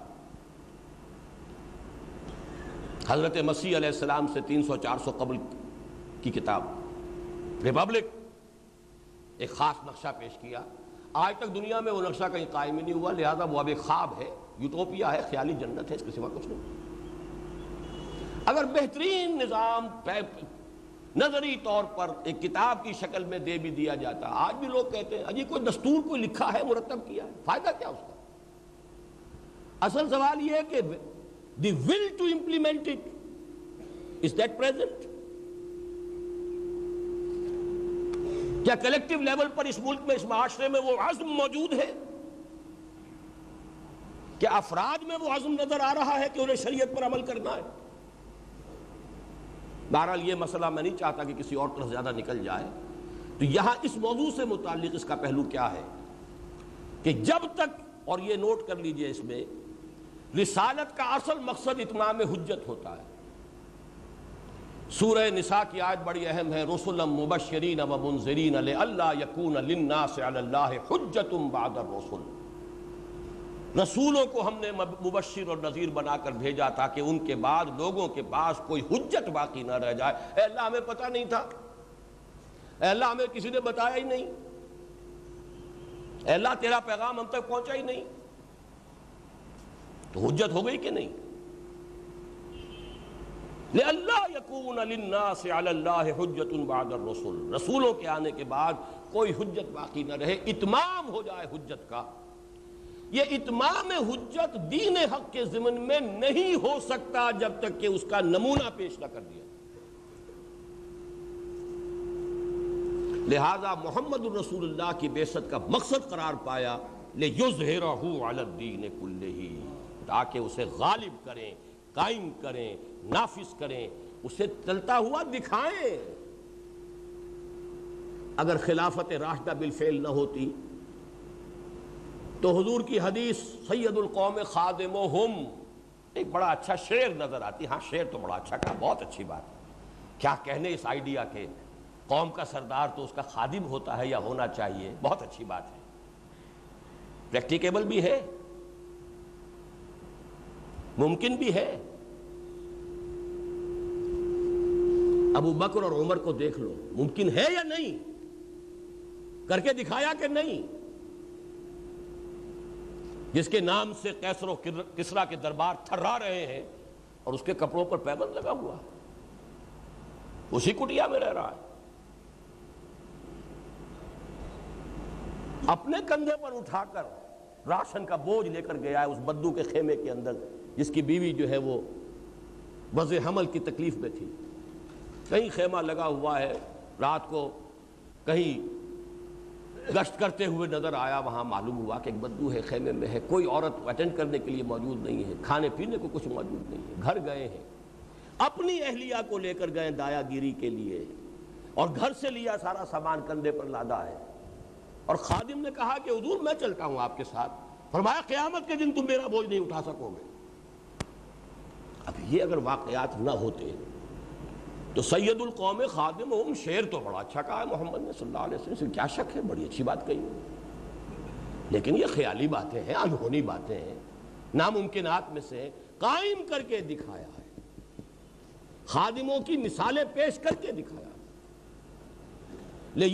حضرت مسیح علیہ السلام سے تین سو چار سو قبل کی کتاب۔ ریپبلک ایک خاص نقشہ پیش کیا۔ آج تک دنیا میں وہ نقشہ کہیں قائم ہی نہیں ہوا، لہذا وہ اب ایک خواب ہے، یوٹوپیا ہے، خیالی جنت ہے، اس کے سوا کچھ نہیں۔ اگر بہترین نظام نظری طور پر ایک کتاب کی شکل میں دے بھی دیا جاتا آج بھی لوگ کہتے ہیں اجی کوئی دستور کوئی لکھا ہے، مرتب کیا ہے۔ فائدہ کیا اس کا؟ اصل سوال یہ ہے کہ the will to implement it is that present? کیا کلیکٹو لیول پر اس ملک میں، اس معاشرے میں وہ عزم موجود ہے؟ کیا افراد میں وہ عزم نظر آ رہا ہے کہ انہیں شریعت پر عمل کرنا ہے؟ بہرحال یہ مسئلہ میں نہیں چاہتا کہ کسی اور طرف زیادہ نکل جائے۔ تو یہاں اس موضوع سے متعلق اس کا پہلو کیا ہے؟ کہ جب تک، اور یہ نوٹ کر لیجیے اس میں، رسالت کا اصل مقصد اتمام حجت ہوتا ہے۔ سورہ نساء کی آیت بڑی اہم ہے رسول مبشرین و منذرین اللہ یکون للناس علی اللہ حجت بعد الرسل۔ رسولوں کو ہم نے مبشر اور نذیر بنا کر بھیجا تاکہ ان کے بعد لوگوں کے پاس کوئی حجت باقی نہ رہ جائے۔ اے اللہ، ہمیں پتہ نہیں تھا۔ اے اللہ، ہمیں کسی نے بتایا ہی نہیں۔ اے اللہ، تیرا پیغام ہم تک پہنچا ہی نہیں۔ تو حجت ہو گئی کہ نہیں؟ اللہ یقون اللہ حجت بعد الرسول رسولوں کے آنے کے بعد کوئی حجت باقی نہ رہے۔ اتمام ہو جائے حجت کا۔ یہ اتمام حجت دین حق کے ضمن میں نہیں ہو سکتا جب تک کہ اس کا نمونہ پیش نہ کر دیا لہذا محمد الرسول اللہ کی بیست کا مقصد قرار پایا لے الدین کلہی تاکہ اسے غالب کریں، قائم کریں، نافذ کریں، اسے چلتا ہوا دکھائیں۔ اگر خلافت راشدہ بالفعل نہ ہوتی تو حضور کی حدیث، سید القوم خادم ایک بڑا اچھا شعر نظر آتی۔ ہاں شعر تو بڑا اچھا کہا بہت اچھی بات ہے۔ کیا کہنے اس آئیڈیا کے؟ قوم کا سردار تو اس کا خادم ہوتا ہے یا ہونا چاہیے؟ بہت اچھی بات ہے۔ پریکٹیکیبل بھی ہے۔ ممکن بھی ہے۔ ابو بکر اور عمر کو دیکھ لو، ممکن ہے یا نہیں؟ کر کے دکھایا کہ نہیں؟ جس کے نام سے کیسر و کسرا کے دربار تھرا رہے ہیں اور اس کے کپڑوں پر پیبند لگا ہوا اسی کٹیا میں رہ رہا ہے۔ اپنے کندھے پر اٹھا کر راشن کا بوجھ لے کر گیا ہے اس بدو کے خیمے کے اندر، جس کی بیوی جو ہے وہ وز حمل کی تکلیف میں تھی۔ کہیں خیمہ لگا ہوا ہے، رات کو کہیں گشت کرتے ہوئے نظر آیا، وہاں معلوم ہوا کہ ایک بدو ہے، خیمے میں ہے، کوئی عورت اٹینڈ کرنے کے لیے موجود نہیں ہے، کھانے پینے کو کچھ موجود نہیں ہے، گھر گئے ہیں۔ اپنی اہلیہ کو لے کر گئے دایا گیری کے لیے اور گھر سے لیا سارا سامان کندھے پر لادا ہے۔ اور خادم نے کہا کہ حضور میں چلتا ہوں آپ کے ساتھ۔ فرمایا، قیامت کے دن تم میرا بوجھ نہیں اٹھا سکو گے۔ اب یہ اگر واقعات نہ ہوتے تو سید القوم خادم ہم شیر تو بڑا اچھا کہا ہے محمد نے، صلی اللہ علیہ وسلم۔ سے کیا شک ہے؟ بڑی اچھی بات کہی۔ لیکن یہ خیالی باتیں ہیں، انہونی باتیں ہیں۔ ناممکنات میں سے قائم کر کے دکھایا ہے۔ خادموں کی مثالیں پیش کر کے دکھایا لے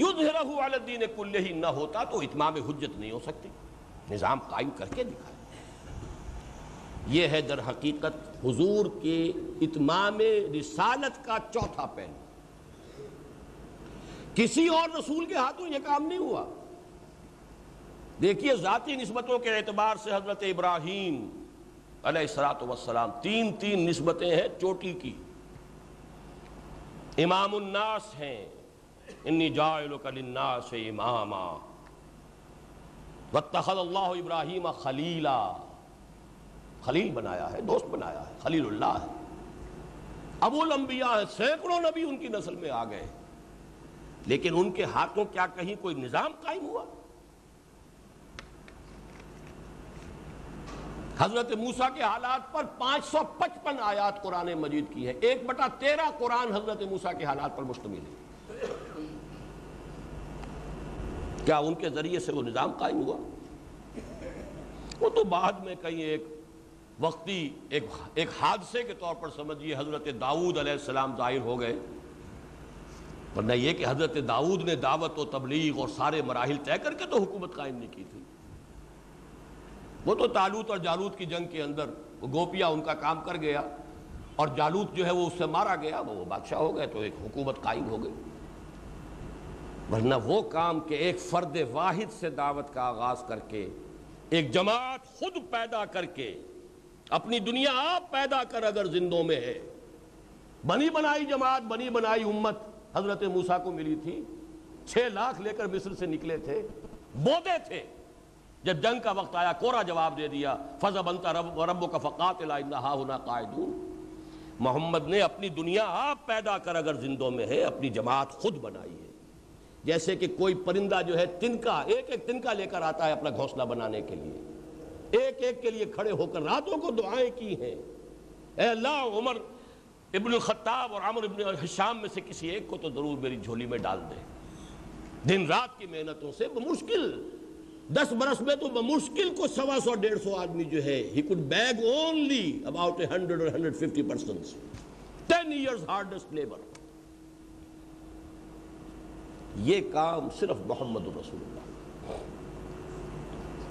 الدین کلے ہی نہ ہوتا تو اتمام حجت نہیں ہو سکتی۔ نظام قائم کر کے دکھایا۔ یہ ہے در حقیقت حضور کے اتمام رسالت کا چوتھا پہلو۔ کسی اور رسول کے ہاتھوں یہ کام نہیں ہوا۔ دیکھیے ذاتی نسبتوں کے اعتبار سے حضرت ابراہیم علیہ السلاۃ وسلام تین تین نسبتیں ہیں چوٹی کی۔ امام الناس ہیں۔ انی للناس اماما۔ واتخذ اللہ ابراہیم خلیلا۔ خلیل بنایا ہے، دوست بنایا ہے، خلیل اللہ ہے۔ ابو الانبیاء ہے سینکڑوں نبی ان کی نسل میں آ گئے لیکن ان کے ہاتھوں کیا کہیں کوئی نظام قائم ہوا؟ حضرت موسیٰ کے حالات پر پانچ سو پچپن آیات قرآن مجید کی ہے ایک بٹا تیرہ قرآن حضرت موسیٰ کے حالات پر مشتمل ہے کیا ان کے ذریعے سے وہ نظام قائم ہوا؟ وہ تو بعد میں کہیں ایک وقتی ایک حادثے کے طور پر سمجھیے حضرت داؤد علیہ السلام ظاہر ہو گئے۔ ورنہ یہ کہ حضرت داؤد نے دعوت و تبلیغ اور سارے مراحل طے کر کے تو حکومت قائم نہیں کی تھی۔ وہ تو تالوت اور جالوت کی جنگ کے اندر وہ گوپیا ان کا کام کر گیا اور جالوت جو ہے وہ اس سے مارا گیا، وہ بادشاہ ہو گئے تو ایک حکومت قائم ہو گئی۔ ورنہ وہ کام کہ ایک فرد واحد سے دعوت کا آغاز کر کے، ایک جماعت خود پیدا کر کے اپنی دنیا آپ پیدا کر اگر زندوں میں ہے۔ بنی بنائی جماعت، بنی بنائی امت حضرت موسیٰ کو ملی تھی۔ چھ لاکھ لے کر مصر سے نکلے تھے۔ بودے تھے۔ جب جنگ کا وقت آیا، کورا جواب دے دیا، فضا بنتا رب رب کا فقات قائدون محمد نے اپنی دنیا آپ پیدا کر اگر زندوں میں ہے، اپنی جماعت خود بنائی ہے۔ جیسے کہ کوئی پرندہ جو ہے، تنکا، ایک ایک تنکا لے کر آتا ہے اپنا گھونسلہ بنانے کے لیے۔ ایک ایک کے لیے کھڑے ہو کر راتوں کو دعائیں کی ہیں۔ اے اللہ، عمر ابن الخطاب اور عمر ابن حشام میں سے کسی ایک کو تو ضرور میری جھولی میں ڈال دے دن رات کی محنتوں سے مشکل دس برس میں تو بمشکل کو سوا سو، ڈیڑھ سو آدمی جو ہے he could beg only about hundred اور hundred fifty percent ten years hardest labour یہ کام صرف محمد رسول اللہ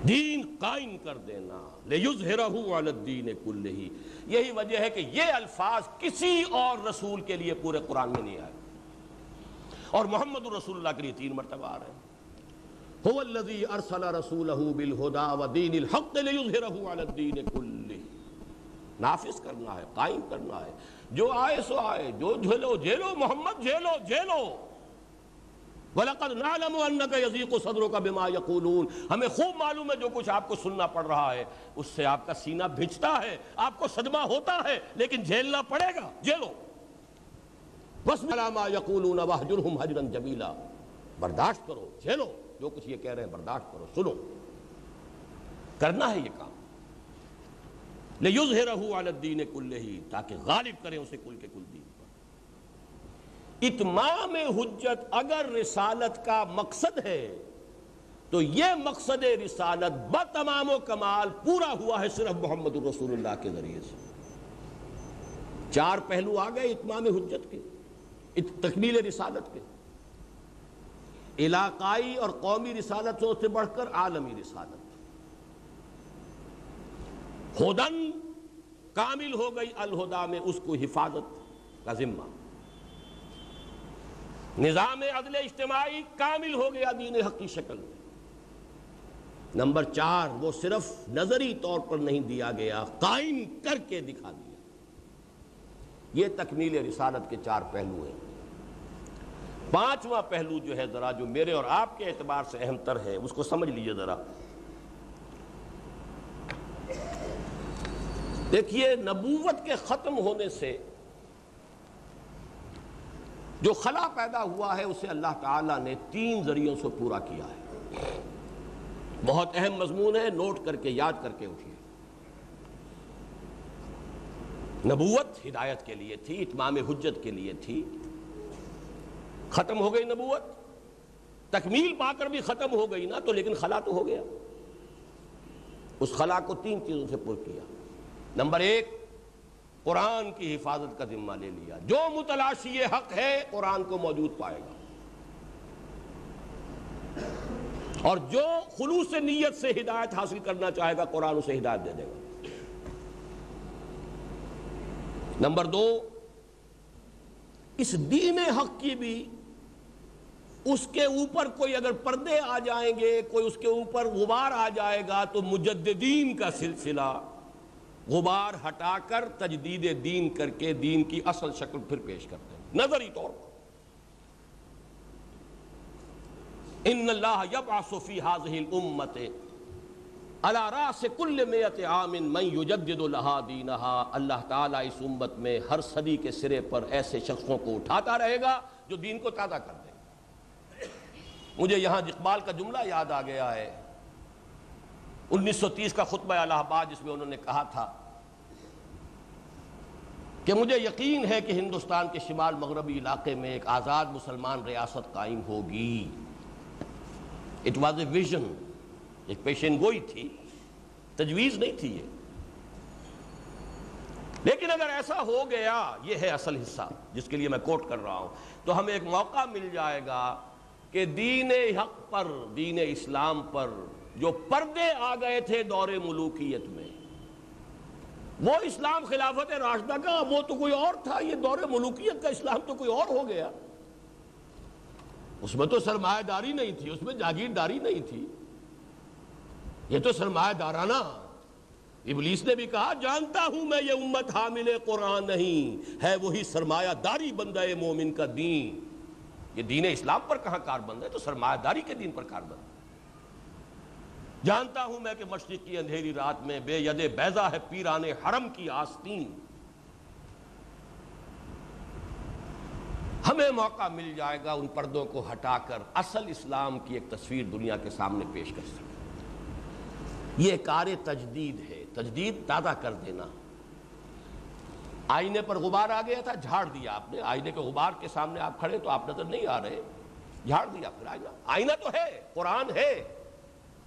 دین قائم کر دینا۔ لِيُزْهِرَهُ عَلَى الدِّينِ كُلِّهِ یہی وجہ ہے کہ یہ الفاظ کسی اور رسول کے لیے پورے قرآن میں نہیں آئے۔ اور محمد رسول اللہ کے لیے تین مرتبہ آ رہے ہیں۔ هو الذي ارسل رسوله بالهدى ودين الحق ليظهره على الدين كله نافذ کرنا ہے، قائم کرنا ہے۔ جو آئے سو آئے، جو جھلو جھیلو محمد جھیلو جھیلو وَلَقَدْ نَعْلَمُ أَنَّكَ يَزِيقُ صَدْرُكَ بِمَا يَقُولُونَ۔ ہمیں خوب معلوم ہے جو کچھ آپ کو سننا پڑ رہا ہے۔ اس سے آپ کا سینہ بھجتا ہے، آپ کو صدمہ ہوتا ہے، لیکن جھیلنا پڑے گا۔ جھیلو۔ وَاسْمَ مَا يَقُولُونَ وَحْجُرْهُمْ حَجْرًا جَمِيلًا برداشت کرو، جھیلو۔ جو کچھ یہ کہہ رہے ہیں، برداشت کرو، سنو۔ کرنا ہے یہ کام۔ عَلَى الدِّينِ كُلِّهِ تاکہ غالب کریں اسے کل کے کل دین۔ اتمام حجت اگر رسالت کا مقصد ہے، تو یہ مقصد رسالت بتمام و کمال پورا ہوا ہے صرف محمد الرسول اللہ کے ذریعے سے۔ چار پہلو آ گئے اتمام حجت کے تکمیل رسالت کے۔ علاقائی اور قومی رسالت سے بڑھ کر عالمی رسالت۔ ہدن کامل ہو گئی الہدا میں اس کو حفاظت کا ذمہ۔ نظام عدل اجتماعی کامل ہو گیا دین حق کی شکل میں۔ نمبر چار، وہ صرف نظری طور پر نہیں دیا گیا، قائم کر کے دکھا دیا۔ یہ تکمیل رسالت کے چار پہلو ہیں۔ پانچواں پہلو جو ہے ذرا جو میرے اور آپ کے اعتبار سے اہم تر ہے، اس کو سمجھ لیجیے ذرا۔ دیکھیے، نبوت کے ختم ہونے سے جو خلا پیدا ہوا ہے، اسے اللہ تعالیٰ نے تین ذریعوں سے پورا کیا ہے۔ بہت اہم مضمون ہے، نوٹ کر کے، یاد کر کے اٹھیے۔ نبوت ہدایت کے لیے تھی، اتمام حجت کے لیے تھی۔ ختم ہو گئی نبوت۔ تکمیل پا کر بھی ختم ہو گئی نا، تو لیکن خلا تو ہو گیا۔ اس خلا کو تین چیزوں سے پر کیا۔ نمبر ایک قرآن کی حفاظت کا ذمہ لے لیا۔ جو متلاشی حق ہے، قرآن کو موجود پائے گا۔ اور جو خلوص نیت سے ہدایت حاصل کرنا چاہے گا، قرآن اسے ہدایت دے دے گا۔ نمبر دو، اس دین حق کی بھی اس کے اوپر کوئی اگر پردے آ جائیں گے، کوئی اس کے اوپر غبار آ جائے گا، تو مجددین کا سلسلہ غبار ہٹا کر تجدید دین کر کے دین کی اصل شکل پھر پیش کرتے ہیں۔ نظری طور پر۔ ان اللہ یبعث فی هذه الامه على راس كل مئه عام من يجدد لها دینها اللہ تعالی اس امت میں ہر صدی کے سرے پر ایسے شخصوں کو اٹھاتا رہے گا جو دین کو تازہ کر دے۔ مجھے یہاں اقبال کا جملہ یاد آ گیا ہے۔ انیس سو تیس کا خطبہ الہ آباد جس میں انہوں نے کہا تھا کہ مجھے یقین ہے کہ ہندوستان کے شمال مغربی علاقے میں ایک آزاد مسلمان ریاست قائم ہوگی۔ اٹ واز اے ویژن ایک پیشن گوئی تھی، تجویز نہیں تھی یہ۔ لیکن اگر ایسا ہو گیا، یہ ہے اصل حصہ، جس کے لیے میں کوٹ کر رہا ہوں۔ تو ہمیں ایک موقع مل جائے گا کہ دین حق پر، دین اسلام پر جو پردے آ گئے تھے دور ملوکیت میں۔ وہ اسلام خلافت راشدہ کا، وہ تو کوئی اور تھا، یہ دور ملوکیت کا اسلام تو کوئی اور ہو گیا۔ اس میں تو سرمایہ داری نہیں تھی، اس میں جاگیرداری نہیں تھی۔ یہ تو سرمایہ دارانہ۔ ابلیس نے بھی کہا، جانتا ہوں میں یہ امت حامل قرآن نہیں، ہے وہی سرمایہ داری بندہ مومن کا دین۔ یہ دین اسلام پر کہاں کار بند ہے؟ تو سرمایہ داری کے دین پر کار بند۔ جانتا ہوں میں کہ مشرق کی اندھیری رات میں بے ید بیضا ہے پیران حرم کی آستین۔ ہمیں موقع مل جائے گا ان پردوں کو ہٹا کر اصل اسلام کی ایک تصویر دنیا کے سامنے پیش کر سکتے یہ کار تجدید ہے۔ تجدید تازہ کر دینا۔ آئینے پر غبار آ گیا تھا، جھاڑ دیا آپ نے۔ آئینے کے غبار کے سامنے آپ کھڑے تو آپ نظر نہیں آ رہے۔ جھاڑ دیا پھر آئینہ۔ آئینہ تو ہے، قرآن ہے۔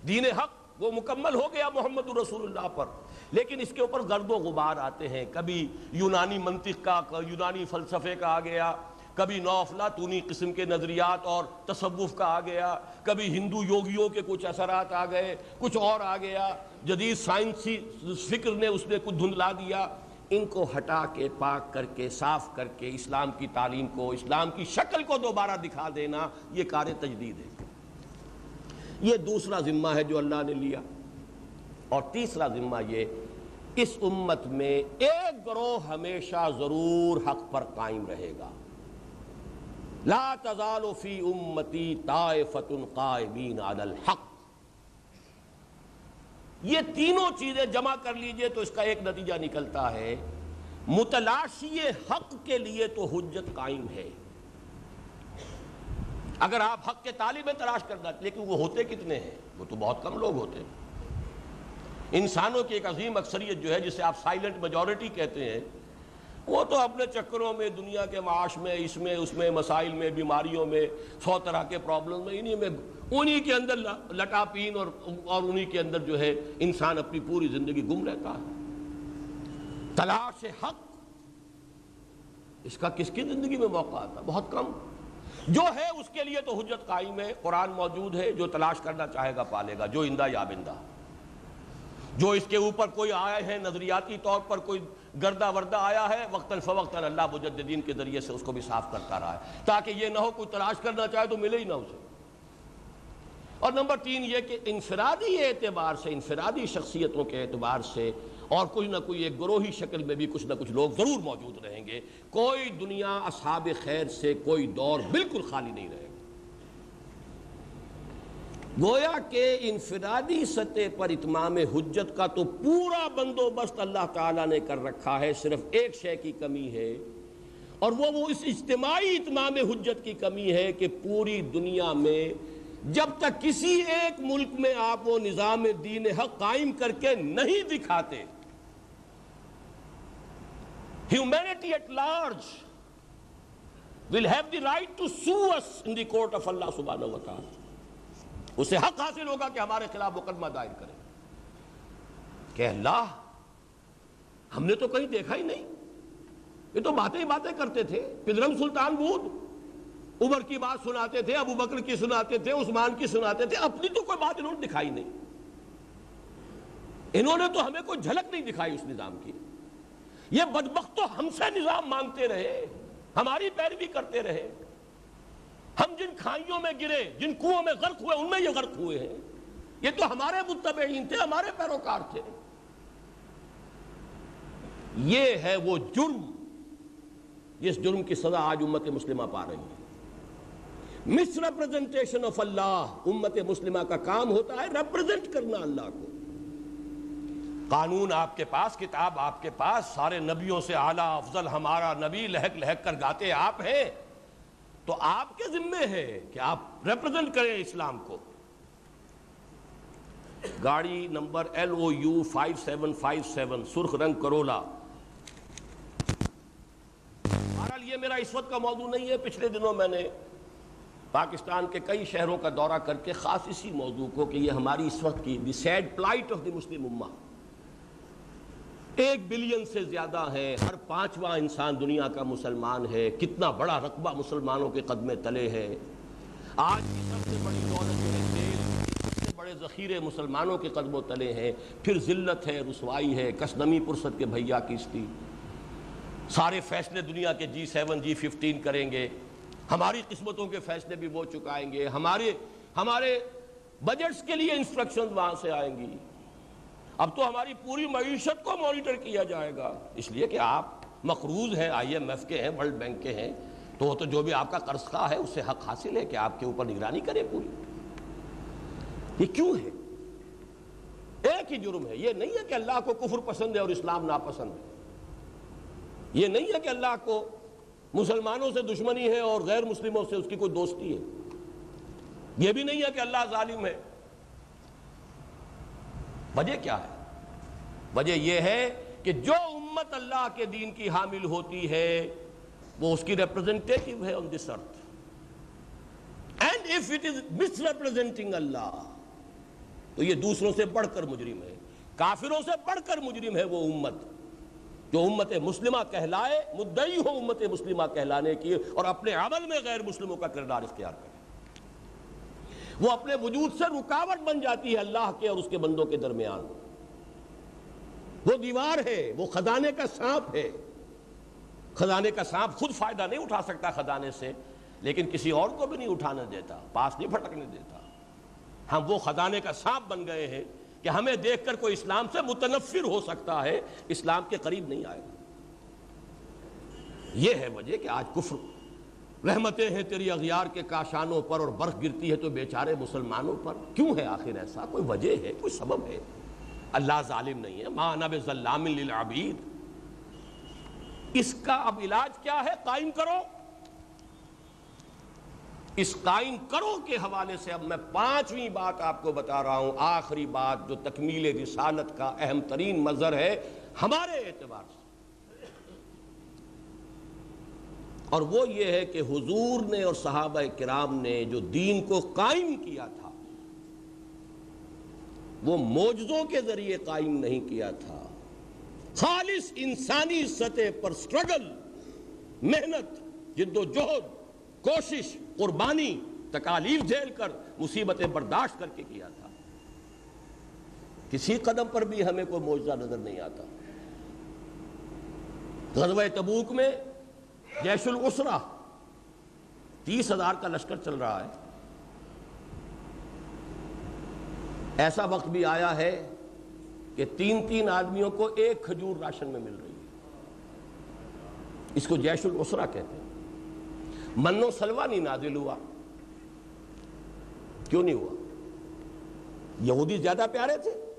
دین حق وہ مکمل ہو گیا محمد رسول اللہ پر۔ لیکن اس کے اوپر گرد و غبار آتے ہیں۔ کبھی یونانی منطق کا، یونانی فلسفے کا آ گیا۔ کبھی نوفلاتونی قسم کے نظریات اور تصوف کا آ گیا۔ کبھی ہندو یوگیوں کے کچھ اثرات آ گئے، کچھ اور آ گیا۔ جدید سائنسی فکر نے اس نے کچھ دھندلا دیا۔ ان کو ہٹا کے، پاک کر کے، صاف کر کے، اسلام کی تعلیم کو، اسلام کی شکل کو دوبارہ دکھا دینا، یہ کار تجدید ہے۔ یہ دوسرا ذمہ ہے جو اللہ نے لیا۔ اور تیسرا ذمہ یہ، اس امت میں ایک گروہ ہمیشہ ضرور حق پر قائم رہے گا۔ لا تزال فی امتی طائفت قائمین علی الحق۔ یہ تینوں چیزیں جمع کر لیجیے تو اس کا ایک نتیجہ نکلتا ہے۔ متلاشی حق کے لیے تو حجت قائم ہے۔ اگر آپ حق کے طالب تلاش کرنا لیکن وہ ہوتے کتنے ہیں؟ وہ تو بہت کم لوگ ہوتے ہیں۔ انسانوں کی ایک عظیم اکثریت جو ہے، جسے آپ سائلنٹ میجورٹی کہتے ہیں، وہ تو اپنے چکروں میں، دنیا کے معاش میں، اس میں اس میں، مسائل میں، بیماریوں میں، سو طرح کے پرابلم میں، انہی میں، انہی کے اندر لٹا پین اور اور انہی کے اندر جو ہے، انسان اپنی پوری زندگی گم رہتا ہے۔ تلاش حق، اس کا کس کی زندگی میں موقع آتا؟ بہت کم۔ جو ہے اس کے لیے تو حجت قائم ہے، قرآن موجود ہے، جو تلاش کرنا چاہے گا پالے گا، جو اندہ یا بندہ جو اس کے اوپر کوئی آئے ہیں، نظریاتی طور پر کوئی گردہ وردہ آیا ہے، وقتاً فوقتاً اللہ مجددین کے ذریعے سے اس کو بھی صاف کرتا رہا ہے۔ تاکہ یہ نہ ہو کوئی تلاش کرنا چاہے تو ملے ہی نہ اسے۔ اور نمبر تین یہ کہ انفرادی اعتبار سے، انفرادی شخصیتوں کے اعتبار سے اور کوئی نہ کوئی ایک گروہی شکل میں بھی کچھ نہ کچھ لوگ ضرور موجود رہیں گے۔ کوئی دنیا اصحاب خیر سے کوئی دور بالکل خالی نہیں رہے گا گویا کہ انفرادی سطح پر اتمام حجت کا تو پورا بندوبست اللہ تعالیٰ نے کر رکھا ہے، صرف ایک شے کی کمی ہے۔ اور وہ وہ اس اجتماعی اتمام حجت کی کمی ہے کہ پوری دنیا میں جب تک کسی ایک ملک میں آپ وہ نظام دین حق قائم کر کے نہیں دکھاتے humanity at large will have the right to sue us in the court of Allah سبحانہ و تعالی اسے حق حاصل ہوگا کہ ہمارے خلاف مقدمہ دائر کرے۔ کہ اللہ، ہم نے تو کہیں دیکھا ہی نہیں۔ یہ تو باتیں ہی باتیں کرتے تھے۔ پدرم سلطان بود۔ عمر کی بات سناتے تھے، ابو بکر کی سناتے تھے، عثمان کی سناتے تھے۔ اپنی تو کوئی بات انہوں نے دکھائی نہیں۔ انہوں نے تو ہمیں کوئی جھلک نہیں دکھائی اس نظام کی۔ یہ بدبخت تو ہم سے نظام مانگتے رہے، ہماری پیروی کرتے رہے۔ ہم جن کھائیوں میں گرے، جن کنووں میں غرق ہوئے، ان میں یہ غرق ہوئے ہیں۔ یہ تو ہمارے متبعین تھے، ہمارے پیروکار تھے۔ یہ ہے وہ جرم جس جرم کی سزا آج امت مسلمہ پا رہی ہے۔ مس ریپرزنٹیشن آف اللہ امت مسلمہ کا کام ہوتا ہے ریپرزنٹ کرنا اللہ کو۔ قانون آپ کے پاس، کتاب آپ کے پاس، سارے نبیوں سے اعلیٰ، افضل، ہمارا نبی، لہک لہک کر گاتے آپ ہیں۔ تو آپ کے ذمے ہے کہ آپ ریپرزنٹ کریں اسلام کو۔ گاڑی number L O U five seven five seven سرخ رنگ کرولا۔ بہرحال یہ میرا اس وقت کا موضوع نہیں ہے، پچھلے دنوں میں نے پاکستان کے کئی شہروں کا دورہ کر کے خاص اسی موضوع کو کہ یہ ہماری اس وقت کی the sad plight of the Muslim امہ ایک بلین سے زیادہ ہے، ہر پانچواں انسان دنیا کا مسلمان ہے، کتنا بڑا رقبہ مسلمانوں کے قدمے تلے ہے آج کی سب سے بڑی دولت سب سے بڑے ذخیرے مسلمانوں کے قدموں تلے ہیں۔ پھر ذلت ہے، رسوائی ہے کسنمی پرست کے بھیا کشتی۔ سارے فیصلے دنیا کے جی سیون جی ففٹین کریں گے۔ ہماری قسمتوں کے فیصلے بھی وہ چکائیں گے۔ ہمارے ہمارے بجٹس کے لیے انسٹرکشن وہاں سے آئیں گی۔ اب تو ہماری پوری معیشت کو مانیٹر کیا جائے گا۔ اس لیے کہ آپ مقروض ہیں، آئی ایم ایف کے ہیں، ورلڈ بینک کے ہیں۔ تو وہ تو جو بھی آپ کا قرض خواہ ہے اس سے حق حاصل ہے کہ آپ کے اوپر نگرانی کرے پوری۔ یہ کیوں ہے؟ ایک ہی جرم ہے۔ یہ نہیں ہے کہ اللہ کو کفر پسند ہے اور اسلام ناپسند ہے۔ یہ نہیں ہے کہ اللہ کو مسلمانوں سے دشمنی ہے اور غیر مسلموں سے اس کی کوئی دوستی ہے۔ یہ بھی نہیں ہے کہ اللہ ظالم ہے۔ وجہ کیا ہے؟ وجہ یہ ہے کہ جو امت اللہ کے دین کی حامل ہوتی ہے، وہ اس کی ریپرزنٹیٹو ہے on this earth and if it is misrepresenting Allah, تو یہ دوسروں سے بڑھ کر مجرم ہے۔ کافروں سے بڑھ کر مجرم ہے وہ امت۔ جو امت مسلمہ کہلائے، مدعی ہو امت مسلمہ کہلانے کی اور اپنے عمل میں غیر مسلموں کا کردار اختیار کرے۔ وہ اپنے وجود سے رکاوٹ بن جاتی ہے اللہ کے اور اس کے بندوں کے درمیان۔ وہ دیوار ہے، وہ خزانے کا سانپ ہے۔ خزانے کا سانپ خود فائدہ نہیں اٹھا سکتا خزانے سے، لیکن کسی اور کو بھی نہیں اٹھانے دیتا، پاس نہیں پھٹکنے دیتا۔ ہم وہ خزانے کا سانپ بن گئے ہیں کہ ہمیں دیکھ کر کوئی اسلام سے متنفر ہو سکتا ہے، اسلام کے قریب نہیں آئے گا۔ یہ ہے وجہ کہ آج کفر رحمتیں ہیں تیری اغیار کے کاشانوں پر اور برف گرتی ہے تو بیچارے مسلمانوں پر کیوں ہے آخر ایسا؟ کوئی وجہ ہے، کوئی سبب ہے؟ اللہ ظالم نہیں ہے۔ ماں نب ظلام للعبید۔ اس کا اب علاج کیا ہے؟ قائم کرو۔ اس قائم کرو کے حوالے سے اب میں پانچویں بات آپ کو بتا رہا ہوں۔ آخری بات جو تکمیل رسالت کا اہم ترین مظہر ہے، ہمارے اعتبار سے۔ اور وہ یہ ہے کہ حضور نے اور صحابہ کرام نے جو دین کو قائم کیا تھا، وہ موجزوں کے ذریعے قائم نہیں کیا تھا۔ خالص انسانی سطح پر سٹرگل محنت، جد و جہد، کوشش، قربانی، تکالیف جھیل کر مصیبتیں برداشت کر کے کیا تھا۔ کسی قدم پر بھی ہمیں کوئی معجزہ نظر نہیں آتا۔ غزوہ تبوک میں جیش الاسرہ تیس ہزار کا لشکر چل رہا ہے۔ ایسا وقت بھی آیا ہے کہ تین تین آدمیوں کو ایک کھجور راشن میں مل رہی ہے۔ اس کو جیش الاسرہ کہتے ہیں۔ منو سلوا نہیں نازل ہوا۔ کیوں نہیں ہوا؟ یہودی زیادہ پیارے تھے۔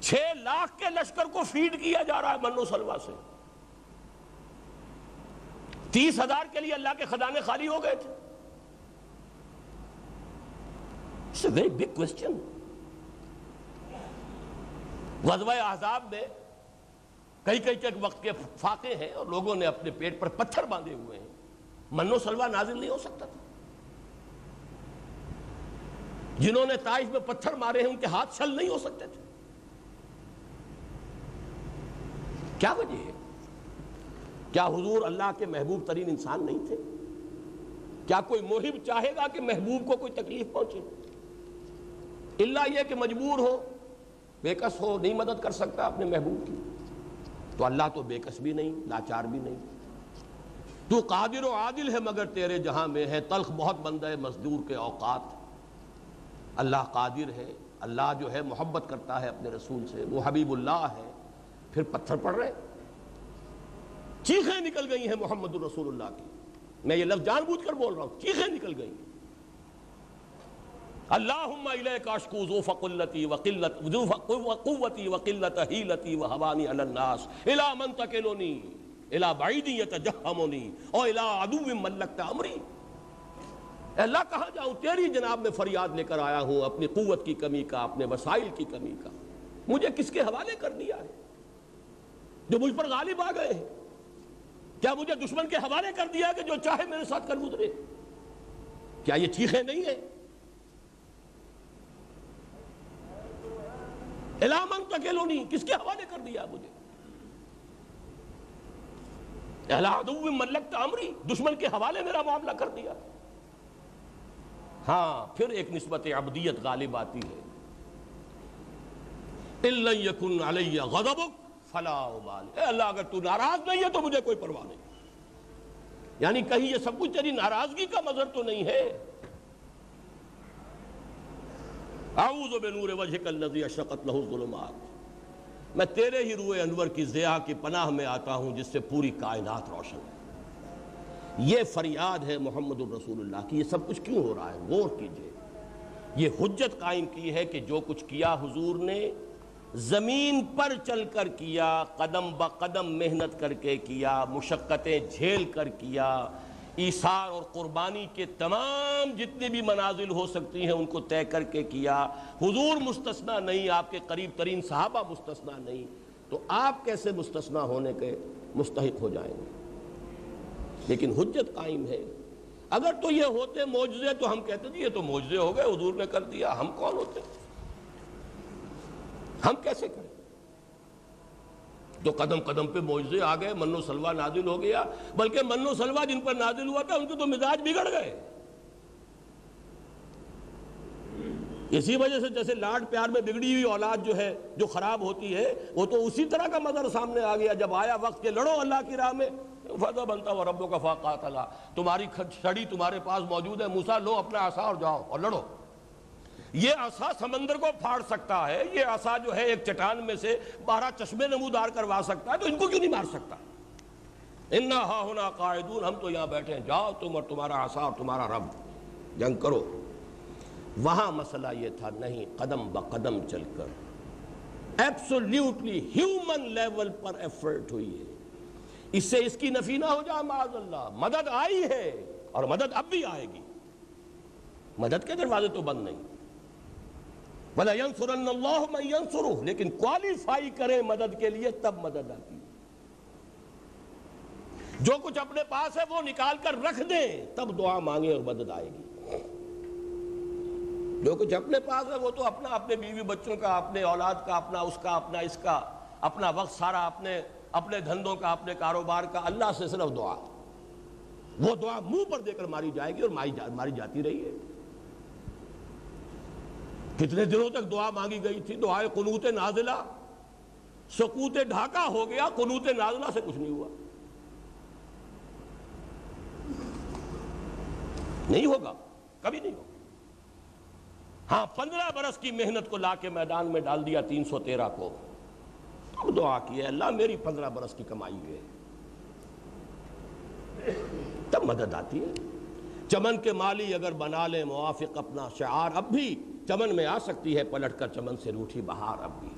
چھ لاکھ کے لشکر کو فیڈ کیا جا رہا ہے منو سلوا سے۔ تیس ہزار کے لیے اللہ کے خزانے خالی ہو گئے تھے۔ ویری بگ کوشچن غزوہ احزاب میں کئی کئی چک وقت کے فاقے ہیں اور لوگوں نے اپنے پیٹ پر پتھر باندھے ہوئے ہیں۔ منو سلوا نازل نہیں ہو سکتا تھا۔ جنہوں نے تائف میں پتھر مارے ہیں، ان کے ہاتھ چھل نہیں ہو سکتے تھے۔ کیا وجہ ہے؟ کیا حضور اللہ کے محبوب ترین انسان نہیں تھے؟ کیا کوئی محب چاہے گا کہ محبوب کو کوئی تکلیف پہنچے؟ اللہ یہ کہ مجبور ہو بےکس ہو، نہیں مدد کر سکتا اپنے محبوب کی۔ تو اللہ تو بےکس بھی نہیں، لاچار بھی نہیں۔ تو قادر و عادل ہے مگر تیرے جہاں میں ہے۔ تلخ بہت بند ہے، مزدور کے اوقات۔ اللہ قادر ہے، اللہ جو ہے محبت کرتا ہے اپنے رسول سے۔ وہ حبیب اللہ ہے۔ پھر پتھر پڑ رہے۔ چیخیں نکل گئی ہیں محمد الرسول اللہ کی۔ میں یہ لفظ جان بوجھ کر بول رہا ہوں، چیخیں نکل گئی اللہم الیک اشکو ذوف قلتی وقلت قوتی وقلت حیلتی وحوانی علی الناس۔ الہ من تکلونی الہ بعیدی یتجہمونی اور الہ عدو ملکت امری۔ اے اللہ، کہاں جاؤں؟ تیری جناب میں فریاد لے کر آیا ہوں، اپنی قوت کی کمی کا، اپنے وسائل کی کمی کا۔ مجھے کس کے حوالے کر دیا ہے؟ جو مجھ پر غالب آ گئے ہیں۔ کیا مجھے دشمن کے حوالے کر دیا کہ جو چاہے میرے ساتھ کر گزرے؟ کیا یہ چیخیں نہیں ہیں؟ علامن تکیلو نہیں کس کے حوالے کر دیا مجھے؟ ملک تعمری دشمن کے حوالے میرا معاملہ کر دیا۔ ہاں پھر ایک نسبت عبدیت غالب آتی ہے۔ فلا اے اللہ، اگر تو ناراض نہیں ہے تو مجھے کوئی پرواہ نہیں۔ یعنی کہیں یہ سب کچھ تیری ناراضگی کا مظہر تو نہیں ہے۔ اعوذ بنور وجہک الذی اشرقت له الظلمات۔ میں تیرے ہی روئے انور کی ضیاء کی پناہ میں آتا ہوں، جس سے پوری کائنات روشن ہے۔ یہ فریاد ہے محمد الرسول اللہ کی، یہ سب کچھ کیوں ہو رہا ہے؟ غور کیجیے۔ یہ حجت قائم کی ہے کہ جو کچھ کیا حضور نے زمین پر چل کر کیا، قدم با قدم محنت کر کے کیا، مشقتیں جھیل کر کیا۔ ایثار اور قربانی کے تمام جتنے بھی منازل ہو سکتی ہیں، ان کو طے کر کے کیا۔ حضور مستثنا نہیں، آپ کے قریب ترین صحابہ مستثنا نہیں۔ تو آپ کیسے مستثنا ہونے کے مستحق ہو جائیں گے؟ لیکن حجت قائم ہے۔ اگر تو یہ ہوتے موجزے تو ہم کہتے تھے یہ تو موجزے ہو گئے، حضور نے کر دیا، ہم کون ہوتے؟ ہم کیسے کریں؟ تو قدم قدم پہ موجزے آ گئے، منو سلوا نازل ہو گیا۔ بلکہ منو سلوا جن پر نازل ہوا تھا، ان کے تو مزاج بگڑ گئے۔ اسی وجہ سے جیسے لاڈ پیار میں بگڑی ہوئی اولاد جو ہے، جو خراب ہوتی ہے، وہ تو اسی طرح کا مظہر سامنے آ گیا۔ جب آیا وقت کے لڑو اللہ کی راہ میں، فضا بنتا ہوا ربوں کا فاقات اللہ تمہاری چھڑی تمہارے پاس موجود ہے موسا لو اپنا عصا اور جاؤ اور لڑو۔ یہ عصا سمندر کو پھاڑ سکتا ہے، یہ عصا جو ہے ایک چٹان میں سے بارہ چشمے نمودار کروا سکتا ہے، تو ان کو کیوں نہیں مار سکتا؟ انا ہا ہونا قائدون ہم تو یہاں بیٹھے ہیں، جاؤ تم اور تمہارا عصا اور تمہارا رب، جنگ کرو۔ وہاں مسئلہ یہ تھا، نہیں، قدم بقدم چل کر۔ ایبسولیوٹلی ہیومن لیول پر ایفرٹ ہوئی ہے۔ اس سے اس کی نفی نہ ہو جائے معاذ اللہ۔ مدد آئی ہے اور مدد اب بھی آئے گی۔ مدد کے دروازے تو بند نہیں۔ بلا ينصرن اللہ من ينصرہ لیکن کوالیفائی کریں مدد کے لیے تب مدد آتی ہے۔ جو کچھ اپنے پاس ہے وہ نکال کر رکھ دیں، تب دعا مانگیں اور مدد آئے گی۔ جو کچھ اپنے پاس ہے وہ تو اپنا، اپنے بیوی بچوں کا، اپنے اولاد کا، اپنا اس کا، اپنا اس کا، اپنا وقت سارا، اپنے اپنے دھندوں کا، اپنے کاروبار کا۔ اللہ سے صرف دعا۔ وہ دعا منہ پر دے کر ماری جائے گی اور ماری جاتی رہی ہے۔ کتنے دنوں تک دعا مانگی گئی تھی؟ دعائے قنوت نازلہ۔ سکوت ڈھاکہ ہو گیا، قنوت نازلہ سے کچھ نہیں ہوا۔ نہیں ہوگا، کبھی نہیں ہوگا۔ ہاں پندرہ برس کی محنت کو لا کے میدان میں ڈال دیا تین سو تیرہ کو۔ اب دعا کی ہے، اللہ میری پندرہ برس کی کمائی ہے۔ تب مدد آتی ہے۔ چمن کے مالی اگر بنا لے موافق اپنا شعار۔ اب بھی چمن میں آ سکتی ہے، پلٹ کر چمن سے روٹھی بہار اب بھی۔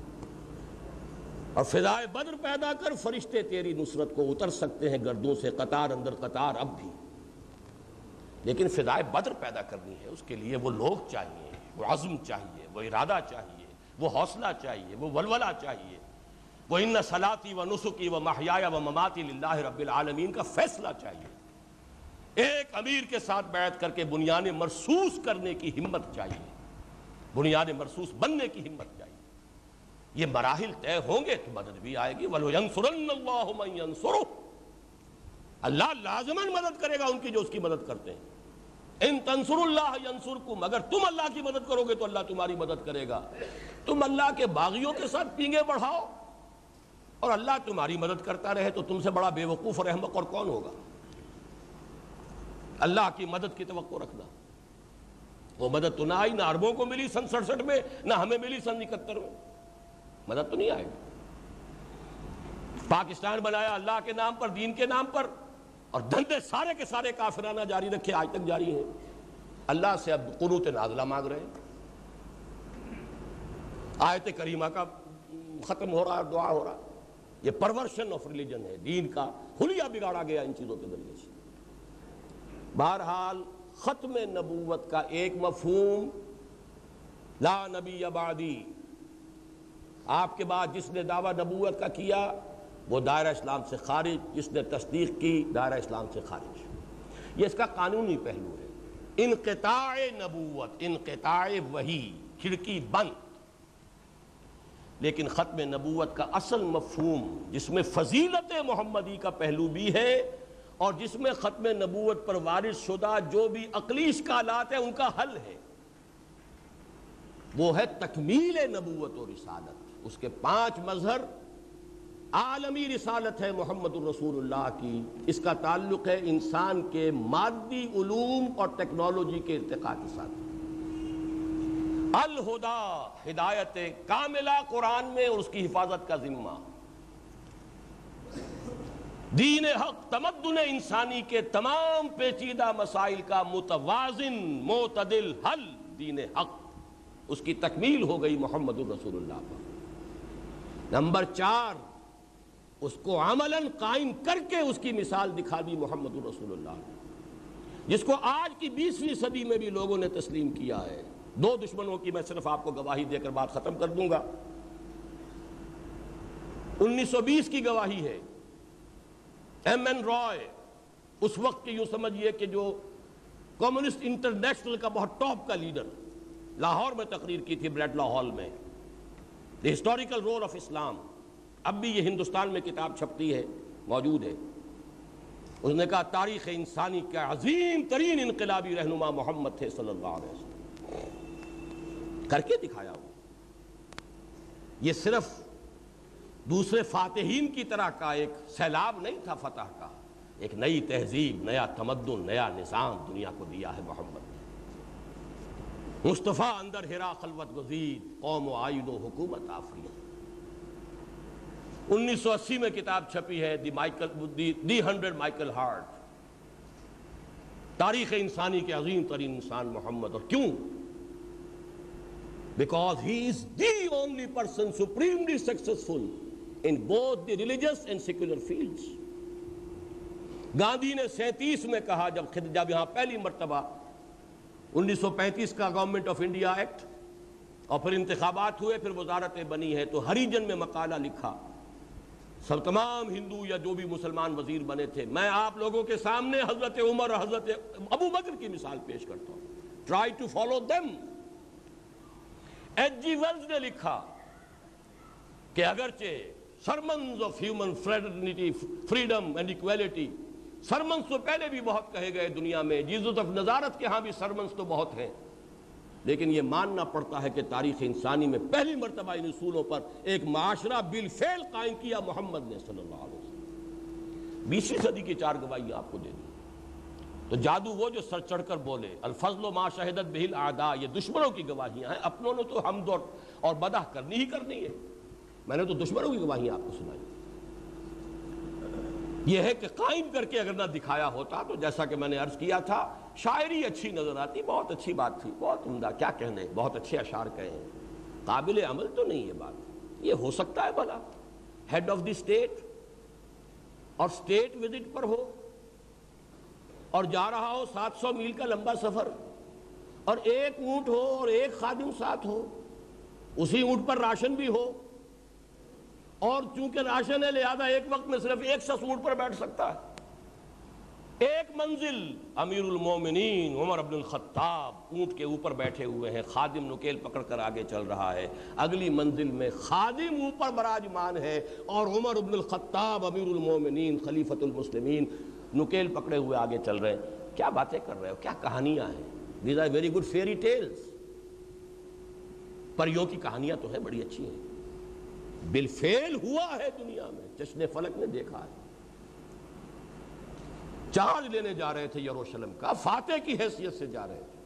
اور فضائے بدر پیدا کر، فرشتے تیری نصرت کو اتر سکتے ہیں، گردوں سے قطار اندر قطار اب بھی۔ لیکن فضائے بدر پیدا کرنی ہے، اس کے لیے وہ لوگ چاہیے، وہ عزم چاہیے، وہ ارادہ چاہیے، وہ حوصلہ چاہیے، وہ ولولہ چاہیے۔ وہ ان صلاتی و نسخی و محیا و مماتی اللہ رب العالمین کا فیصلہ چاہیے۔ ایک امیر کے ساتھ بیعت کر کے بنیاد مرسوس کرنے کی ہمت چاہیے۔ بنیاد مرسوس بننے کی ہمت چاہیے یہ مراحل طے ہوں گے تو مدد بھی آئے گی۔ اللہ لازمن مدد کرے گا ان کی جو اس کی مدد کرتے ہیں۔ ان تنصر اللہ ینصرکم اگر تم اللہ کی مدد کرو گے تو اللہ تمہاری مدد کرے گا۔ تم اللہ کے باغیوں کے ساتھ پینگے بڑھاؤ۔ اور اللہ تمہاری مدد کرتا رہے تو تم سے بڑا بے وقوف اور احمق اور کون ہوگا؟ اللہ کی مدد کی توقع رکھنا۔ وہ مدد تو نہ آئی، نہ عربوں کو ملی سن سڑسٹھ میں، نہ ہمیں ملی سن اکہتر میں۔ مدد تو نہیں آئے گی پاکستان بنایا اللہ کے نام پر، دین کے نام پر، اور دھندے سارے کے سارے کافرانہ جاری رکھے آج تک جاری ہیں۔ اللہ سے اب قنوت نازلہ مانگ رہے ہیں۔ آیت کریمہ کا ختم ہو رہا، دعا ہو رہا۔ یہ پرورشن آف ریلیجن ہے، دین کا حلیہ بگاڑا گیا ان چیزوں کے ذریعے سے۔ بہرحال ختم نبوت کا ایک مفہوم، لا نبی عبادی آپ کے بعد جس نے دعویٰ نبوت کا کیا، وہ دائرہ اسلام سے خارج، جس نے تصدیق کی، دائرہ اسلام سے خارج۔ یہ اس کا قانونی پہلو ہے۔ انقطاع نبوت، انقطاع وہی کھڑکی بند۔ لیکن ختم نبوت کا اصل مفہوم، جس میں فضیلت محمدی کا پہلو بھی ہے اور جس میں ختم نبوت پر وارث شدہ جو بھی عقلی اشکالات ہیں، ان کا حل ہے۔ وہ ہے تکمیل نبوت و رسالت۔ اس کے پانچ مظہر عالمی رسالت ہے محمد الرسول اللہ کی۔ اس کا تعلق ہے انسان کے مادی علوم اور ٹیکنالوجی کے ارتقاء کے ساتھ۔ الہدا، ہدایت کاملہ قرآن میں اور اس کی حفاظت کا ذمہ۔ دین حق، تمدن انسانی کے تمام پیچیدہ مسائل کا متوازن، معتدل حل دین حق۔ اس کی تکمیل ہو گئی محمد الرسول اللہ پر۔ نمبر چار، اس کو عملاً قائم کر کے اس کی مثال دکھا دی محمد الرسول اللہ۔ جس کو آج کی بیسویں صدی میں بھی لوگوں نے تسلیم کیا ہے۔ دو دشمنوں کی میں صرف آپ کو گواہی دے کر بات ختم کر دوں گا۔ انیس سو بیس کی گواہی ہے۔ ایم این رائے، اس وقت کی یوں سمجھئے کہ جو کمیونسٹ انٹرنیشنل کا بہت ٹاپ کا لیڈر لاہور میں تقریر کی تھی بریڈ لاہور میں the historical role of Islam اب بھی یہ ہندوستان میں کتاب چھپتی ہے، موجود ہے۔ اس نے کہا، تاریخ انسانی کا عظیم ترین انقلابی رہنما محمد تھے صلی اللہ علیہ وسلم۔ کر کے دکھایا ہو یہ صرف دوسرے فاتحین کی طرح کا ایک سیلاب نہیں تھا فتح کا، ایک نئی تہذیب، نیا تمدن، نیا نظام دنیا کو دیا ہے محمد۔ نے مصطفیٰ اندر ہرا خلوت گزید قوم و آئین و حکومت آفریت انیس سو اسی میں کتاب چھپی ہے، the Michael, the hundred Michael Hart. تاریخ انسانی کے عظیم ترین انسان محمد، اور کیوں؟ Because he is the only person supremely successful in both the religious and secular fields Gandhi نے سینتیس میں کہا جب جب یہاں پہلی مرتبہ انیس سو پینتیس کا گورنمنٹ آف انڈیا ایکٹ اور پھر انتخابات ہوئے، پھر وزارتیں بنی ہے تو ہریجن میں مقالہ لکھا سب تمام ہندو یا جو بھی مسلمان وزیر بنے تھے، میں آپ لوگوں کے سامنے حضرت عمر اور حضرت ابو بکر کی مثال پیش کرتا ہوں۔ Try to follow them H G Wells نے لکھا کہ اگرچہ sermons of human fraternity freedom and equality sermons تو پہلے بھی بہت کہے گئے دنیا میں جیزت آف نظارت کے ہاں بھی سرمنز تو بہت ہیں۔ لیکن یہ ماننا پڑتا ہے کہ تاریخ انسانی میں پہلی مرتبہ ان اصولوں پر ایک معاشرہ بالفعل قائم کیا محمد نے صلی اللہ علیہ وسلم۔ بیسویں صدی کی چار گواہی آپ کو دے دی تو جادو وہ جو سر چڑھ کر بولے، الفضل و ما شہدت بہل آدھا یہ دشمنوں کی گواہیاں ہیں۔ اپنوں نے تو حمد اور بدہ کرنی ہی کرنی ہے۔ میں نے تو دشمنوں کی گواہیاں آپ کو سنائی۔ یہ ہے کہ قائم کر کے اگر نہ دکھایا ہوتا تو جیسا کہ میں نے عرض کیا تھا، شاعری اچھی نظر آتی، بہت اچھی بات تھی۔ بہت عمدہ، کیا کہنے، بہت اچھے اشعار کہے ہیں۔ قابل عمل تو نہیں یہ بات۔ یہ ہو سکتا ہے بھلا۔ ہیڈ آف دی اسٹیٹ اور اسٹیٹ وزٹ پر ہو اور جا رہا ہو سات سو میل کا لمبا سفر اور ایک اونٹ ہو اور ایک خادم ساتھ ہو، اسی اونٹ پر راشن بھی ہو۔ اور چونکہ راشن ہے لہذا ایک وقت میں صرف ایک شخص اونٹ پر بیٹھ سکتا ہے۔ ایک منزل، امیر المومنین عمر عبد الخطاب اونٹ کے اوپر بیٹھے ہوئے ہیں۔ خادم نکیل پکڑ کر آگے چل رہا ہے۔ اگلی منزل میں خادم اوپر براجمان ہے اور عمر عبد الخطاب امیر المومنین خلیفت المسلمین نکیل پکڑے ہوئے آگے چل رہے ہیں۔ کیا باتیں کر رہے ہو؟ کیا کہانیاں ہیں؟ These are very good fairy tales پریوں کی کہانیاں تو ہیں، بڑی اچھی ہیں۔ بالفعل ہوا ہے دنیا میں، جشن فلک نے دیکھا ہے۔ چارج لینے جا رہے تھے یروشلم کا، فاتح کی حیثیت سے جا رہے تھے۔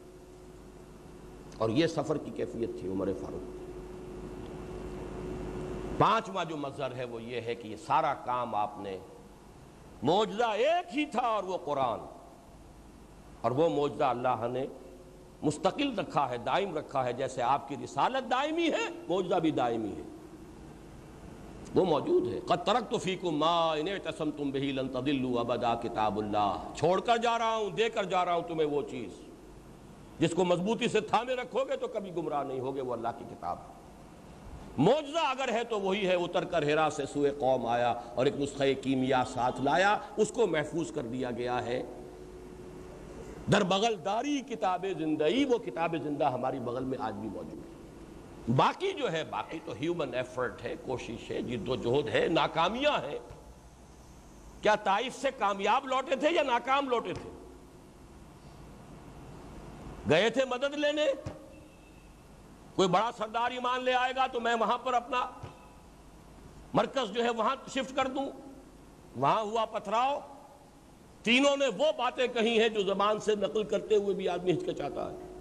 اور یہ سفر کی کیفیت تھی عمر فاروق۔ پانچواں جو مظہر ہے وہ یہ ہے کہ یہ سارا کام آپ نے موجزہ ایک ہی تھا اور وہ قرآن۔ اور وہ موجزہ اللہ نے مستقل رکھا ہے، دائم رکھا ہے۔ جیسے آپ کی رسالت دائمی ہے موجزہ بھی دائمی ہے۔ وہ موجود ہے قد ترکت فیکم ما ان اعتصمتم به لن تضلوا ابدا کتاب اللہ چھوڑ کر جا رہا ہوں، دے کر جا رہا ہوں تمہیں وہ چیز۔ جس کو مضبوطی سے تھامے رکھو گے تو کبھی گمراہ نہیں ہوگے وہ اللہ کی کتاب۔ موجزہ اگر ہے تو وہی ہے، اتر کر ہرا سے سوئے قوم آیا اور ایک نسخہ کیمیا ساتھ لایا، اس کو محفوظ کر دیا گیا ہے۔ در بغل داری کتاب زندگی، وہ کتاب زندہ ہماری بغل میں آج بھی موجود ہے۔ باقی جو ہے، باقی تو ہیومن ایفرٹ ہے، کوشش ہے، جد و جہد ہے، ناکامیاں ہیں۔ کیا طائف سے کامیاب لوٹے تھے یا ناکام لوٹے تھے؟ گئے تھے مدد لینے؟ کوئی بڑا سردار ایمان لے آئے گا تو میں وہاں پر اپنا مرکز جو ہے وہاں شفٹ کر دوں۔ وہاں ہوا پتھراؤ۔ تینوں نے وہ باتیں کہی ہیں جو زبان سے نقل کرتے ہوئے بھی آدمی ہچکچاتا ہے۔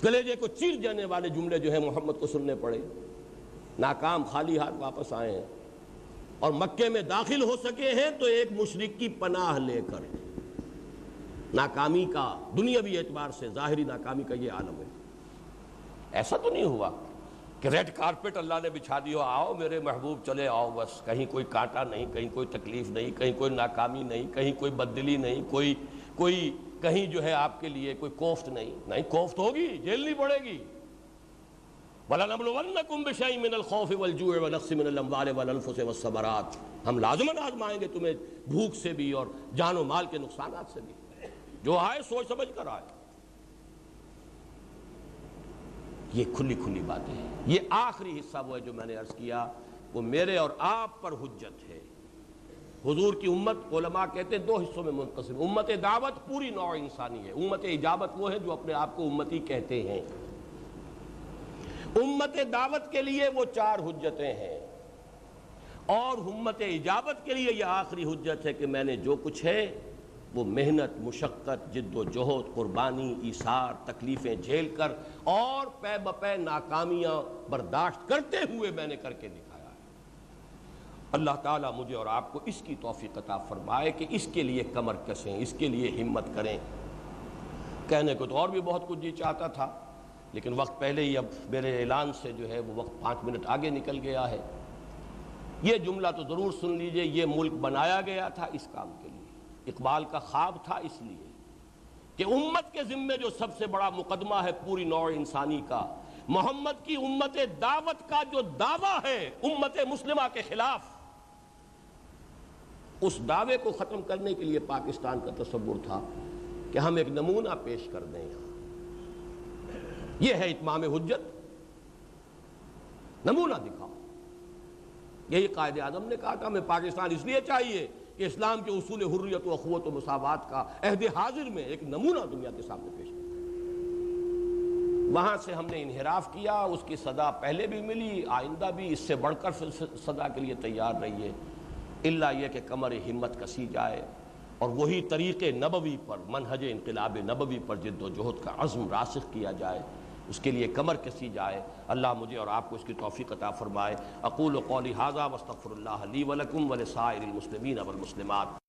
کلیجے کو چیر جانے والے جملے جو ہیں محمد کو سننے پڑے۔ ناکام خالی ہاتھ واپس آئے ہیں۔ اور مکے میں داخل ہو سکے ہیں تو ایک مشرق کی پناہ لے کر۔ ناکامی کا دنیاوی اعتبار سے ظاہری ناکامی کا یہ عالم ہے۔ ایسا تو نہیں ہوا کہ ریڈ کارپٹ اللہ نے بچھا دی ہو، آؤ میرے محبوب چلے آؤ بس۔ کہیں کوئی کانٹا نہیں، کہیں کوئی تکلیف نہیں، کہیں کوئی ناکامی نہیں، کہیں کوئی بدلی نہیں، کوئی کوئی کہیں جو ہے آپ کے لیے کوئی کوفت نہیں۔ نہیں، کوفت ہوگی جیلنی پڑے گی۔ وَلَنَبْلُوَنَّكُمْ بِشَيْءٍ مِّنَ الْخَوْفِ وَالْجُوعِ وَنَقْصٍ مِّنَ الْأَمْوَالِ وَالْأَنفُسِ وَالثَّمَرَاتِ۔ ہم لازماً آزمائیں گے تمہیں بھوک سے بھی اور جان و مال کے نقصانات سے بھی۔ جو آئے، سوچ سمجھ کر آئے۔ یہ کھلی کھلی باتیں ہیں۔ یہ آخری حصہ وہ ہے جو میں نے عرض کیا۔ وہ میرے اور آپ پر حجت ہے۔ حضور کی امت، علماء کہتے ہیں دو حصوں میں منقسم۔ امت دعوت پوری نوع انسانی ہے۔ امت اجابت وہ ہے جو اپنے آپ کو امتی کہتے ہیں۔ امت دعوت کے لیے وہ چار حجتیں ہیں۔ اور امت اجابت کے لیے یہ آخری حجت ہے کہ میں نے جو کچھ ہے، وہ محنت، مشقت، جد و جہد، قربانی، ایثار، تکلیفیں جھیل کر اور پے بپے ناکامیاں برداشت کرتے ہوئے میں نے کر کے دکھایا اللہ تعالیٰ مجھے اور آپ کو اس کی توفیق عطا فرمائے کہ اس کے لیے کمر کسیں، اس کے لیے ہمت کریں۔ کہنے کو تو اور بھی بہت کچھ جی چاہتا تھا، لیکن وقت پہلے ہی اب میرے اعلان سے جو ہے وہ وقت پانچ منٹ آگے نکل گیا ہے۔ یہ جملہ تو ضرور سن لیجیے، یہ ملک بنایا گیا تھا اس کام کے لیے۔ اقبال کا خواب تھا اس لیے کہ امت کے ذمے جو سب سے بڑا مقدمہ ہے پوری نوع انسانی کا، محمد کی امت دعوت کا جو دعویٰ ہے امت مسلمہ کے خلاف اس دعوے کو ختم کرنے کے لیے پاکستان کا تصور تھا کہ ہم ایک نمونہ پیش کر دیں یہاں۔ یہ ہے اتمام حجت۔ نمونہ دکھاؤ۔ یہی قائد اعظم نے کہا تھا، ہمیں پاکستان اس لیے چاہیے کہ اسلام کے اصول حریت و اخوت و مساوات کا عہد حاضر میں ایک نمونہ دنیا کے سامنے پیش کیا۔ وہاں سے ہم نے انحراف کیا، اس کی صدا پہلے بھی ملی، آئندہ بھی، اس سے بڑھ کر صدا کے لیے تیار رہیے۔ اللہ یہ کہ کمر ہمت کسی جائے۔ اور وہی طریق نبوی پر، منہج انقلاب نبوی پر جد و جہد کا عزم راسخ کیا جائے۔ اس کے لیے کمر کسی جائے۔ اللہ مجھے اور آپ کو اس کی توفیق عطا فرمائے۔ اقول و قولی حاضہ وصطفر اللہ علی ولکم ولسائر المسلمین والمسلمات۔